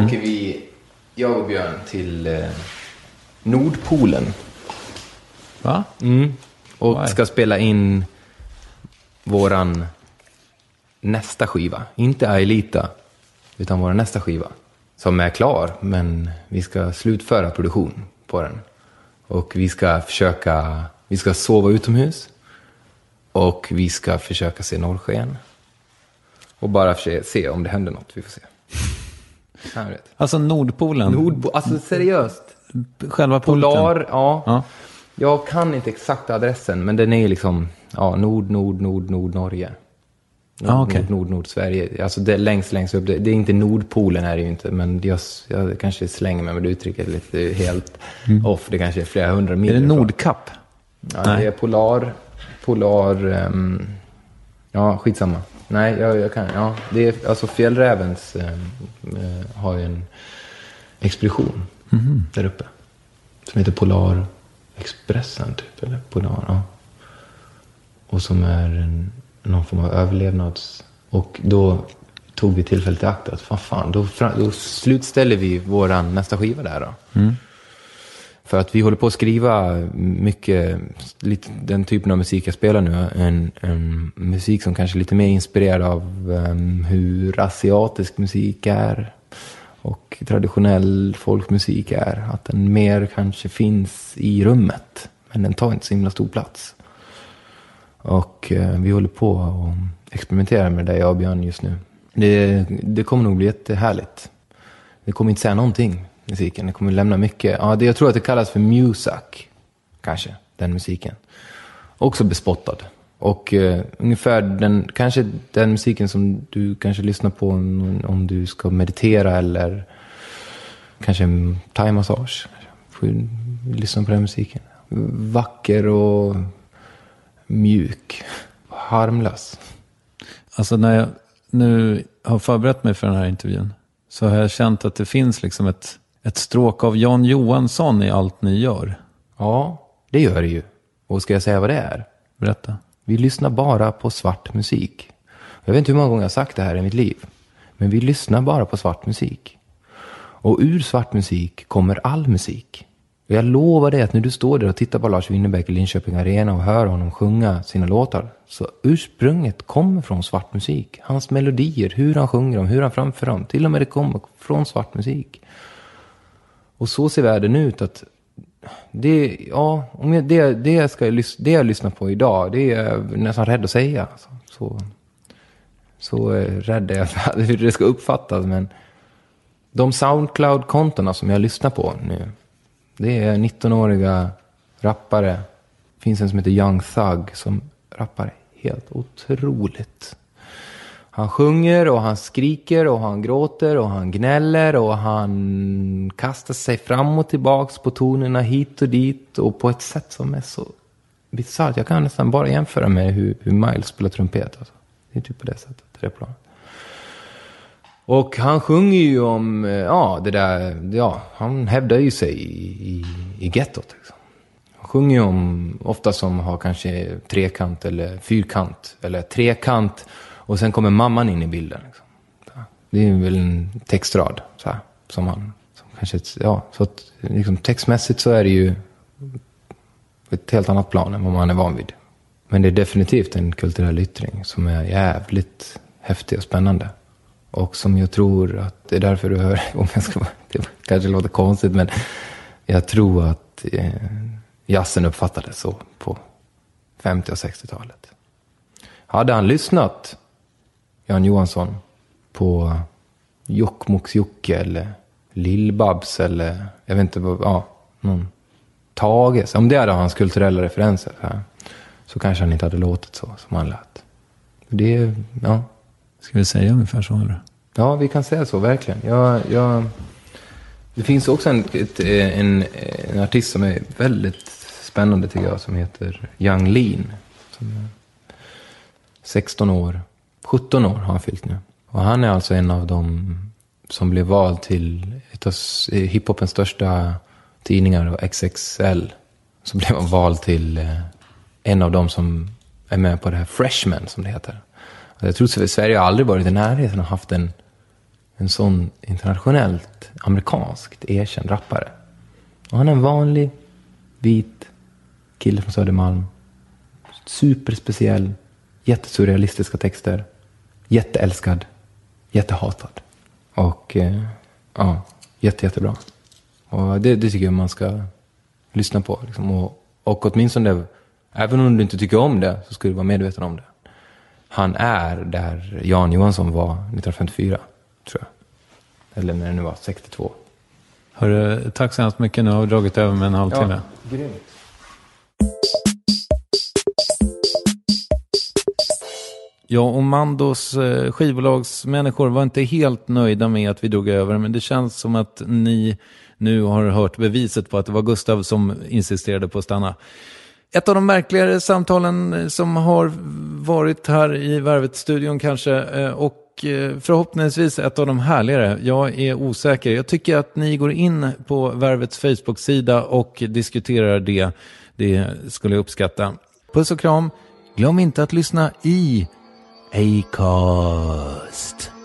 Åker vi, jag och Björn, till eh, Nordpolen. Va? Mm. Och Why? ska spela in våran nästa skiva. Inte Aelita, utan vår nästa skiva. Som är klar, men vi ska slutföra produktion på den. Och vi ska försöka, vi ska sova utomhus. Och vi ska försöka se norrsken. Och bara se om det händer något, vi får se. Alltså Nordpolen. Nordbo, alltså seriöst. Själva punkten. Polar, ja. Ja. Jag kan inte exakta adressen, men den är liksom ja, nord, nord, nord, nord, Norge. Nord, Ah, okej. nord, nord, nord, Sverige. Alltså det längst, längst upp. Det, det är inte Nordpolen är det ju inte, men jag, jag kanske slänger mig med det uttrycket lite helt off. Det kanske är flera hundra mil. Mm. Är det. Nordkapp? Ja, Nej. det är polar, polar, ehm, ja skitsamma. Nej, jag, jag kan, ja. Det är, alltså Fjällrävens ehm, eh, har ju en expedition Mhm. där uppe. Som heter Polar Expressen typ, eller Polar, ja. Och som är en, någon form av överlevnads... Och då tog vi tillfället i akt att fan, fan då, då slutställer vi våran nästa skiva där då. För att vi håller på att skriva mycket, lite den typen av musik jag spelar nu. En, en musik som kanske är lite mer inspirerad av um, hur asiatisk musik är. Och traditionell folkmusik är. Att den mer kanske finns i rummet. Men den tar inte så himla stor plats. Och uh, vi håller på och experimenterar med det där, jag och Björn just nu. Det, det kommer nog bli jättehärligt. Det kommer inte säga någonting, musiken. Det kommer lämna mycket. Ja, det, jag tror att det kallas för musak, kanske, den musiken. Också bespottad. Och eh, ungefär den, kanske den musiken som du kanske lyssnar på om, om du ska meditera eller kanske en thaimassage. Får ju lyssna på den musiken. Vacker och mjuk. Harmlös. Alltså när jag, nu har förberett mig för den här intervjun så har jag känt att det finns liksom ett, ett stråk av Jan Johansson i allt ni gör. Ja, det gör det ju. Och ska jag säga vad det är? Berätta. Vi lyssnar bara på svart musik. Jag vet inte hur många gånger jag har sagt det här i mitt liv. Men vi lyssnar bara på svart musik. Och ur svart musik kommer all musik. Och jag lovar dig att när du står där och tittar på Lars Winnerbäck i Linköping Arena och hör honom sjunga sina låtar. Så ursprunget kommer från svart musik. Hans melodier, hur han sjunger dem, hur han framför dem. Till och med det kommer från svart musik. Och så ser världen ut. att det, ja, om jag, det, det, jag ska, det jag lyssnar på idag, det är jag nästan rädd att säga. Alltså. Så, Så, så rädd är jag för *laughs* hur det ska uppfattas. Men de Soundcloud-kontona som jag lyssnar på nu, det är 19-åriga rappare. Det finns en som heter Young Thug som rappar helt otroligt. Han sjunger och han skriker och han gråter och han gnäller och han kastar sig fram och tillbaks på tonerna hit och dit och på ett sätt som är så bisarrt. Jag kan nästan bara jämföra med hur, hur Miles spelar trumpet. Alltså. Det är typ på det sättet. Det är Och han sjunger ju om, eh, ja, det där, ja, han hävdar ju sig i, i, i gettot. Liksom. Han sjunger ju om, ofta som har kanske trekant eller fyrkant, eller trekant, och sen kommer mamman in i bilden. Liksom. Det är väl en textrad, så här, som han, som kanske, ja, så att liksom, textmässigt så är det ju ett helt annat plan än vad man är van vid. Men det är definitivt en kulturell yttring som är jävligt häftig och spännande. Och som jag tror att det är därför du hör, *laughs* om jag ska, det kanske låter konstigt, men jag tror att eh, jazzen uppfattades så på 50 och 60-talet. Hade han lyssnat, Jan Johansson, på Jokkmokks Jocke eller Lill-Babs eller jag vet inte vad, ja, någon Tages. Om det är hans kulturella referenser. Så, så kanske han inte hade låtit så som han lät. Det, ja. Ska vi säga ungefär så eller? Ja, vi kan säga så, verkligen. Jag, jag, det finns också en, ett, en, en artist som är väldigt spännande tycker jag, som heter Young Lean. Som är 16 år, 17 år har han fyllt nu. Och han är alltså en av de som blev vald till ett av eh, hiphopens största tidningar XXL. Så blev han vald till eh, en av de som är med på det här Freshman som det heter. Jag tror att Sverige har aldrig varit i närheten av haft en, en sån internationellt amerikanskt erkänd rappare. Och han är en vanlig vit kille från Södermalm. Superspeciell, jättesurrealistiska texter. Jätteälskad, jättehatad. Och eh, ja, jätte, jättebra. Och det, det tycker jag man ska lyssna på. Liksom. Och, och åtminstone, även om du inte tycker om det, så ska du vara medveten om det. Han är där Jan Johansson var 1954, tror jag. Eller när det nu var, 62. Hörru, tack så hemskt mycket. Nu har vi dragit över med en halvtimme. Ja, grymt. Ja, och Mandos eh, skivbolagsmänniskor var inte helt nöjda med att vi drog över, men det känns som att ni nu har hört beviset på att det var Gustav som insisterade på att stanna. Ett av de märkligare samtalen eh, som har varit här i Värvet-studion kanske, eh, och förhoppningsvis ett av de härligare. Jag är osäker. Jag tycker att ni går in på Värvets Facebook-sida och diskuterar det. Det skulle jag uppskatta. Puss och kram. Glöm inte att lyssna i Acast.